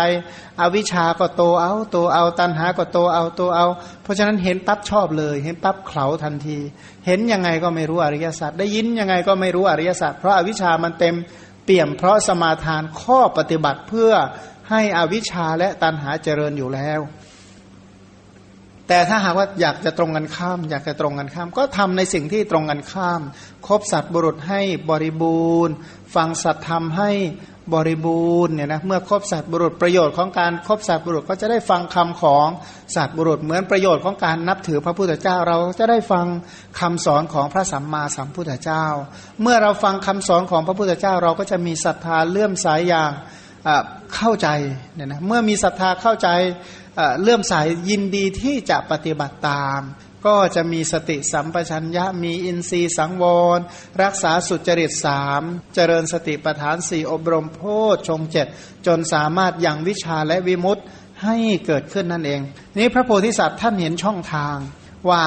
อวิชาก็โตเอาโตเอาตันหาก็โตเอาโตเอา เพราะฉะนั้นเห็นปั๊บชอบเลย เห็นปั๊บเข่าทันที เห็นยังไงก็ไม่รู้อริยสัจได้ยินยังไงก็ไม่รู้อริยสัจเพราะอาวิชามันเต็มเปี่ยมเพราะสมาทานข้อปฏิบัติเพื่อให้อวิชาและตันหาเจริญอยู่แล้ว แต่ถ้าหากว่าอยากจะตรงกันข้าม อยากจะตรงกันข้าม ก็ทำในสิ่งที่ตรงกันข้าม คบสัตว์บุรุษให้บริบูรณ์ ฟังสัตว์ธรรมให้บริบูรณ์เนี่ยนะเมื่อคบสัตว์บุรุษประโยชน์ของการคบสัตว์บุรุษก็จะได้ฟังคำของสัตว์บุรุษเหมือนประโยชน์ของการนับถือพระพุทธเจ้า เราจะได้ฟังคำสอนของพระสัมมาสัมพุทธเจ้า เมื่อเราฟังคำสอนของพระพุทธเจ้า เราก็จะมีศรัทธาเลื่อมสายอย่างเข้าใจเนี่ยนะเมื่อมีศรัทธาเข้าใจ เลื่อมสายยินดีที่จะปฏิบัติตาม ก็จะมีสติสัมปชัญญะมีอินทรีย์สังวร รักษาสุจริตสามเจริญสติปัฏฐานสี่อบรมโพชฌงเจ็ดจนสามารถยังวิชาและวิมุตให้เกิดขึ้นนั่นเอง นี้พระโพธิสัตว์ท่านเห็นช่องทางว่า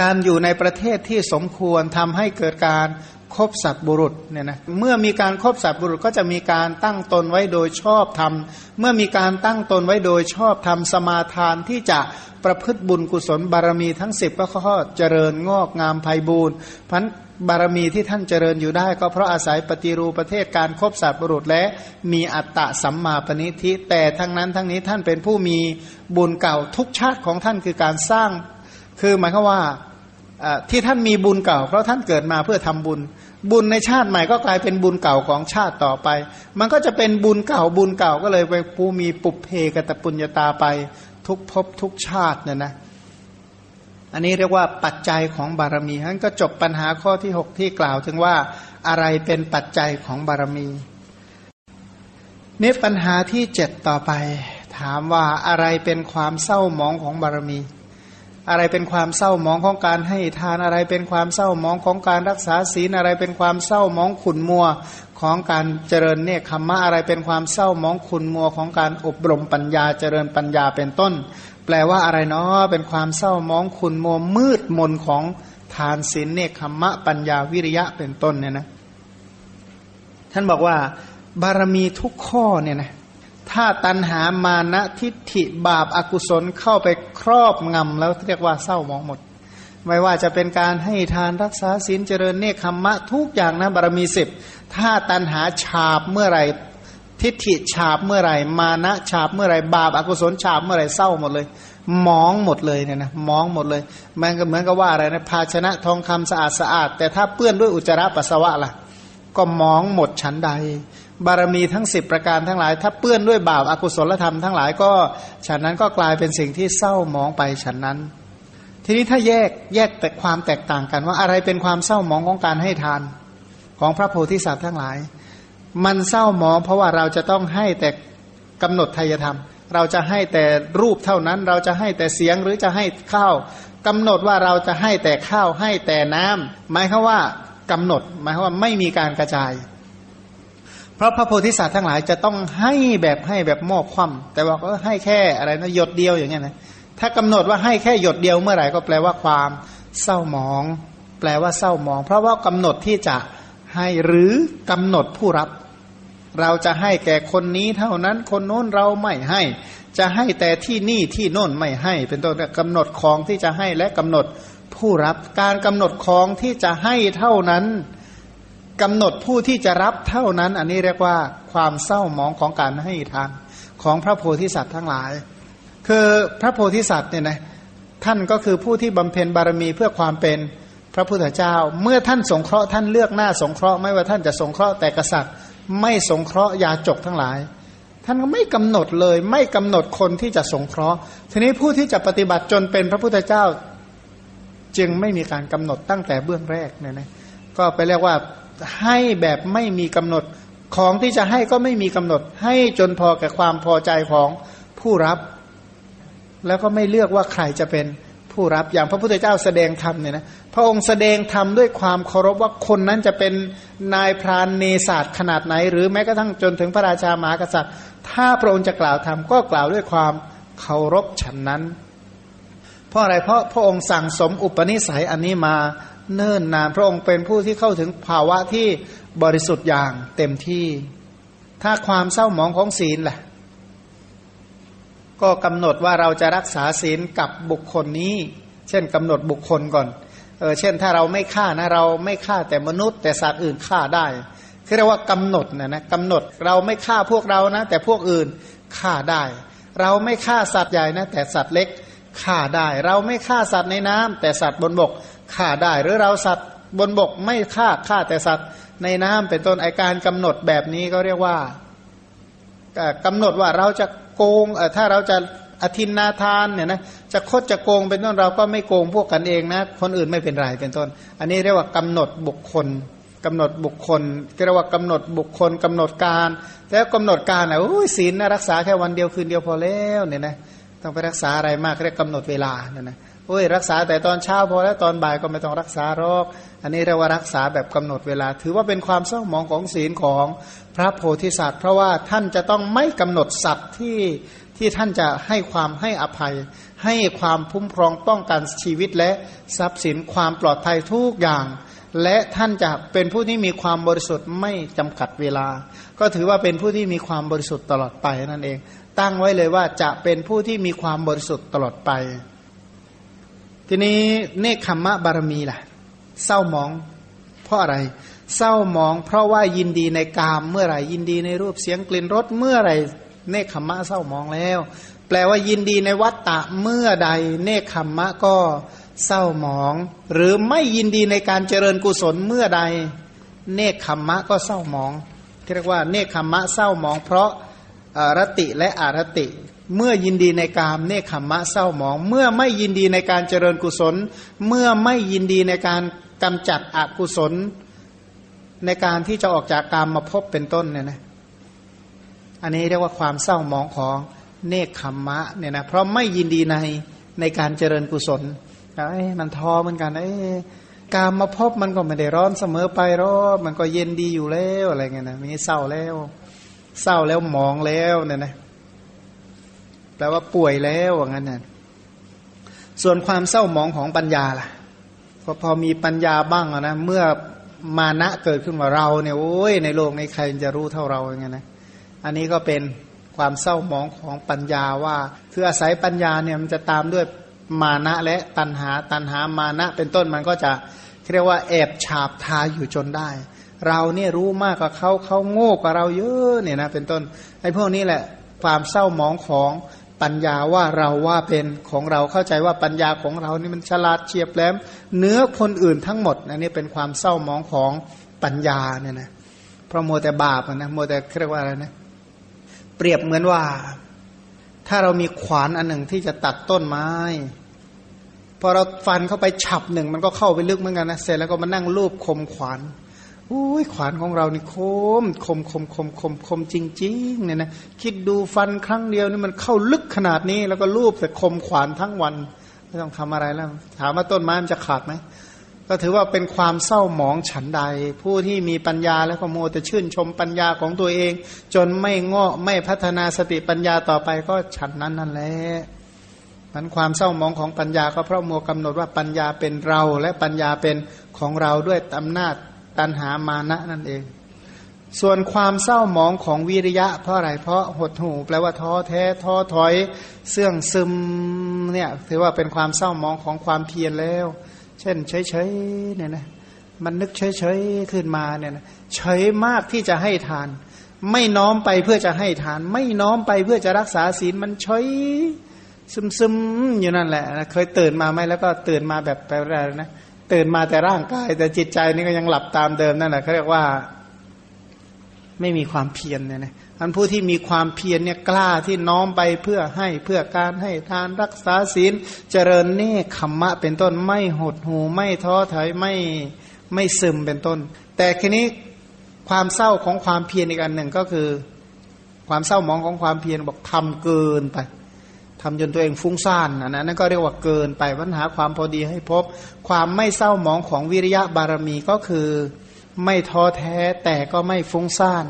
การอยู่ในประเทศที่สมควรทำให้เกิดการ คบสัตบุรุษเนี่ยนะเมื่อมีการครบสัตบุรุษก็จะมีการตั้งตนไว้โดยชอบธรรม เมื่อมีการตั้งตนไว้โดยชอบธรรมสมาทานที่จะประพฤติบุญกุศลบารมีทั้งสิบก็ข้อเจริญงอกงามไพบูรณ์พันบารมีที่ท่านเจริญอยู่ได้ ก็เพราะอาศัยปฏิรูประเทศการครบสัตบุรุษและมีอัตตะสัมมาปณิธิแต่ทั้งนั้นทั้งนี้ท่านเป็นผู้มีบุญเก่าทุกชาติของท่านคือการสร้าง คือหมายความว่าที่ท่านมีบุญเก่า เพราะท่านเกิดมาเพื่อทำบุญ บุญในชาติใหม่ก็กลายเป็นบุญเก่าของชาติต่อไป มันก็จะเป็นบุญเก่าบุญเก่าก็เลยไปผู้มีปุเพกตปุญญาตาไปทุกภพทุกชาติเนี่ยนะ อันนี้เรียกว่าปัจจัยของบารมีนั้นก็จบปัญหาข้อที่ 6 ที่กล่าวถึงว่าอะไรเป็นปัจจัยของบารมี นี่ปัญหาที่เจ็ดต่อไป ถามว่าอะไรเป็นความเศร้าหมองของบารมี อะไรเป็นความเศร้าหมองของการให้ทานอะไรเป็นความเศร้าหมองของการรักษาศีลอะไรเป็นความเศร้าหมองขุนมัวของการเจริญเนคขมะอะไรเป็นความเศร้ามองขุนมัวของการอบรมปัญญาเจริญปัญญาเป็นต้น แปลว่าอะไรเนาะเป็นความเศร้ามองขุนมัวมืดมนของทานศีลเนคขมะปัญญาวิริยะเป็นต้นเนี่ยนะท่านบอกว่าบารมีทุกข้อเนี่ยนะ ถ้าตันหามานะทิฏฐิบาปอากุศลเข้าไปครอบงำแล้วเรียกว่าเศร้ามองหมด ไม่ว่าจะเป็นการให้ทานรักษาศีลเจริญเนคขมมะทุกอย่างนะบารมีสิบถ้าตันหาฉาบเมื่อไหร่ ทิฏฐิฉาบเมื่อไหร่ มานะฉาบเมื่อไหร่บาปอากุศลฉาบเมื่อไหร่เศร้าหมดเลยมองหมดเลยเนี่ยนะมองหมดเลย มันก็เหมือนกับว่าอะไรนะภาชนะทองคำสะอาดสะอาด แต่ถ้าเปื้อนด้วยอุจจาระปัสสาวะล่ะ ก็มองหมดฉันใด บารมีทั้งสิบประการทั้งหลาย ถ้าเปื้อนด้วยบาปอากุศลธรรมทั้งหลายก็ฉันนั้นก็กลายเป็นสิ่งที่เศร้ามองไปฉันนั้น ทีนี้ถ้าแยกแยกแต่ความแตกต่างกันว่าอะไรเป็นความเศร้ามองของการให้ทานของพระโพธิสัตว์ทั้งหลาย มันเศร้ามองเพราะว่าเราจะต้องให้แต่กำหนดทายธรรม เราจะให้แต่รูปเท่านั้น เราจะให้แต่เสียงหรือจะให้ข้าวกำหนดว่าเราจะให้แต่ข้าวให้แต่น้ำหมายคือว่ากำหนด หมายคือว่าไม่มีการกระจาย เพราะพระโพธิสัตว์ทั้งหลายจะต้องให้แบบให้แบบมอบความแต่ว่าก็ให้แค่อะไรนะหยดเดียวอย่างเงี้ยนะถ้ากำหนดว่าให้แค่หยดเดียวเมื่อไหร่ก็แปลว่าความเศร้าหมอง แปลว่าเศร้าหมอง เพราะว่ากำหนดที่จะให้หรือกำหนดผู้รับ เราจะให้แก่คนนี้เท่านั้นคนโน้นเราไม่ให้ จะให้แต่ที่นี่ที่โน้นไม่ให้ เป็นต้นกำหนดของที่จะให้และกำหนดผู้รับ การกำหนดของที่จะให้เท่านั้น กำหนดผู้ที่จะรับเท่านั้น อันนี้เรียกว่าความเศร้าหมองของการให้ทานของพระโพธิสัตว์ทั้งหลาย คือพระโพธิสัตว์เนี่ยนะท่านก็คือผู้ที่บำเพ็ญบารมีเพื่อความเป็นพระพุทธเจ้า เมื่อท่านสงเคราะห์ท่านเลือกหน้าสงเคราะห์ไม่ว่าท่านจะสงเคราะห์แต่กษัตริย์ ไม่สงเคราะห์ยาจกทั้งหลาย ท่านก็ไม่กำหนดเลย ไม่กำหนดคนที่จะสงเคราะห์ ทีนี้ผู้ที่จะปฏิบัติจนเป็นพระพุทธเจ้า จึงไม่มีการกำหนดตั้งแต่เบื้องแรกเนี่ยนะก็ไปเรียกว่า ให้แบบไม่มีกำหนดของที่จะให้ก็ไม่มีกำหนด ให้จนพอแก่ความพอใจของผู้รับ แล้วก็ไม่เลือกว่าใครจะเป็นผู้รับอย่างพระพุทธเจ้าแสดงธรรมเนี่ยนะพระองค์แสดงธรรมด้วยความเคารพว่าคนนั้นจะเป็นนายพรานเนศาสตร์ขนาดไหน หรือแม้กระทั่งจนถึงพระราชามหากษัตริย์ ถ้าพระองค์จะกล่าวธรรมก็กล่าวด้วยความเคารพฉันนั้น เพราะอะไรเพราะพระองค์สั่งสมอุปนิสัยอันนี้มา เนิ่นนานพระองค์เป็นผู้ที่เข้าถึงภาวะที่บริสุทธิ์อย่างเต็มที่ ถ้าความเศร้าหมองของศีลล่ะ ก็กำหนดว่าเราจะรักษาศีลกับบุคคลนี้ เช่นกำหนดบุคคลก่อนเออเช่นถ้าเราไม่ฆ่านะเราไม่ฆ่าแต่มนุษย์ แต่สัตว์อื่นฆ่าได้คือเรียกว่ากำหนดนะนะกำหนดเราไม่ฆ่าพวกเรานะ แต่พวกอื่นฆ่าได้ เราไม่ฆ่าสัตว์ใหญ่นะ แต่สัตว์เล็กฆ่าได้ เราไม่ฆ่าสัตว์ในน้ำแต่สัตว์บนบก ฆ่าได้หรือเราสัตว์บนบกไม่ฆ่าฆ่าแต่สัตว์ในน้ำเป็นต้นไอการกำหนดแบบนี้ก็เรียกว่ากำหนดว่าเราจะโกงถ้าเราจะอธินนาทานเนี่ยนะจะคดจะโกงเป็นต้นเราก็ไม่โกงพวกกันเองนะ คนอื่นไม่เป็นไรเป็นต้น อันนี้เรียกว่ากำหนดบุคคลกำหนดบุคคลเรียกว่ากำหนดบุคคลกำหนดการแล้วกำหนดการอะศีลนะรักษาแค่วันเดียวคืนเดียวพอแล้วเนี่ยนะต้องไปรักษาอะไรมากเรียกกำหนดเวลาเนี่ยนะ โอ้ยรักษาแต่ตอนเช้าพอแล้วตอนบ่ายก็ไม่ต้องรักษาหรอก อันนี้เรียกว่ารักษาแบบกำหนดเวลา ถือว่าเป็นความเศร้าหมองของศีลของพระโพธิสัตว์ เพราะว่าท่านจะต้องไม่กำหนดสัตว์ที่ที่ท่านจะให้ความให้อภัย ให้ความพุ่มครองป้องกันชีวิตและทรัพย์สินความปลอดภัยทุกอย่าง และท่านจะเป็นผู้ที่มีความบริสุทธิ์ไม่จำกัดเวลา ก็ถือว่าเป็นผู้ที่มีความบริสุทธิ์ตลอดไปนั่นเอง ตั้งไว้เลยว่าจะเป็นผู้ที่มีความบริสุทธิ์ตลอดไป ทีนี้เนคขมมะบารมีล่ะ เศร้ามอง เพราะอะไร เศร้ามอง เพราะว่ายินดีในกามเมื่อไหร่ยินดีในรูปเสียงกลิ่นรสเมื่อไหร่เนคขมมะเศร้ามองแล้ว แปลว่ายินดีในวัตตะเมื่อใด เนคขมมะก็เศร้ามอง หรือไม่ยินดีในการเจริญกุศลเมื่อใด เนคขมมะก็เศร้ามองเรียกว่าเนคขมมะเศร้ามอง เพราะอ่อรติและอารติ เมื่อยินดีในกามเนคขมมะเศร้าหมอง เมื่อไม่ยินดีในการเจริญกุศล เมื่อไม่ยินดีในการกำจัดอกุศล ในการที่จะออกจากกามมาพบเป็นต้นเนี่ยนะอันนี้เรียกว่าความเศร้าหมองของเนคขมมะเนี่ยนะเพราะไม่ยินดีในในการเจริญกุศลเอ้มันท้อเหมือนกันเอ้กามมาพบมันก็ไม่ได้ร้อนเสมอไปหรอกมันก็เย็นดีอยู่แล้วอะไรเงี้ยนะมีเศร้าแล้ว เศร้าแล้วหมองแล้วเนี่ยนะ แปลว่าป่วยแล้วว่างั้นน่ะส่วนความเศร้าหมองของปัญญาล่ะพอพอมีปัญญาบ้างนะเมื่อมานะเกิดขึ้นมาเราเนี่ยโอ้ยในโลกในใครจะรู้เท่าเราอย่างเงี้ยนะอันนี้ก็เป็นความเศร้าหมองของปัญญาว่า คืออาศัยปัญญาเนี่ยมันจะตามด้วยมานะและตันหาตันหามานะ เป็นต้นมันก็จะเรียกว่าแอบฉาบทาอยู่จนได้ เราเนี่ยรู้มากกว่าเขาเขาโง่กว่าเราเยอะเนี่ยนะเป็นต้นไอ้พวกนี้แหละความเศร้าหมองของ ปัญญาว่าเราว่าเป็นของเราเข้าใจว่าปัญญาของเรานี่มันฉลาดเฉียบแหลมเนื้อคนอื่นทั้งหมดอันนี้เป็นความเศร้ามองของปัญญาเนี่ยนะเพราะโมแต่บาปนะโมแต่เรียกว่าอะไรนะเปรียบเหมือนว่า ถ้าเรามีขวานอันหนึ่งที่จะตัดต้นไม้พอเราฟันเข้าไปฉับหนึ่งมันก็เข้าไปลึกเหมือนกันนะเสร็จแล้วก็มานั่งรูปคมขวาน อุ้ยขวานของเรานี่คมคมคมคมคมคมจริงๆเนี่ยนะคิดดูฟันครั้งเดียวนี่มันเข้าลึกขนาดนี้ แล้วก็รูปแต่คมขวานทั้งวันไม่ต้องทำอะไรแล้ว ถามว่าต้นไม้มันจะขาดไหมก็ถือว่าเป็นความเศร้าหมองฉันใด ผู้ที่มีปัญญาแล้วก็โมแต่ชื่นชมปัญญาของตัวเอง จนไม่งาะไม่พัฒนาสติปัญญาต่อไปก็ฉันนั้นนั่นแหละมันความเศร้าหมองของปัญญาก็เพราะโมกำหนดว่าปัญญาเป็นเราและปัญญาเป็นของเราด้วยอำนาจ ตันหามานะนั่นเอง ส่วนความเศร้าหมองของวิริยะ เพราะอะไร เพราะหดหูแปลว่าท้อแท้ท้อถอยเสื่องซึมเนี่ยถือว่าเป็นความเศร้าหมองของความเพียรแล้ว เช่นเฉยๆเนี่ยนะมันนึกเฉยๆขึ้นมาเนี่ยนะเฉยมากที่จะให้ทาน ไม่น้อมไปเพื่อจะให้ทาน ไม่น้อมไปเพื่อจะรักษาศีลมันเฉยซึมๆอยู่นั่นแหละเคยตื่นมาไหมแล้วก็ตื่นมาแบบไปอะไรนะ ตื่นมาแต่ร่างกาย แต่จิตใจนี่ก็ยังหลับตามเดิมนั่นแหละเขาเรียกว่าไม่มีความเพียรเนี่ยนะอันผู้ที่มีความเพียรเนี่ยกล้าที่น้อมไปเพื่อให้เพื่อการให้ทานรักษาศีลเจริญเนคขมมะเป็นต้นไม่หดหูไม่ท้อถอยไม่ไม่ซึมเป็นต้น แต่ทีนี้ความเศร้าของความเพียรอีกอันหนึ่งก็คือ ความเศร้ามองของความเพียรบอกทำเกินไป ทำจนตัวเองฟุ้งซ่านอันนั้นนั่นก็เรียกว่าเกินไปปัญหาความพอดีให้พบ ความไม่เศร้าหมองของวิริยะบารมีก็คือไม่ท้อแท้แต่ก็ไม่ฟุ้งซ่าน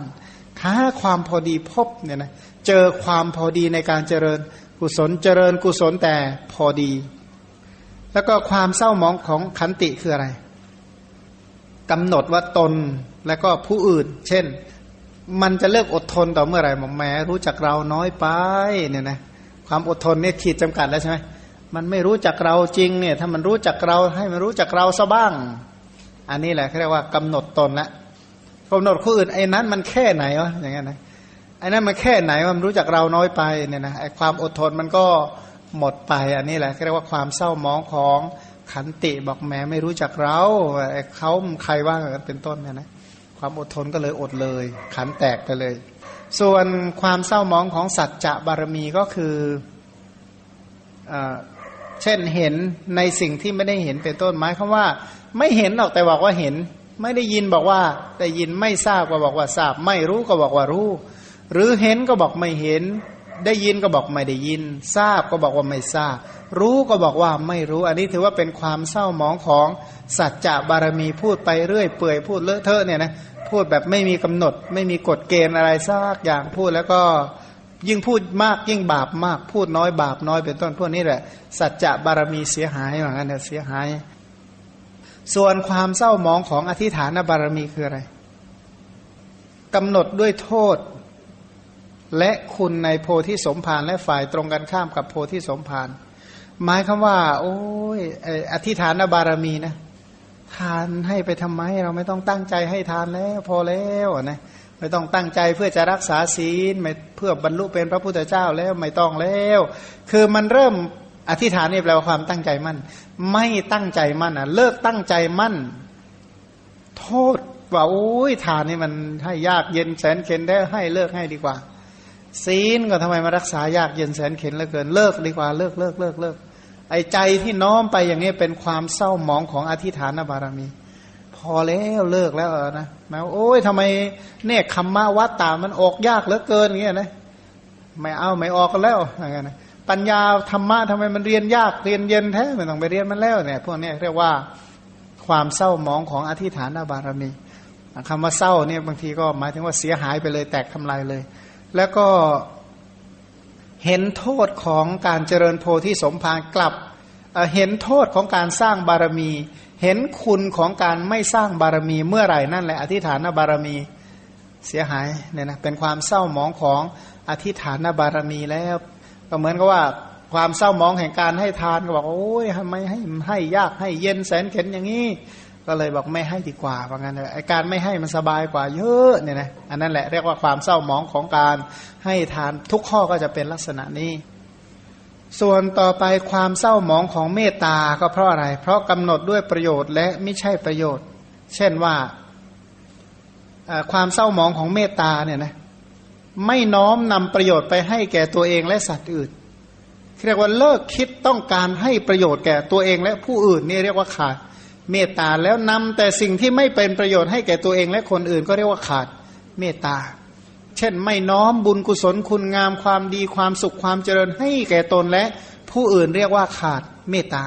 ถ้าความพอดีพบเนี่ยนะเจอความพอดีในการเจริญกุศลเจริญกุศลแต่พอดี แล้วก็ความเศร้าหมองของขันติคืออะไรกำหนดว่าตนและก็ผู้อื่น เช่น มันจะเลิกอดทนต่อเมื่อไหร่หมอแม้รู้จักเราน้อยไปเนี่ยนะ ความอดทนเนี่ยขีดจำกัดแล้วใช่ไหมมันไม่รู้จักเราจริงเนี่ยถ้ามันรู้จักเราให้มันรู้จักเราซะบ้าง อันนี้แหละเขาเรียกว่ากำหนดตนละกำหนดผู้อื่นไอ้นั้นมันแค่ไหนวะอย่างเงี้ยนะไอ้นั้นมันแค่ไหนมันรู้จักเราน้อยไปเนี่ยนะไอ้ความอดทนมันก็หมดไป อันนี้แหละเรียกว่าความเศร้ามองของขันติบอกแม้ไม่รู้จักเราไอ้เขาใครว่ากันเป็นต้นเนี่ยนะความอดทนก็เลยอดเลย ขันแตกไปเลย ส่วนความเศร้ามองของสัจจะบารมีก็คืออเช่นเห็นในสิ่งที่ไม่ได้เห็นเป็นต้นหมายคำว่า ไม่เห็นหรอกแต่บอกว่าเห็น ไม่ได้ยินบอกว่าแต่ยินไม่ทราบก็บอกว่าทราบ ไม่รู้ก็บอกว่ารู้ หรือเห็นก็บอกไม่เห็น ได้ยินก็บอกไม่ได้ยิน ทราบก็บอกว่าไม่ทราบ รู้ก็บอกว่าไม่รู้ อันนี้ถือว่าเป็นความเศร้ามองของสัจจะบารมีพูดไปเรื่อยเปื่อยพูดเลอะเทอะเนี่ยนะพูดแบบไม่มีกำหนด ไม่มีกฎเกณฑ์อะไรสักอย่างพูดแล้วก็ยิ่งพูดมากยิ่งบาปมาก พูดน้อยบาปน้อยเป็นต้นพวกนี้แหละ สัจจะบารมีเสียหายเหมือนกันเนี่ยเสียหาย ส่วนความเศร้าหมองของอธิฐานบารมีคืออะไรกำหนดด้วยโทษ และคุณในโพธิสมภารและฝ่ายตรงกันข้ามกับโพธิสมภารหมายคำว่า โอ้ยอธิฐานบารมีนะ ทานให้ไปทำไม เราไม่ต้องตั้งใจให้ทานแล้ว พอแล้วนะไม่ต้องตั้งใจเพื่อจะรักษาศีลไม่เพื่อบรรลุเป็นพระพุทธเจ้าแล้วไม่ต้องแล้ว คือมันเริ่มอธิษฐานนี่แปลว่าความตั้งใจมั่น ไม่ตั้งใจมั่นอะ เลิกตั้งใจมั่น โทษว่าโอ้ยทานนี่มันให้ยากเย็นแสนเข็นได้ให้เลิกให้ดีกว่า ศีลก็ทำไมมารักษายากเย็นแสนเข็นเหลือเกินเลิกดีกว่าเลิกเลิกเลิกเลิกไอ้ใจที่น้อมไปอย่างนี้เป็นความเศร้าหมองของอธิฐานบารมี พอแล้วเลิกแล้วนะนะโอ้ยทำไมเนี่ยคำมาวัดตามันออกยากเหลือเกินอย่างเงี้ยนะไม่เอาไม่ออกกันแล้วอย่างเงี้ยนะปัญญาธรรมะทำไมมันเรียนยากเรียนเย็นแท้ไม่ต้องไปเรียนมันแล้วเนี่ยพวกนี้เรียกว่าความเศร้าหมองของอธิฐานบารมีคำว่าเศร้าเนี่ยบางทีก็หมายถึงว่าเสียหายไปเลยแตกทำลายเลย แล้วก็เห็นโทษของการเจริญโพธิสมภารกลับเห็นโทษของการสร้างบารมี เห็นคุณของการไม่สร้างบารมีเมื่อไหร่นั่นแหละ อธิฐานบารมีเสียหายเนี่ยนะเป็นความเศร้าหมองของอธิฐานบารมีแล้ว ก็เหมือนกับว่าความเศร้ามองแห่งการให้ทานก็บอกโอ้ยทำไมให้ให้ยากให้เย็นแสนเข็นอย่างนี้ ก็เลยบอกไม่ให้ดีกว่าเพราะงั้นไอการไม่ให้มันสบายกว่าเยอะเนี่ยนะอันนั้นแหละเรียกว่าความเศร้าหมองของการให้ทานทุกข้อก็จะเป็นลักษณะนี้ ส่วนต่อไปความเศร้าหมองของเมตตาก็เพราะอะไร เพราะกำหนดด้วยประโยชน์และไม่ใช่ประโยชน์ เช่นว่าความเศร้าหมองของเมตตาเนี่ยนะไม่น้อมนำประโยชน์ไปให้แก่ตัวเองและสัตว์อื่นเรียกว่าเลิกคิดต้องการให้ประโยชน์แก่ตัวเองและผู้อื่นนี่เรียกว่าขาด เมตตาแล้วนำแต่สิ่งที่ไม่เป็นประโยชน์ให้แก่ตัวเองและคนอื่นก็เรียกว่าขาดเมตตา เช่นไม่น้อมบุญกุศลคุณงามความดีความสุขความเจริญให้แก่ตนและผู้อื่นเรียกว่าขาดเมตตา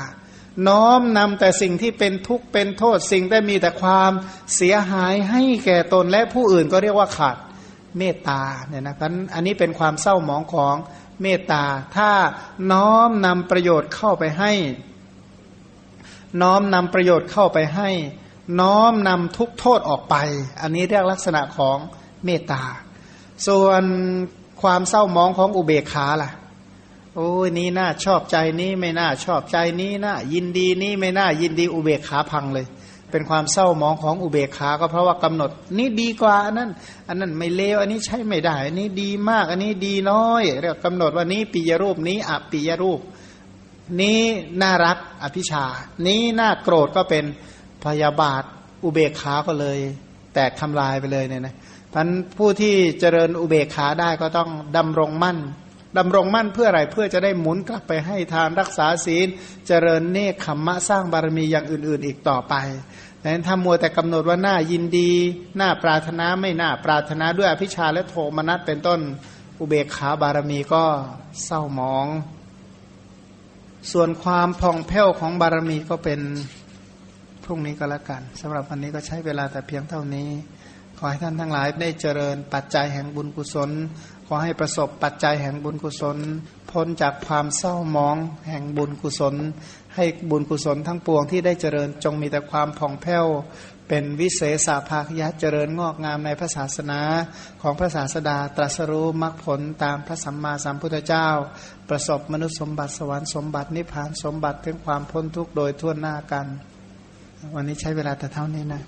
น้อมนำแต่สิ่งที่เป็นทุกข์เป็นโทษสิ่งได้มีแต่ความเสียหายให้แก่ตนและผู้อื่นก็เรียกว่าขาดเมตตาเนี่ยนะพันอันนี้เป็นความเศร้าหมองของเมตตา ถ้าน้อมนำประโยชน์เข้าไปให้ น้อมนำประโยชน์เข้าไปให้ น้อมนำทุกโทษออกไป อันนี้เรียกลักษณะของเมตตา ส่วนความเศร้ามองของอุเบกขาล่ะ โอ้ยนี้น่าชอบใจนี้ไม่น่าชอบใจนี้น่ายินดีนี้ไม่น่ายินดีอุเบกขาพังเลย เป็นความเศร้ามองของอุเบกขาก็เพราะว่ากำหนด นี่ดีกว่าอันนั้น อันนั้นไม่เลวอันนี้ใช้ไม่ได้ อันนี้ดีมาก อันนี้ดีน้อยเรียกกำหนดว่านี้ปิยรูปนี้อปิยรูป นี้น่ารักอภิชา นี้น่าโกรธก็เป็นพยาบาทอุเบกขาก็เลย แตกทำลายไปเลยเนี่ยนะพันผู้ที่เจริญอุเบกขาได้ก็ต้องดำรงมั่นดำรงมั่นเพื่ออะไรเพื่อจะได้หมุนกลับไปให้ทานรักษาศีล เจริญเนคขมมะสร้างบารมีอย่างอื่น ๆ อีกต่อไปดังนั้นถ้ามัวแต่กำหนดว่าหน้ายินดีหน้าปรารถนาไม่น่าปรารถนาด้วยอภิชาและโทมนัสเป็นต้นอุเบกขาบารมีก็เศร้าหมอง ส่วนความผ่องแผ้วของบารมีก็เป็นพรุ่งนี้ก็แล้วกันสำหรับวันนี้ก็ใช้เวลาแต่เพียงเท่านี้ ขอให้ท่านทั้งหลายได้เจริญปัจจัยแห่งบุญกุศล ขอให้ประสบปัจจัยแห่งบุญกุศล พ้นจากความเศร้ามองแห่งบุญกุศล ให้บุญกุศลทั้งปวงที่ได้เจริญจงมีแต่ความผ่องแผ้ว เป็นวิเศษภาคยะเจริญงอกงามในพระศาสนาของพระศาสดาตรัสรู้มรรคผลตามพระสัมมาสัมพุทธเจ้า ประสบมนุษย์สมบัติสวรรค์สมบัตินิพพานสมบัติถึงความพ้นทุกข์โดยทั่วหน้ากัน วันนี้ใช้เวลาแต่เท่านี้นะ